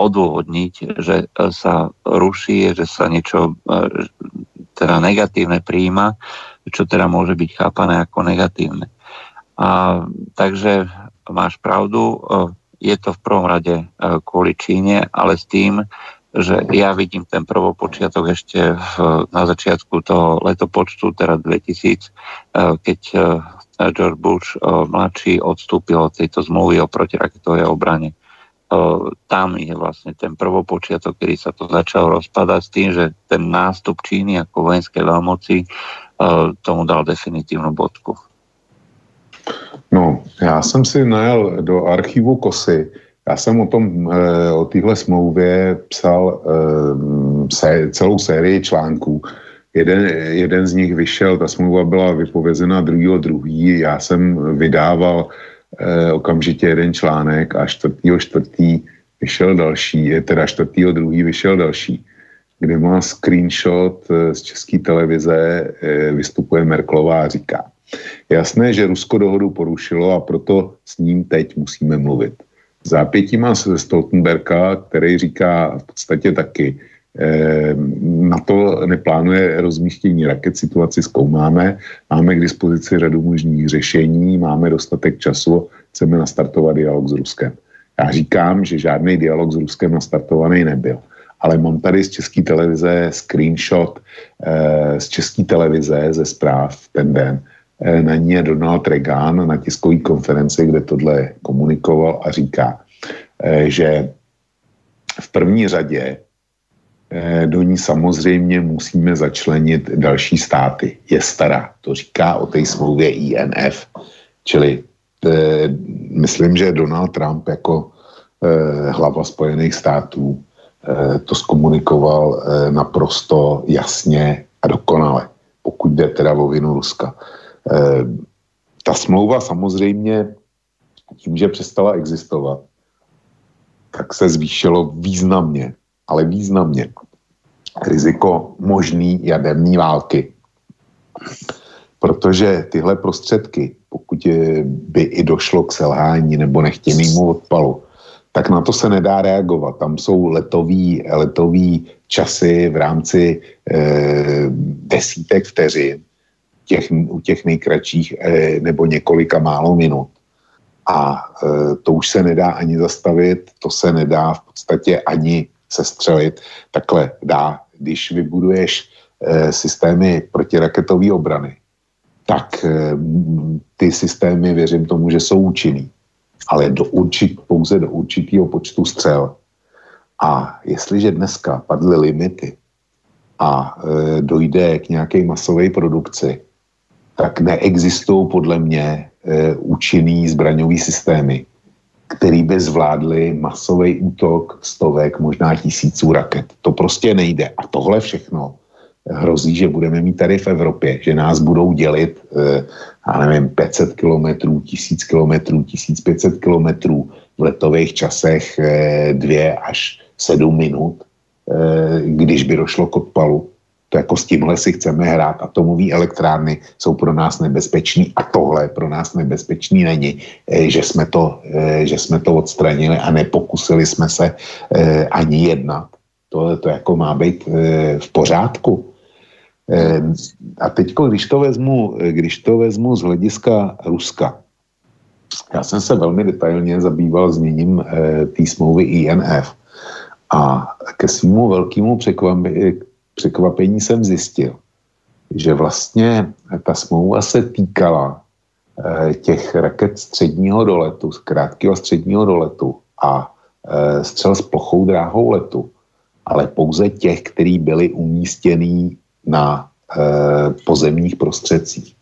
S1: odôvodniť, že sa ruší, že sa niečo teda negatívne príjima, čo teda môže byť chápané ako negatívne. A, takže máš pravdu, e, je to v prvom rade e, kvôli Číne, ale s tým, že ja vidím ten prvopočiatok ešte v, na začiatku toho letopočtu, teda 2000, e, keď George Bush mladší odstúpil od tejto zmluvy o protiraketovej obrane. Tam je vlastne ten prvopočiatok, kedy sa to začalo rozpadať s tým, že ten nástup Číny ako vojenskej veľmoci tomu dal definitívnu bodku.
S2: No, já jsem si najel do archivu KOSY. Já jsem o tom, eh, o téhle smlouvě psal eh, celou sérii článků. Jeden, jeden z nich vyšel, ta smlouva byla vypovězena druhého druhý. Já jsem vydával eh, okamžitě jeden článek a čtvrtýho čtvrtý vyšel další, teda čtvrtýho druhý vyšel další, kde má screenshot z české televize, vystupuje Merklová a říká – Jasné, že Rusko dohodu porušilo a proto s ním teď musíme mluvit. Zápětí má se Stoltenberka, který říká v podstatě taky, eh, na to neplánuje rozmístění raket, situaci zkoumáme, máme k dispozici řadu možných řešení, máme dostatek času, chceme nastartovat dialog s Ruskem. Já říkám, že žádný dialog s Ruskem nastartovaný nebyl. Ale mám tady z české televize screenshot eh, z české televize ze zpráv ten den, na ní je Donald Reagan na tiskové konferenci, kde tohle komunikoval a říká, eh, že v první řadě eh, do ní samozřejmě musíme začlenit další státy. Je stará, to říká o té smlouvě INF. Čili myslím, že Donald Trump jako hlava Spojených států to zkomunikoval naprosto jasně a dokonale, pokud jde teda o vinu Ruska. Eh, ta smlouva samozřejmě tím, že přestala existovat, tak se zvýšilo významně, ale významně riziko možný jaderné války. Protože tyhle prostředky, pokud by i došlo k selhání nebo nechtěnému odpalu, tak na to se nedá reagovat. Tam jsou letový, letový časy v rámci e, desítek vteřin těch, u těch nejkratších eh, nebo několika málo minut. A eh, to už se nedá ani zastavit, to se nedá v podstatě ani sestřelit. Takhle dá, když vybuduješ eh, systémy protiraketové obrany, tak ty systémy, věřím tomu, že jsou účinný, ale do určit, pouze do určitého počtu střel. A jestliže dneska padly limity a e, dojde k nějaké masové produkci, tak neexistují podle mě e, účinný zbraňový systémy, který by zvládly masový útok stovek, možná tisíců raket. To prostě nejde. A tohle všechno hrozí, že budeme mít tady v Evropě, že nás budou dělit, eh, já nevím, 500 kilometrů, 1000 kilometrů, 1500 kilometrů v letových časech eh, dvě až sedm minut, když by došlo k odpalu. To jako s tímhle si chceme hrát. Atomové elektrárny jsou pro nás nebezpečný a tohle pro nás nebezpečný není, že jsme to, že jsme to odstranili a nepokusili jsme se ani jednat. To, to jako má být v pořádku. Eh, a teď, když to vezmu, když to vezmu z hlediska Ruska, já jsem se velmi detailně zabýval změním eh, té smlouvy INF a ke svýmu velkému překvapení jsem zjistil, že vlastně ta smlouva se týkala eh, těch raket středního doletu, z krátkého středního doletu a střel s plochou dráhou letu, ale pouze těch, který byly umístěný na e, pozemních prostředcích.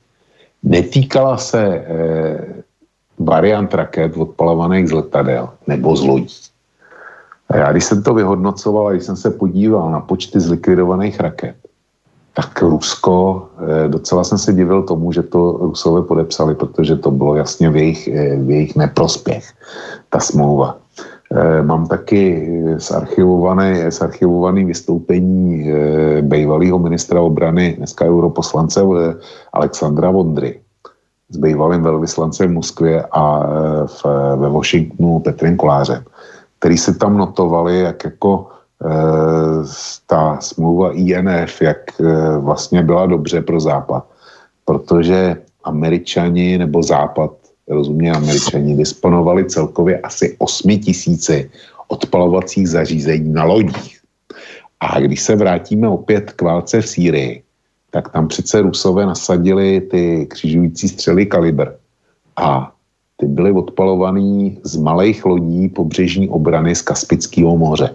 S2: Netýkala se variant raket odpalovaných z letadel nebo z lodí. A já, když jsem to vyhodnocoval a když jsem se podíval na počty zlikvidovaných raket, tak Rusko, e, docela jsem se divil tomu, že to Rusové podepsali, protože to bylo jasně v jejich, v jejich neprospěch, ta smlouva. Eh, mám taky zarchivované, zarchivované vystoupení eh, bývalého ministra obrany, dneska europoslance eh, Alexandra Vondry s bývalým velvyslancem v Moskvě a v, ve Washingtonu Petrem Kolářem, který si tam notovali, jak jako ta smlouva INF, jak vlastně byla dobře pro Západ, protože američani nebo Západ rozumě američani, disponovali celkově asi 8 tisíci odpalovacích zařízení na lodích. A když se vrátíme opět k válce v Sýrii, tak tam přece Rusové nasadili ty křižující střely kalibr. A ty byly odpalované z malých lodí pobřežní obrany z Kaspického moře.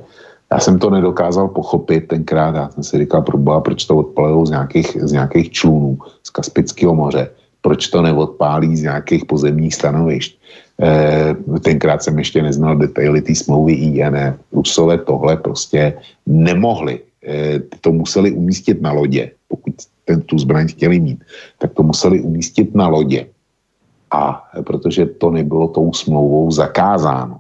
S2: Já jsem to nedokázal pochopit tenkrát, já jsem si říkal, proboha, proč to odpalují z nějakých, z nějakých člunů z Kaspického moře proč to neodpálí z nějakých pozemních stanovišť. E, tenkrát jsem ještě neznal detaily té smlouvy INF. Rusové tohle prostě nemohli. E, to museli umístit na lodě, pokud ten, tu zbraň chtěli mít, tak to museli umístit na lodě. A protože to nebylo tou smlouvou zakázáno.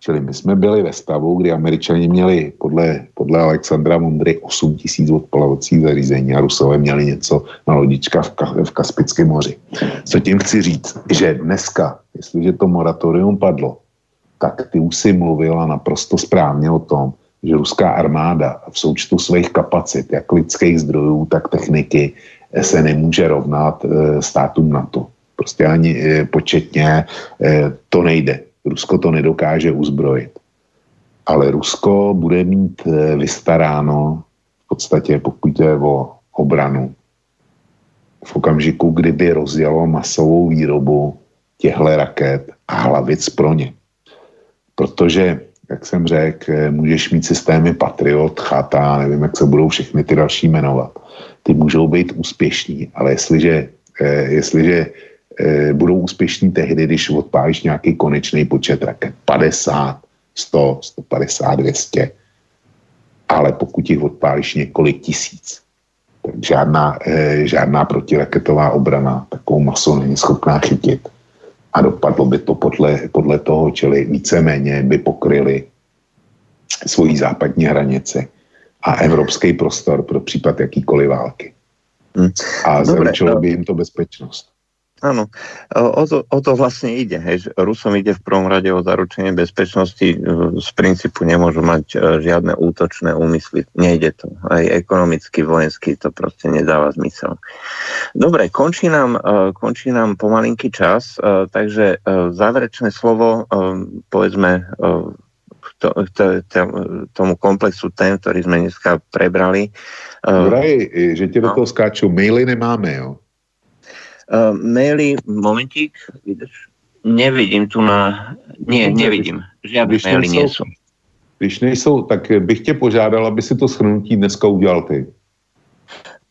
S2: Čili my jsme byli ve stavu, kdy američani měli podle, podle Alexandra Mundry 8 tisíc odpalovacích zařízení a Rusové měli něco na lodička v, Ka, v Kaspickém moři. Co tím chci říct, že dneska, jestliže to moratorium padlo, tak ty už si mluvila naprosto správně o tom, že ruská armáda v součtu svých kapacit, jak lidských zdrojů, tak techniky, se nemůže rovnat e, státům NATO. Prostě ani e, početně e, to nejde. Rusko to nedokáže uzbrojit. Ale Rusko bude mít eh, vystaráno v podstatě, pokud jde o obranu, v okamžiku, kdyby rozjelo masovou výrobu těchto raket a hlavic pro ně. Protože, jak jsem řekl, eh, můžeš mít systémy Patriot, Chata, nevím, jak se budou všechny ty další jmenovat. Ty můžou být úspěšní, ale jestliže, eh, jestliže budou úspěšní tehdy, když odpálíš nějaký konečný počet raket. 50, 100, 150, 200. Ale pokud jich odpálíš několik tisíc, tak žádná, e, žádná protiraketová obrana takovou masu není schopná chytit. A dopadlo by to podle, podle toho, čili víceméně by pokryli svoji západní hranici a evropský prostor pro případ jakýkoliv války. Hmm. A zaručilo by jim to bezpečnost.
S5: Áno, o to, o to vlastne ide. Hej. Rusom ide v prvom rade o zaručenie bezpečnosti. Z princípu nemôžu mať e, žiadne útočné úmysly. Nejde to. Aj ekonomicky, vojensky to proste nedáva zmysel. Dobre, končí nám, e, končí nám pomalinký čas, e, takže záverečné slovo, povedzme, to, to, to, tomu komplexu tém, ktorý sme dneska prebrali.
S2: Vraj, že ti do no. toho skáču, maily nemáme, jo?
S5: Uh, maily, momentík, vydrž. Nevidím tu na... Nie, nevidím. Když maily nejsou.
S2: Když nejsou, tak bych tě požádal, aby si to schrnutí dneska udělal ty.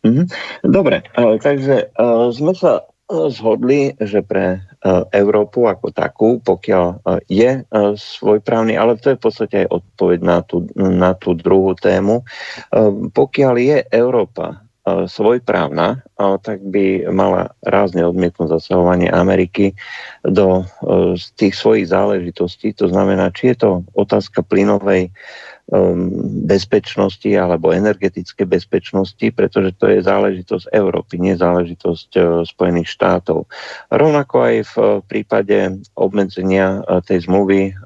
S5: Mm-hmm. Dobre, uh, takže uh, sme sa
S1: zhodli, že pre Európu ako takú, pokiaľ je svojprávny, ale to je v podstate aj odpoveď na tú, na tú druhú tému, pokiaľ je Európa svojprávna, tak by mala rázne odmietnúť zasahovanie Ameriky do tých svojich záležitostí. To znamená, či je to otázka plynovej Um, bezpečnosti alebo energetické bezpečnosti, pretože to je záležitosť Európy, nie záležitosť uh, Spojených štátov. Rovnako aj v prípade obmedzenia tej zmluvy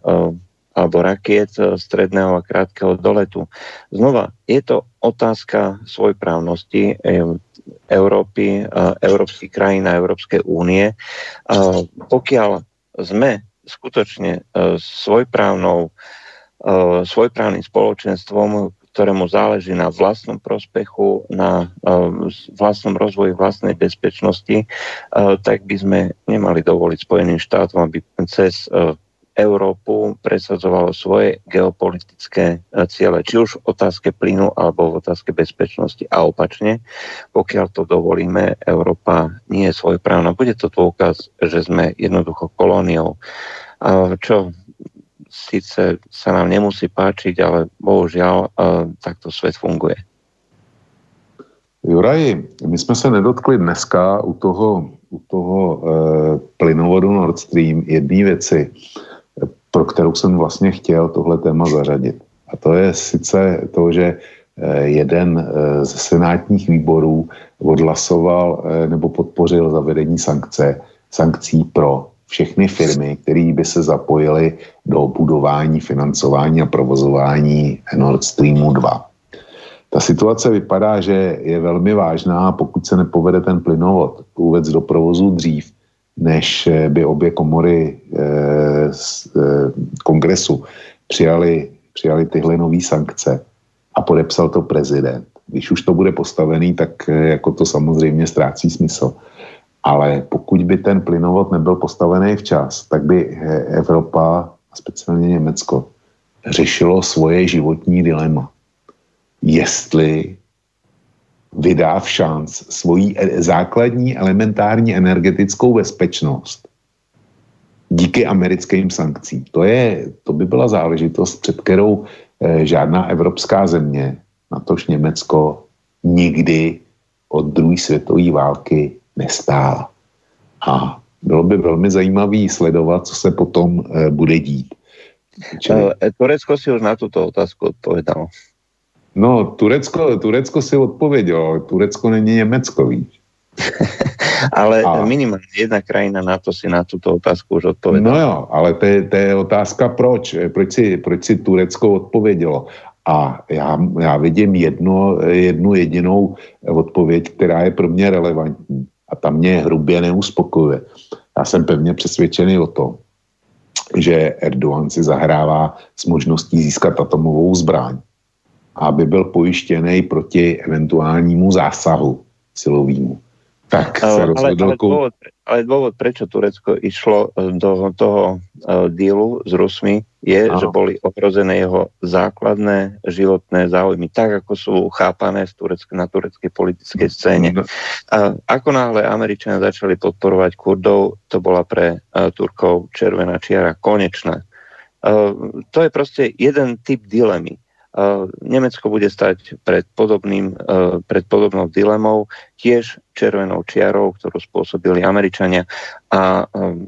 S1: alebo rakiet stredného a krátkeho doletu. Znova, je to otázka svojprávnosti um, Európy, európskych krajín a Európskej únie. Pokiaľ sme skutočne svojprávnou svojprávnym spoločenstvom, ktorému záleží na vlastnom prospechu, na vlastnom rozvoji vlastnej bezpečnosti, tak by sme nemali dovoliť Spojeným štátom, aby cez Európu presadzovalo svoje geopolitické ciele, či už v otázke plynu alebo v otázke bezpečnosti. A opačne, pokiaľ to dovolíme, Európa nie je svojprávna. Bude to dôkaz, že sme jednoducho kolóniou, čo síce sa nám nemusí páčiť, ale bohužiaľ takto svět funguje.
S2: Juraji, my jsme se nedotkli dneska u toho, u toho e, plynovodu Nord Stream jedné věci, pro kterou jsem vlastně chtěl tohle téma zařadit. A to je sice to, že e, jeden e, ze senátních výborů odhlasoval e, nebo podpořil zavedení sankce, sankcí pro všechny firmy, které by se zapojily do budování, financování a provozování Nord Streamu 2. Ta situace vypadá, že je velmi vážná, pokud se nepovede ten plynovod vůbec do provozu dřív, než by obě komory eh, z, eh, kongresu přijali, přijali tyhle nové sankce a podepsal to prezident. Když už to bude postavený, tak eh, jako to samozřejmě ztrácí smysl. Ale pokud by ten plynovod nebyl postavený včas, tak by eh, Evropa, a speciálně Německo, řešilo svoje životní dilema. Jestli vydá v šanc svoji e, základní elementární energetickou bezpečnost díky americkým sankcím. To, je, to by byla záležitost, před kterou eh, žádná evropská země, natož Německo, nikdy od druhé světové války nestála. A bylo by velmi zajímavé sledovat, co se potom e, bude dít.
S1: Čili... Turecko si už na tuto otázku odpovedalo.
S2: No, Turecko, Turecko si odpovědělo, Turecko není Německo, víš. *laughs*
S1: ale a... minimálně jedna krajina na to si na tuto otázku už odpověděla.
S2: No jo, ale to je, to je otázka proč. Proč si, proč si Turecko odpovědělo. A já, já vidím jedno, jednu jedinou odpověď, která je pro mě relevantní a tam mě hrubě neuspokojuje. Já jsem pevně přesvědčený o tom, že Erdogan si zahrává s možností získat atomovou zbraň, aby byl pojištěný proti eventuálnímu zásahu silovému.
S1: Tak se ale, ale, dôvod, ale dôvod, prečo Turecko išlo e, do toho uh, dílu s Rusmi, je, Aha. že boli ohrozené jeho základné životné záujmy, tak ako sú chápané v turecké, na tureckej politickej scéne. No. A ako náhle Američania začali podporovať Kurdov, to bola pre uh, Turkov červená čiara konečná. Uh, to je proste jeden typ dilemy Nemecko bude stať pred, podobným, e, pred podobnou dilemou, tiež červenou čiarou, ktorú spôsobili Američania. A e,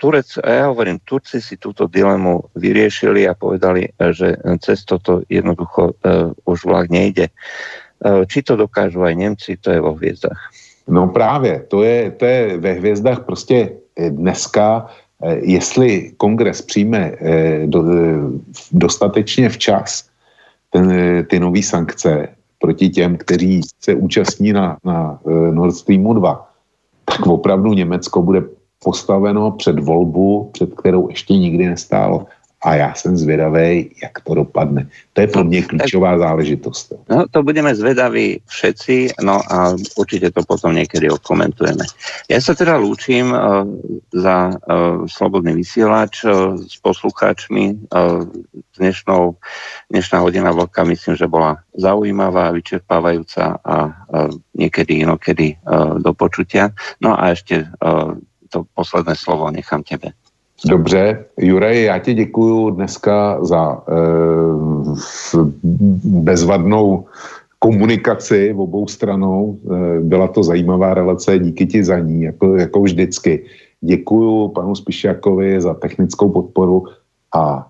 S1: Turec, a ja hovorím, Turci si túto dilemu vyriešili a povedali, že cez toto jednoducho už vlak nejde. Či to dokážu aj Nemci, to je vo hviezdách.
S2: No právě, to je, to je ve hvězdách prostě dneska, jestli kongres přijme do, dostatečně včas ten, ty nové sankce proti těm, kteří se účastní na, na eh, Nord Streamu 2, tak opravdu Německo bude postaveno před volbu, před kterou ještě nikdy nestálo. A já jsem zvědavý, jak to dopadne. To je pro mě klíčová záležitost.
S1: No, to budeme zvedaví všetci, no a určitě to potom někdy okomentujeme. Já se teda lúčim uh, za uh, Slobodný vysielač uh, s poslucháčmi. Uh, dnešnou, dnešná hodina vlka myslím, že bola zaujímavá, vyčerpávajúca a uh, niekedy inokedy uh, do počutia. No a ešte uh, to posledné slovo nechám tebe.
S2: Dobře, Jurej, já ti děkuju dneska za e, bezvadnou komunikaci v obou stranou. E, byla to zajímavá relace, díky ti za ní, jako, jako vždycky. Děkuju panu Spišákovi za technickou podporu a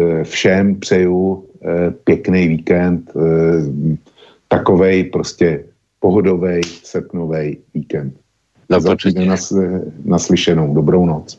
S2: e, všem přeju e, pěkný víkend, e, takovej prostě pohodový srpnový víkend.
S1: Do Nas,
S2: naslyšenou. Dobrou noc.